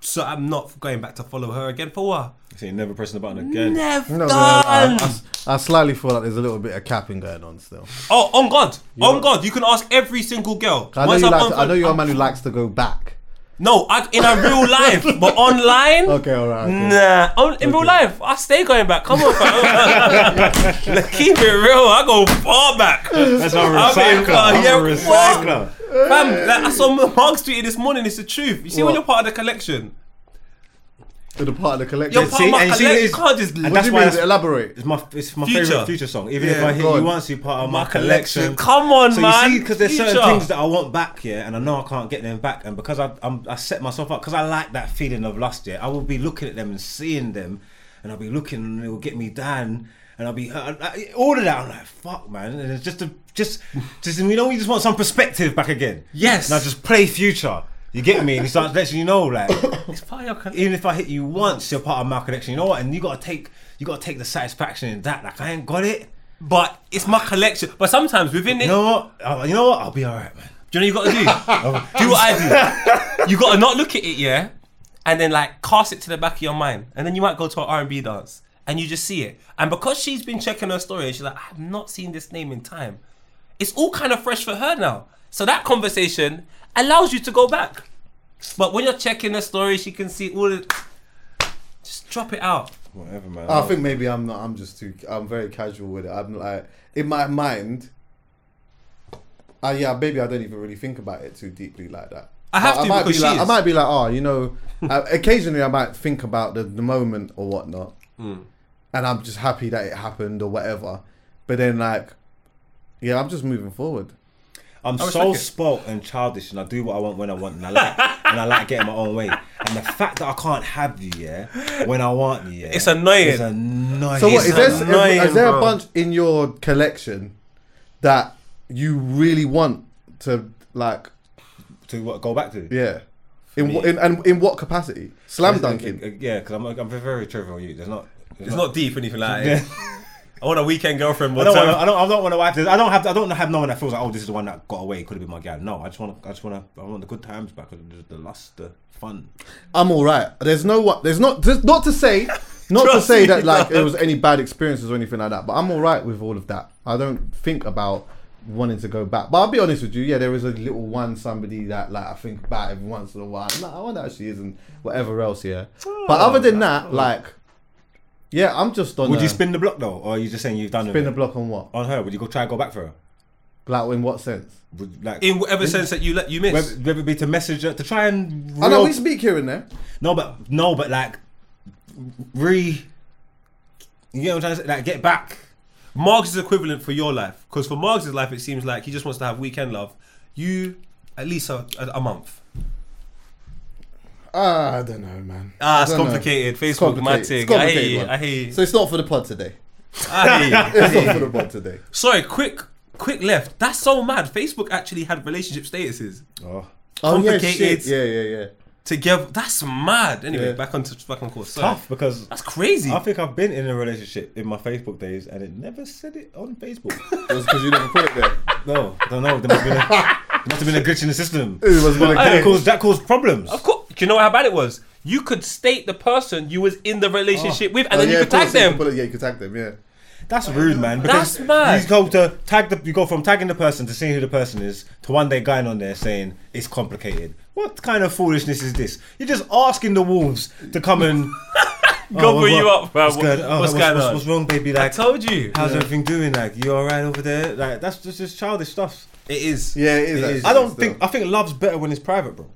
So I'm not going back to follow her again for what? So you're never pressing the button again. Never No, no, no, I, done. I, I slightly feel like there's a little bit of capping going on still. Oh, on God, on God, you can ask every single girl. I know, Once you I've like to, I know you're a man who likes to go back. No, I, in a real life, but online. Okay, alright. Okay. Nah, on, in real life, I stay going back. Come on, fam. Like, Keep it real. I go far back. That's our I mean, recycler. uh, I'm yeah, a recycler. Fam, like, I saw Margs tweeted this morning. It's the truth. You see, when you're part of the collection, To the part of the collection. you're part of my and you see, collection. You can't just. and what that's do you why mean? it's- Elaborate. It's my it's my Future. favorite future song. Even if Yeah, I hear go you on. once, you're part of my, My collection. collection. Come on, so man. you see, because there's certain Future. things that I want back, yeah, and I know I can't get them back, and because I I'm, I set myself up because I like that feeling of lust, yeah. I will be looking at them and seeing them, and I'll be looking, and it will get me down, and I'll be I, I, all of that. I'm like, fuck, man, and it's just a just just you know, you just want some perspective back again. Yes. Now just play future. You get me? And he starts letting you know, like, It's part of your collection. even if I hit you once, you're part of my collection. You know what? And you gotta take you gotta take the satisfaction in that. Like I ain't got it. But it's my collection. But sometimes within it, You know what? Uh, you know what? I'll be alright, man. Do you know what you got to do? do what I do. You got to not look at it, yeah, and then like cast it to the back of your mind, and then you might go to an R and B dance, and you just see it. And because she's been checking her story, and she's like, I've not seen this name in time. It's all kind of fresh for her now. So that conversation allows you to go back. But when you're checking the story, she can see all the. Just drop it out. Whatever, man. I think maybe I'm not. I'm just too. I'm very casual with it. I'm like in my mind. Uh, yeah, maybe I don't even really think about it too deeply like that. I have But to might because be she like, I might be like, oh, you know, uh, occasionally I might think about the, the moment or whatnot, Hmm. and I'm just happy that it happened or whatever. But then, like, yeah, I'm just moving forward. I'm so spoilt and childish, and I do what I want when I want, and I like and I like getting my own way. And the fact that I can't have you, yeah, when I want you, yeah, It's annoying. It's annoying. So, what is there? annoying, Is there a bro. bunch in your collection that you really want to like? to what, go back to? Yeah. In, wh- in and in what capacity? Slam dunking. Uh, Yeah, because I'm I'm very trivial. You, there's not. It's not deep or anything like that. I want a weekend girlfriend. I don't, wanna, I don't. I don't want to wife this. I don't have. I don't have no one that feels like, oh, this is the one that got away. Could have been my gal. No, I just want. to I just want to. I want the good times back. The, the lust, the fun. I'm all right. There's no what. There's not. Just not to say. Not to say that like dog. there was any bad experiences or anything like that. But I'm all right with all of that. I don't think about wanting to go back. But I'll be honest with you. Yeah, there is a little one somebody that like I think about every once in a while. No, I wonder how she is and whatever else. Yeah. Oh, but other than that, like, yeah, I'm just on. Would a- you spin the block though, or are you just saying you've done it? spin the it block on what? on her? Would you go try and go back for her? Like in what sense? Would, like in whatever sense that you let you miss. whether, whether it be to message her to try and. I know real- we speak here and there. No, but no, but like re. You know what I'm trying to say? Like get back. Margs is equivalent for your life because for Margs' life it seems like he just wants to have weekend love. You at least a, a, a month. Ah, I don't know, man. Ah, it's don't know. complicated. It's Facebook, my complicated. thing. It's I complicated hear you. one. I hear you. So it's not for the pod today. I hear. It's not for the pod today. Sorry, quick, quick left. That's so mad. Facebook actually had relationship statuses Oh, Oh yeah, Complicated. shit. Yeah, yeah, yeah. together. That's mad. Anyway, Yeah. back on to back on course. Sorry. tough because That's crazy. I think I've been in a relationship in my Facebook days and it never said it on Facebook. It was because you never put it there. no, I don't know. There must have been a, there must have been a glitch in the system. It was gonna that caused that caused problems. Of course. Do you know how bad it was? You could state the person you was in the relationship oh. with, and Oh, then yeah, you of could tag course, you them. could put it- yeah, you could tag them. Yeah. That's rude, man. Because That's mad. You go to tag the. You go from tagging the person to seeing who the person is to one day going on there saying it's complicated. What kind of foolishness is this? You're just asking the wolves to come and Go oh, what- for you what- up, bro. What's, What- good? Oh, what's what's, going what's, on? what's wrong, baby? I Like, told you. how's everything doing? Like, you alright over there? Like, that's just, just childish stuff. It is. Yeah, it is. It is. I don't think. I think love's better when it's private, bro.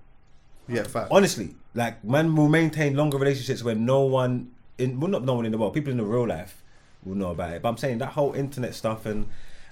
Yeah, fact. Honestly, like man will maintain longer relationships when no one in well not no one in the world, people in the real life will know about it. But I'm saying that whole internet stuff and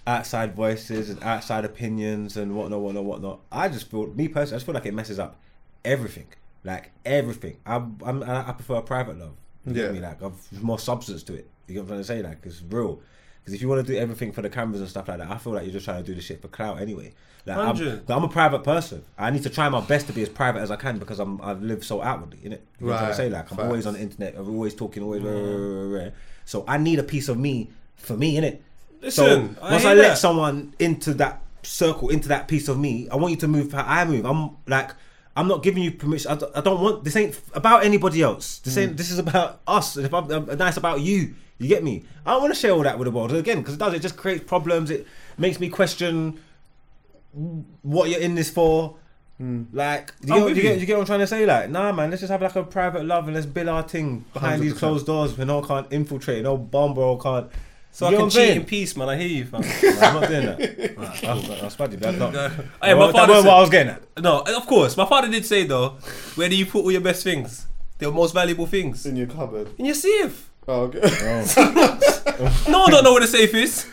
outside voices and outside opinions and whatnot, whatnot, whatnot. I just feel me personally, I just feel like it messes up everything. Like everything. I'm, I'm I I prefer a private love. You Yeah. get me? Like I've more substance to it. You get what I'm trying to say? Like it's real. Because if you want to do everything for the cameras and stuff like that, I feel like you're just trying to do the shit for clout anyway. Like I'm, I'm a private person. I need to try my best to be as private as I can because I'm I live so outwardly, innit? You know what I'm trying to say? Like I'm facts. always on the internet, I'm always talking, always rah, mm. rah, rah, rah. so I need a piece of me for me, innit? Listen, so I once hear I, let that. someone into that circle, into that piece of me, I want you to move how I move. I'm like I'm not giving you permission. I don't, I don't want this ain't about anybody else. This Hmm. ain't. This is about us. And if I'm, I'm nice about you, you get me. I don't want to share all that with the world again because it does. It just creates problems. It makes me question what you're in this for. Like, do you, get, with you, get, you. you get what I'm trying to say? Like, nah, man, let's just have like a private love and let's build our thing behind these 100%. closed doors where no one can't infiltrate, no bomb bro can't. So You I know can cheat saying? in peace, man. I hear you, fam. I'm not doing that. Nah, I, I, I spud you. That's not. Hey, that my wasn't- that said- what I was getting at. No, uh, of course. My father did say though, where do you put all your best things? The most valuable things In your cupboard. in your safe. Oh, okay. Oh. No one don't know where the safe is.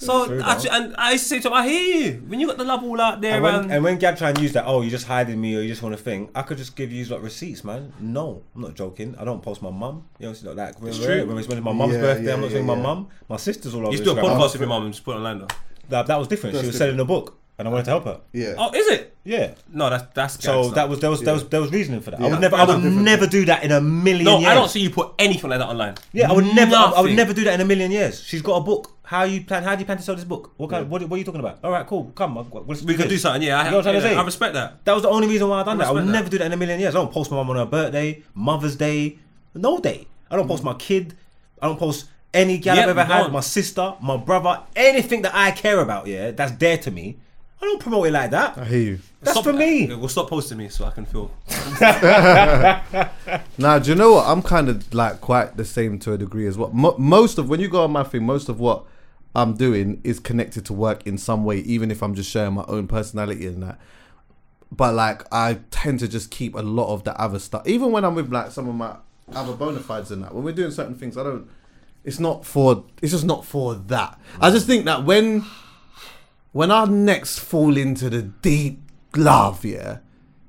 So actually, and I used to say to him, I hear you. When you got the love all out there, And when, man. and when Gab try and use that, oh, you're just hiding me or you just want to think, I could just give you like receipts, man. No, I'm not joking. I don't post my mum. You know, it's not like when, It's when, true. when it's when it's my mum's Yeah, birthday, I'm yeah, not saying yeah, my yeah. mum. My sister's all over. you do a Instagram. podcast with your mum and just put it online though. That, that was different. That's she was different. selling a book, and I wanted to help her. Yeah. Oh, is it? Yeah. No, that's that's. So gangster. that was there was there was there was reasoning for that. I would never I would never do that in a million No, years. I don't see you put anything like that online. Yeah, I would never. I, I would never do that in a million years. She's got a book. How you plan? How do you plan to sell this book? What kind? What, what are you talking about? All right, cool. Come, I've got- let's We could do something. Yeah, I, You know what I'm trying to say? I respect that. That was the only reason why I done I that. I would that. never do that in a million years. I don't post my mum on her birthday, Mother's Day, no day. I don't post mm. my kid. I don't post any gal Yeah, I've ever had. don't. My sister, my brother, anything that I care about. Yeah, that's dear to me. I don't promote it like that. I hear you. That's Stop- for me. Yeah, Well, stop posting me so I can feel. Now, do you know what? I'm kind of like quite the same to a degree as well. Mo- most of when you go on my thing, most of what I'm doing is connected to work in some way, even if I'm just sharing my own personality and that. But like, I tend to just keep a lot of the other stuff, even when I'm with like some of my other bona fides and that. When we're doing certain things, I don't. It's not for. It's just not for that. I just think that when when our next fall into the deep love, yeah,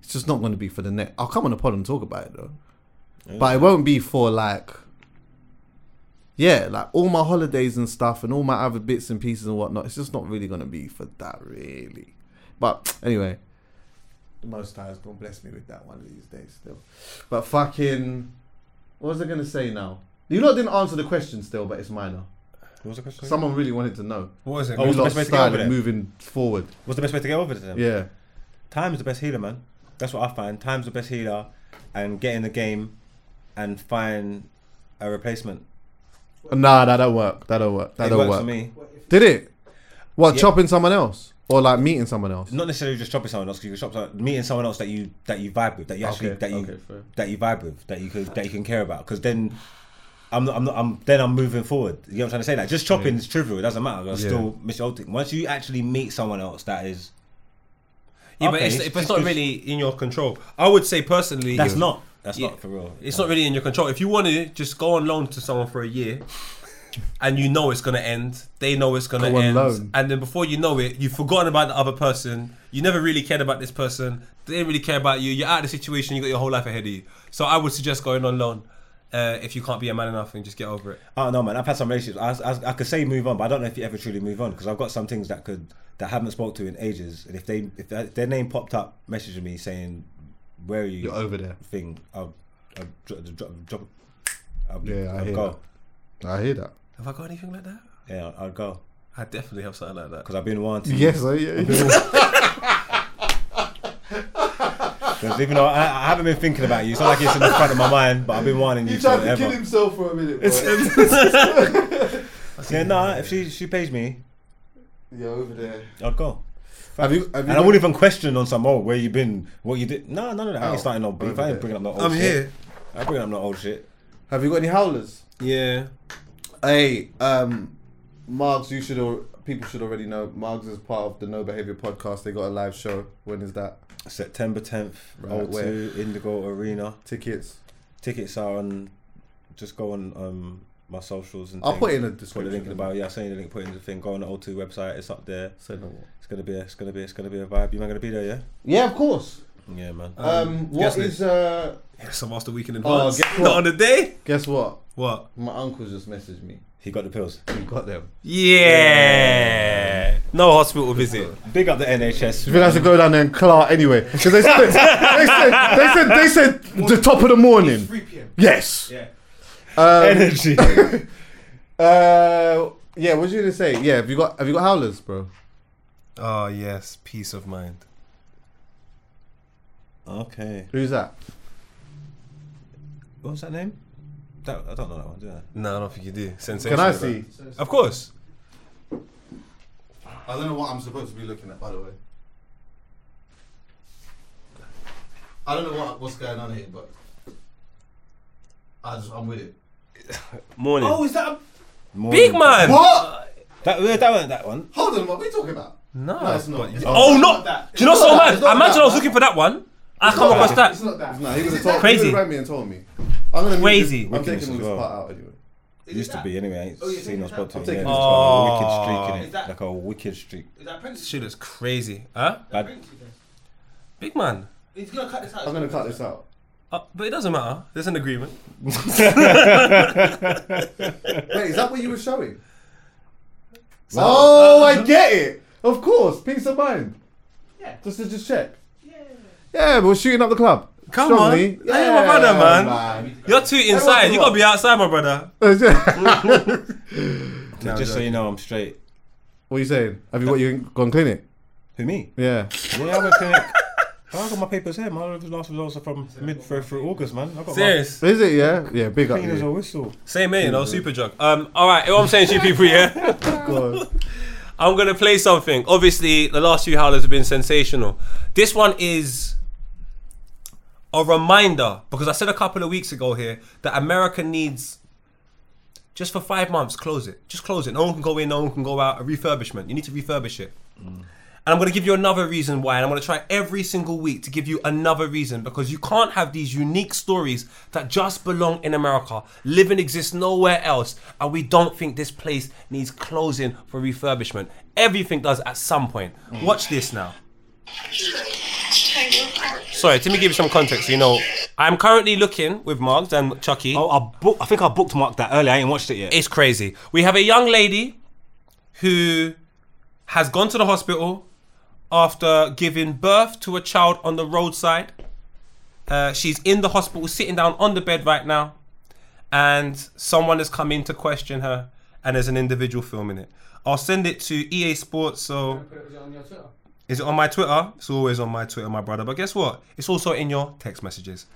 it's just not going to be for the net. I'll come on the pod and talk about it though, but it won't be for like, yeah, like all my holidays and stuff and all my other bits and pieces and whatnot. It's just not really going to be for that, really. But anyway, the most times gonna bless me with that one of these days still. But fucking, what was I gonna say now? You lot didn't answer the question still, but it's minor. What was the question? Someone really wanted to know. What was it? Oh, what's the best way to get over of there? moving forward. What's the best way to get over to them? Yeah. Time's the best healer, man. That's what I find. Time's the best healer, and get in the game, and find a replacement. Nah, that don't work. That don't work. That it don't works work. for me. Did it? What Yeah. chopping someone else or like meeting someone else? Not necessarily just chopping someone else. 'cause you can shop someone, meeting someone else that you that you vibe with, that you actually Okay, that you okay, that you vibe with, that you could that you can care about. Because then. I'm not, I'm not, I'm, then I'm moving forward. You know what I'm trying to say? Like, just chopping is trivial. It doesn't matter. I Yeah. still miss your thing. Once you actually meet someone else that is. Yeah, but Okay, it's, it's it's just not 'cause- really in your control. I would say personally, That's if- not. That's Yeah. not for real. It's not really in your control. If you want to just go on loan to someone for a year, and you know it's gonna end, they know it's gonna Go on end, loan. and then before you know it, you've forgotten about the other person. You never really cared about this person. They didn't really care about you. You're out of the situation. You got your whole life ahead of you. So I would suggest going on loan uh, if you can't be a man enough and just get over it. I don't know, man. I've had some relationships. I, I, I could say move on, but I don't know if you ever truly move on because I've got some things that could that I haven't spoke to in ages. And if they if their- their name popped up, messaging me saying, "Where are you?" You're over there. Thing. I'll, I'll drop, drop, drop I'll, Yeah, I hear go. I hear that. Have I got anything like that? Yeah, I'll, I'll go I definitely have something like that. because I've been wanting. Yes, I yeah. 'Cause even though I, I haven't been thinking about you, it's not like it's in the front of my mind, but I've been wanting you He to tried to forever. kill himself for a minute. Bro. Yeah, nah. If she she pays me, You're over there. I'll go. Have you? Have you And I wouldn't even question on some, oh, where you been, what you did. No, none of that. I Oh, ain't starting no beef. I ain't bringing up no old shit. I'm shit. here. I ain't bringing up no old shit. Have you got any howlers? Yeah. Hey, um, Margs, you should al- people should already know. Margs is part of the No Behavior podcast. They got a live show. When is that? September 10th, Right, O2 Indigo Arena. Tickets. Tickets are on. Just go on um, my socials and. I'll things. put it in the Put the description. link in the bio. Yeah, I seen the link. Put it in the thing. Go on the O2 website. It's up there. Say no more. It's gonna be. A, it's gonna be. It's gonna be a vibe. You man gonna be there? Yeah. Yeah, of course. Yeah, man. Um, what guess is uh? Yes, I'm after weekend in Oh, advance. guess Not on the day. Guess what? What? My uncle just messaged me. He got the pills. He got them. Yeah. No hospital visit. Big up the NHS. You think I should go down there and Clark anyway? Because they said, they said they said they said the top of the morning. 3 p.m. Yes. Yeah. Um, Energy. uh, yeah. What was you gonna say? Yeah. Have you got Have you got howlers, bro? Oh yes, peace of mind. okay. Who's that? What was that name? That, I don't know that one, do I? No, I don't think you do. Sensation. Can I see? Of course. I don't know what I'm supposed to be looking at, by the way. I don't know what what's going on here, but I just I'm with it. Morning. Oh, is that a Big man. What? That, uh, that one. That one. Hold on, what are we talking about? No, No, it's not. It's Oh not. no! that. Do you know It's so not that. mad? It's not Imagine that. I was looking for that one. I come across that. It's that. not that. Nah, he would have told Crazy. He would rang me and told me. I'm gonna move Crazy. This, I'm Wickedness taking all as this well. part out anyway. Is used it to be anyway. I ain't Oh, you're seen or taking spoke that? to I'm him. taking Yeah, this a part. wicked streak in Is it, that- like a wicked streak. Is that Prince? Shit is crazy, huh? Bad. Prince is there. Big man. He's gonna cut this out. I'm gonna cut this out. Uh, but it doesn't matter. There's an agreement. Wait, is that what you were showing? Oh, I get it. Of course, peace of mind. Yeah. Just to just check. Yeah, but we're shooting up the club. Come Strongly. on. Hey, my brother, man. man. You're too inside. You gotta be outside, my brother. So just so you know, I'm straight. what are you saying? Have you got you gone clinic? Who me? Yeah. Yeah, I went clinic. I got my papers here. My last results are from mid through, through August, man. I got Serious. Is it? Yeah. Yeah. Big my up. clean as a whistle. Same here, you know, Superdrug. Um, all right, what I'm saying to you people, yeah. Go. I'm gonna play something. Obviously, the last few howlers have been sensational. This one is a reminder because I said a couple of weeks ago here that America needs just for five months close it. Just close it. No one can go in. No one can go out. A refurbishment. You need to refurbish it. Mm. And I'm going to give you another reason why. And I'm going to try every single week to give you another reason because you can't have these unique stories that just belong in America, live and exist nowhere else. And we don't think this place needs closing for refurbishment. Everything does at some point. Mm. Watch this now. Sorry, let me give you some context. so You know, I'm currently looking with Margs and Chuckie. Oh, I book. I think I bookmarked that earlier. I ain't watched it yet. It's crazy. We have a young lady who has gone to the hospital after giving birth to a child on the roadside. Uh, she's in the hospital, sitting down on the bed right now, and someone has come in to question her, and there's an individual filming it. I'll send it to EA Sports. So, is it on my Twitter? It's always on my Twitter, my brother. But guess what? It's also in your text messages.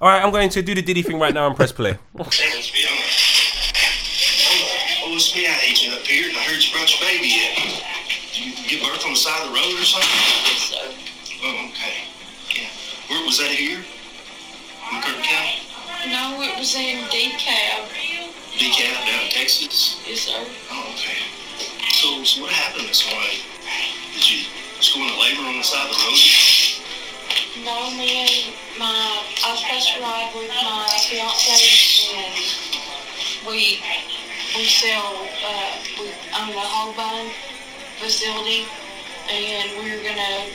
All right, I'm going to do the Diddy thing right now and press play. Oh, it's me. I agent up here, and I heard you brought your baby in. Did you give birth on the side of the road or something? Yes, sir. Oh, okay. Yeah. Where was that here? In Curtin County? No, it was in DeKalb. DeKalb down in Texas? Yes, sir. Oh, okay. So, so what happened this morning? Did you just go into labor on the side of the road? No, me and my, I was supposed to ride with my fiance and we, we sell, uh, we own a hog buying facility and we were gonna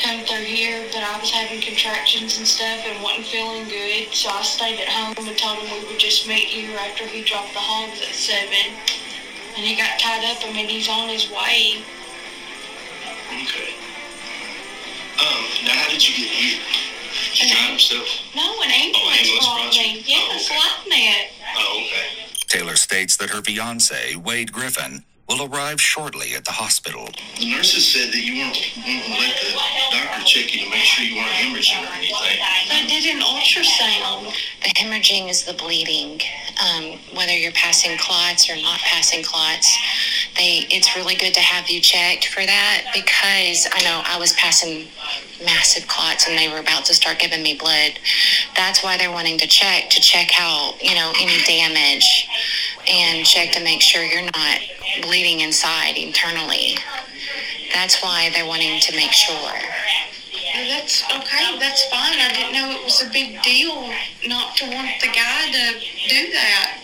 come through here, but I was having contractions and stuff and wasn't feeling good, so I stayed at home and told him we would just meet here after he dropped the hogs at seven. And he got tied up, I mean, he's on his way. Okay. Um, now how did you get here? Did you drive yourself? No, an ambulance, ambulance brought brought you? me. Yes, like that. Oh, okay. Taylor states that her fiance, Wade Griffin, will arrive shortly at the hospital. The nurses said that you weren't wanting to let the doctor check you to make sure you weren't hemorrhaging or anything. I did an ultrasound. The hemorrhaging is the bleeding. Um, whether you're passing clots or not passing clots, they it's really good to have you checked for that because I know I was passing massive clots and they were about to start giving me blood. That's why they're wanting to check to check out you know any damage and check to make sure you're not bleeding inside internally. That's why they're wanting to make sure. Well, That's okay. That's fine. I didn't know it was a big deal not to want the guy to do that.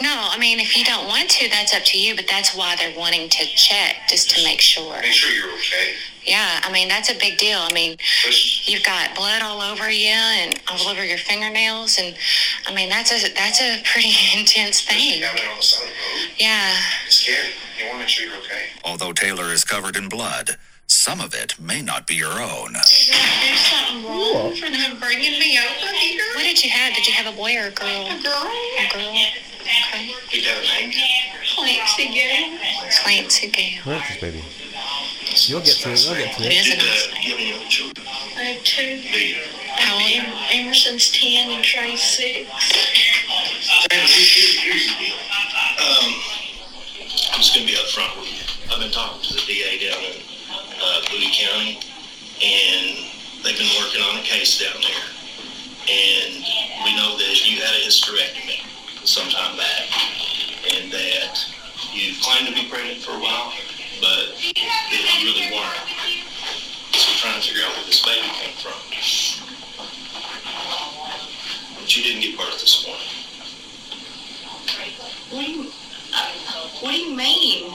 No, I mean, if you don't want to, that's up to you, but that's why they're wanting to check, just to make sure. Make sure you're okay. Yeah, I mean, that's a big deal. I mean, you've got blood all over you and all over your fingernails, and I mean, that's a that's a pretty intense thing. Got it on the side of the road. Yeah. It's scary. You want to make sure you're okay. Although Taylor is covered in blood, some of it may not be your own. Did I something wrong for them bringing me over here? What did you have? Did you have a boy or a girl? A girl? A girl. Okay. You got a name? Clancy Gale. Clancy Gale. Where's this baby? You'll get to it. You'll get to It it. is a uh, nice name. have any other children? I have two. How old? Emerson's 10 and Trey's 6. Here's, here's the deal. Um, I'm just going to be up front with you. I've been talking to the DA down in uh, County, and they've been working on a case down there. And we know that you had a hysterectomy some time back, and that you claimed to be pregnant for a while, but that you really weren't. So we're trying to figure out where this baby came from. But you didn't give birth this morning. What do you, uh, what do you mean?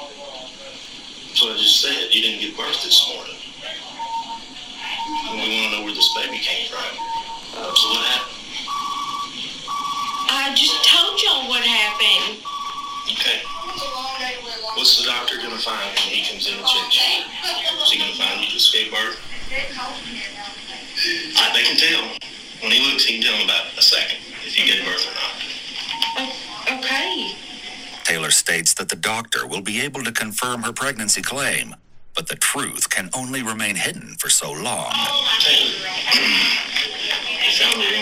So I just said you didn't give birth this morning. And we want to know where this baby came from. Uh, so what happened? I just told y'all what happened. Okay. What's the doctor gonna find when he comes in and checks you? Is he gonna find you just gave birth? Uh, they can tell. When he looks, he can tell in about a second if you gave birth or not. Taylor states that the doctor will be able to confirm her pregnancy claim, but the truth can only remain hidden for so long. Found woman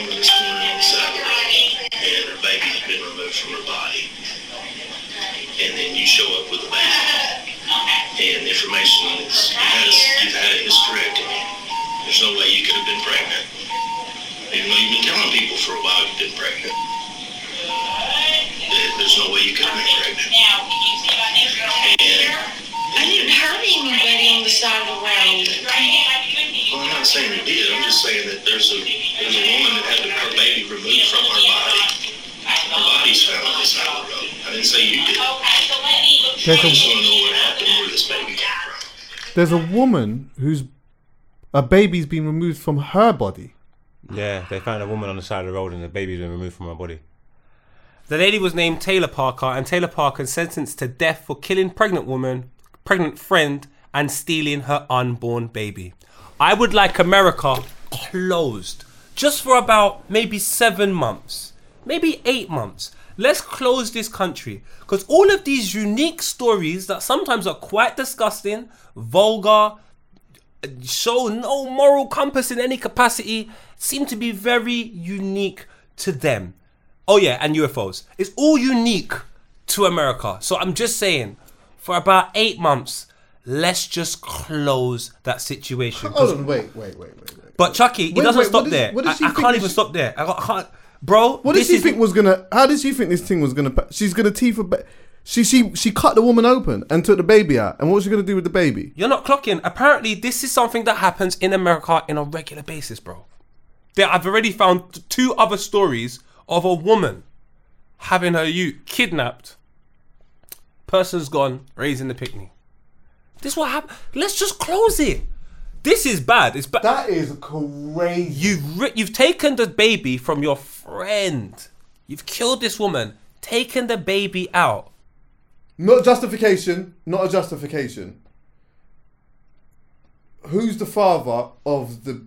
and her baby had been removed from her body. And then you show up with a baby. And the information is you had a, you've had a hysterectomy. There's no way you could have been pregnant. Even though you've been telling people for a while you've been pregnant. There- There's no way you could have been pregnant. And I didn't hurt anybody on the side of the road. Well, I'm not saying you did. I'm just saying that there's a there's a woman that had her baby removed from her body. Her body's found on the side of the road. I didn't say you did. I just want to know what happened, where this baby came from. there's a woman whose a baby's been removed from her body. Yeah, they found a woman on the side of the road and the baby's been removed from her body. The lady was named Taylor Parker, and Taylor Parker sentenced to death for killing pregnant woman, pregnant friend, and stealing her unborn baby. I would like America closed just for about maybe seven months, maybe eight months. Let's close this country because all of these unique stories that sometimes are quite disgusting, vulgar, show no moral compass in any capacity seem to be very unique to them. Oh yeah, and UFOs. It's all unique to America. So I'm just saying, for about eight months, let's just close that situation. 'Cause- Hold on, wait, wait, wait, wait, wait. But Chuckie, Wait, doesn't wait, stop what does- there. what does I, I think can't even stop there. I, got, I can't, bro. What did this she is- think was gonna? How did she think this thing was gonna? pa- She's gonna teeth a. Ba- she she she cut the woman open and took the baby out. And what was she gonna do with the baby? You're not clocking. Apparently, this is something that happens in America in a regular basis, bro. There, I've already found t- two other stories of a woman having her youth kidnapped. Person's gone, raising the picnic. This what happened. Let's just close it. This is bad. It's bad. That is crazy. You've ri- you've taken the baby from your friend. You've killed this woman. Taken the baby out. Not justification. Not a justification. Who's the father of the?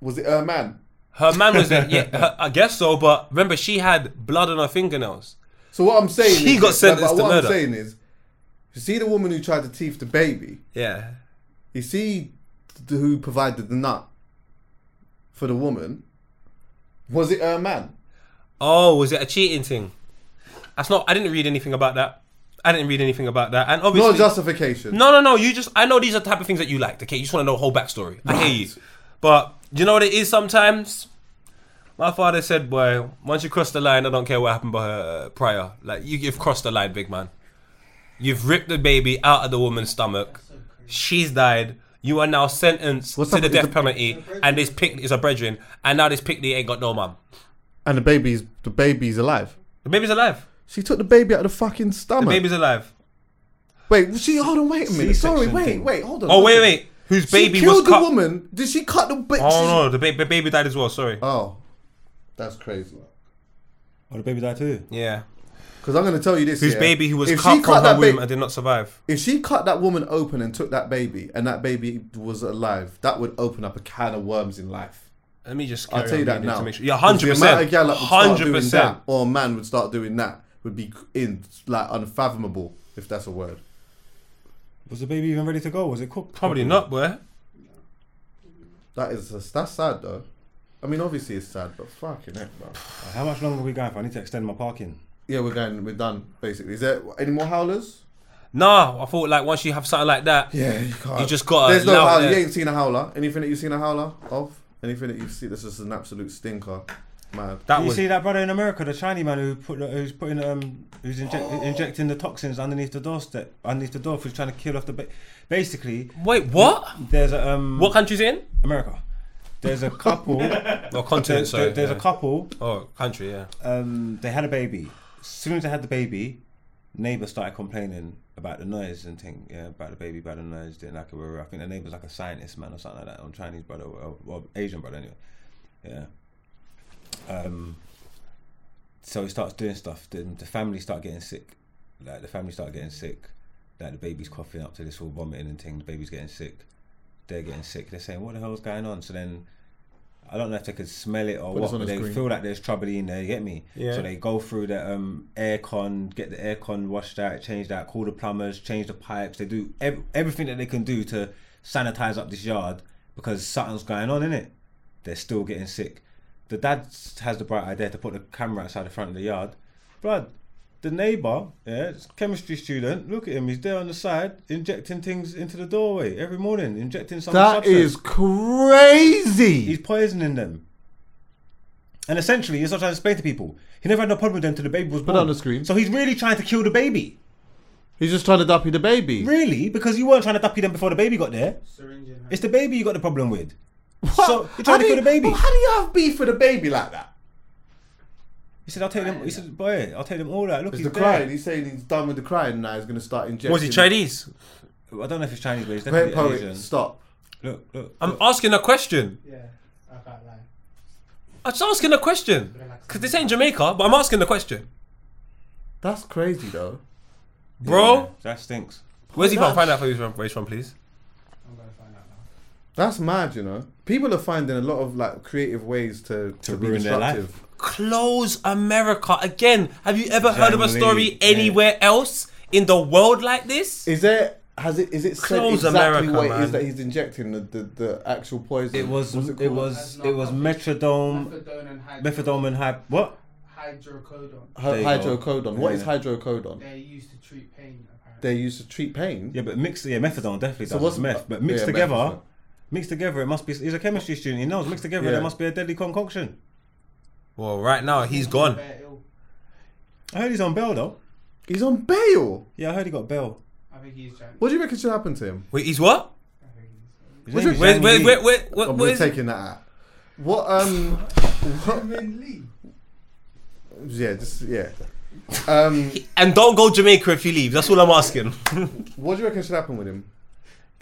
Was it her man? Her man was there. Yeah, her- I guess so. But remember, she had blood on her fingernails. So what I'm saying She is, got sentenced to what murder. I'm saying is, you see the woman who tried to teeth the baby. Yeah. You see th- who provided the nut for the woman. Was it her man? Oh, was it a cheating thing? That's not. I didn't read anything about that. I didn't read anything about that. And obviously, no justification. No, no, no. You just. I know these are the type of things that you like. Okay, you just want to know the whole backstory. I hear you. But you know what it is? Sometimes, my father said, "Boy, once you cross the line, I don't care what happened uh, prior. Like you, you've crossed the line, big man. You've ripped the baby out of the woman's stomach. She's died." You are now sentenced to the happened- death is the- penalty, and this pick is a brethren, and now this picnic ain't got no mum. And the baby's the baby's alive. The baby's alive. She took the baby out of the fucking stomach. The stomach. baby's alive. Wait, she hold on, wait a minute. Sorry, C-section wait, thing. wait, hold on. Oh wait, listen. wait. Whose She baby killed was the cut? woman. Did she cut the baby? Oh no, the baby, the baby died as well. Sorry. Oh, that's crazy. Oh, the baby died too. Yeah. Because I'm going to tell you this. Whose yeah. baby who was If cut she from her that womb ba- and did not survive. If she cut that woman open and took that baby, and that baby was alive, that would open up a can of worms in life. Let me just. I'll carry tell you on that reading now. To make sure. Yeah, 'Cause hundred the amount percent. of gal that would start Hundred doing percent. that, or a man would start doing that, would be in like unfathomable, if that's a word. Was the baby even ready to go? Was it cooked? Probably not, boy. That is that's sad though. I mean, obviously it's sad, but fucking heck, bro. How much longer are we going for? I need to extend my parking. Yeah, we're going. We're done. Basically, is there any more howlers? Nah, I thought like once you have something like that, Yeah, you can't. you just got. There's no howler. it You ain't seen a howler. Anything that you've seen a howler of? Anything that you've seen that's just an absolute stinker. Mad. That Did you was see that brother in America, the Chinese man who put who's putting um who's inject, injecting the toxins underneath the doorstep underneath the door who's trying to kill off the ba- basically. Wait, what? There's a um What country's in? America. There's a couple. Or continent, there- sorry. there's yeah. a couple. Oh, country, yeah. Um, they had a baby. As soon as they had the baby, neighbors started complaining about the noise and thing. Yeah, about the baby, about the noise. Didn't like it. I think the neighbor's like a scientist man or something like that, or Chinese brother, or, or Asian brother anyway. Yeah. Um. So he starts doing stuff. Then the family start getting sick. Like the family start getting sick. Like the baby's coughing up to this all vomiting and thing. The baby's getting sick. They're getting sick. They're saying, "What the hell's going on?" So then. I don't know if they could smell it or Put what, but the they screen. feel like there's trouble in there. You get me? Yeah. So they go through the um, aircon, get the aircon washed out, change that, call the plumbers, change the pipes. They do ev- everything that they can do to sanitize up this yard because something's going on in it. They're still getting sick. The dad has the bright idea to put the camera outside the front of the yard. Blood, the neighbor, yeah, it's a chemistry student. Look at him. He's there on the side, injecting things into the doorway every morning, injecting some That substance. is crazy. He's poisoning them. And essentially, he's not trying to explain to people. He never had no problem with them till the baby was Put born. it on the screen. So he's really trying to kill the baby. He's just trying to duppy the baby. Really? Because you weren't trying to duppy them before the baby got there. It's the baby you got the problem with. So you're trying to kill the baby. How do you have beef with a baby like that? He said, "I'll take them." He said, "Boy, I'll take them all out." Look, he's the there. crying. He's saying he's done with the crying now. He's going to start injecting. Was he Chinese? I don't know if he's Chinese, but he's Wait, definitely poet, Asian. stop. Look, look. I'm asking a question. Yeah, I can't lie. I'm just asking a question. Because this ain't Jamaica, but I'm asking the question. That's crazy though. Bro, Yeah, that stinks. where's he That's- from? Find out where he's from, where he's from, please. I'm gonna find out now. That's mad, you know. People are finding a lot of like creative ways to to, be ruin their life. Close America again. Have you ever heard of a story Exactly, yeah. anywhere else in the world like this? Is there? Has it? Is it said Close exactly America, what it man. is that he's injecting the, the, the actual poison? It was What's it, was it was metrodome, Methadone and hydro- methadone and hy- what? hydrocodone. Hy- There you go. hydrocodone. What is Yeah. hydrocodone? They're used to treat pain. Apparently. They're used to treat pain. Yeah, but mixed yeah methadone definitely So does. what's- it's meth, but mixed meth together, is it. Mixed together, it must be. He's a chemistry student. He knows mixed together, Yeah. there must be a deadly concoction. Well, right now he's gone. I heard he's on bail though. He's on bail. Yeah, I heard he got bail. I think he's trying. What do you reckon should happen to him? Wait, he's what? His What's name it- is Where, Yang where, Lee. where, where, what, what we're is it? taking that out. What um? what- yeah, just yeah. Um, And don't go Jamaica if you leave. That's all I'm asking. what do you reckon should happen with him?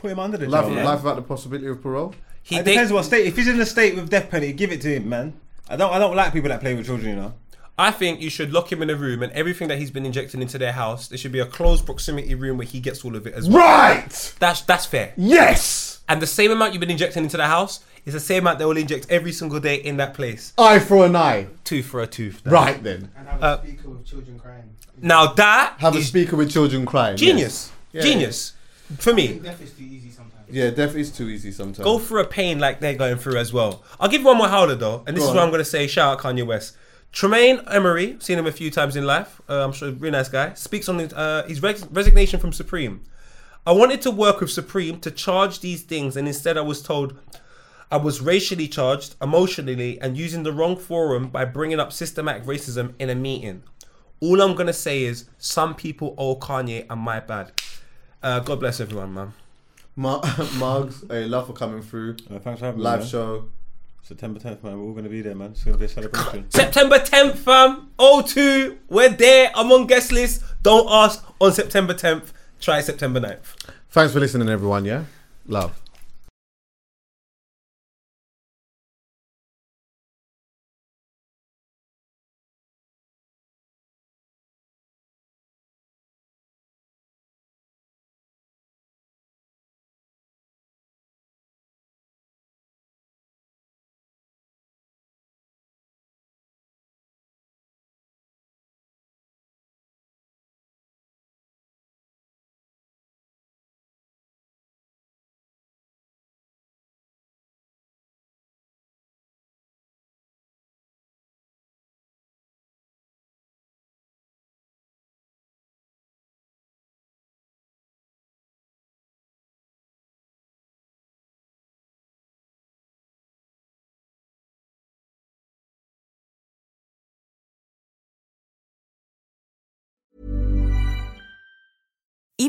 Put him under the Life, jail. man. life without the possibility of parole. he It they- depends what state. If he's in a state with death penalty, give it to him, man. I don't. I don't like people that play with children. You know. I think you should lock him in a room and everything that he's been injecting into their house, there should be a closed proximity room where he gets all of it as well. Right. That's that's fair. Yes. And the same amount you've been injecting into the house is the same amount they will inject every single day in that place. Eye for an eye. Tooth for a tooth. Right then. And have a Uh, speaker with children crying. Now that Have a is speaker with children crying. genius. Yes. Yeah, Genius. For I me. think death is too easy sometimes. Yeah, death is too easy sometimes. Go through a pain like they're going through as well. I'll give you one more howler though, and this Go is what. I'm going to say. Shout out Kanye West. Tremaine Emory, seen him a few times in life. Uh, I'm sure, a really nice guy. Speaks on his, uh, his res- resignation from Supreme. I wanted to work with Supreme to charge these things, and instead I was told I was racially charged, emotionally, and using the wrong forum by bringing up systematic racism in a meeting. All I'm gonna say is some people owe Kanye and my bad. Uh, God bless everyone, man. Mar- Margs, hey, love for coming through. Uh, thanks for having me. Live man. show. September 10th, man. We're all gonna be there, man. It's gonna be a celebration. September 10th, fam. O2, we're there. I'm on guest list. Don't ask on September 10th. Try September 9th. Thanks for listening, everyone. Yeah, love.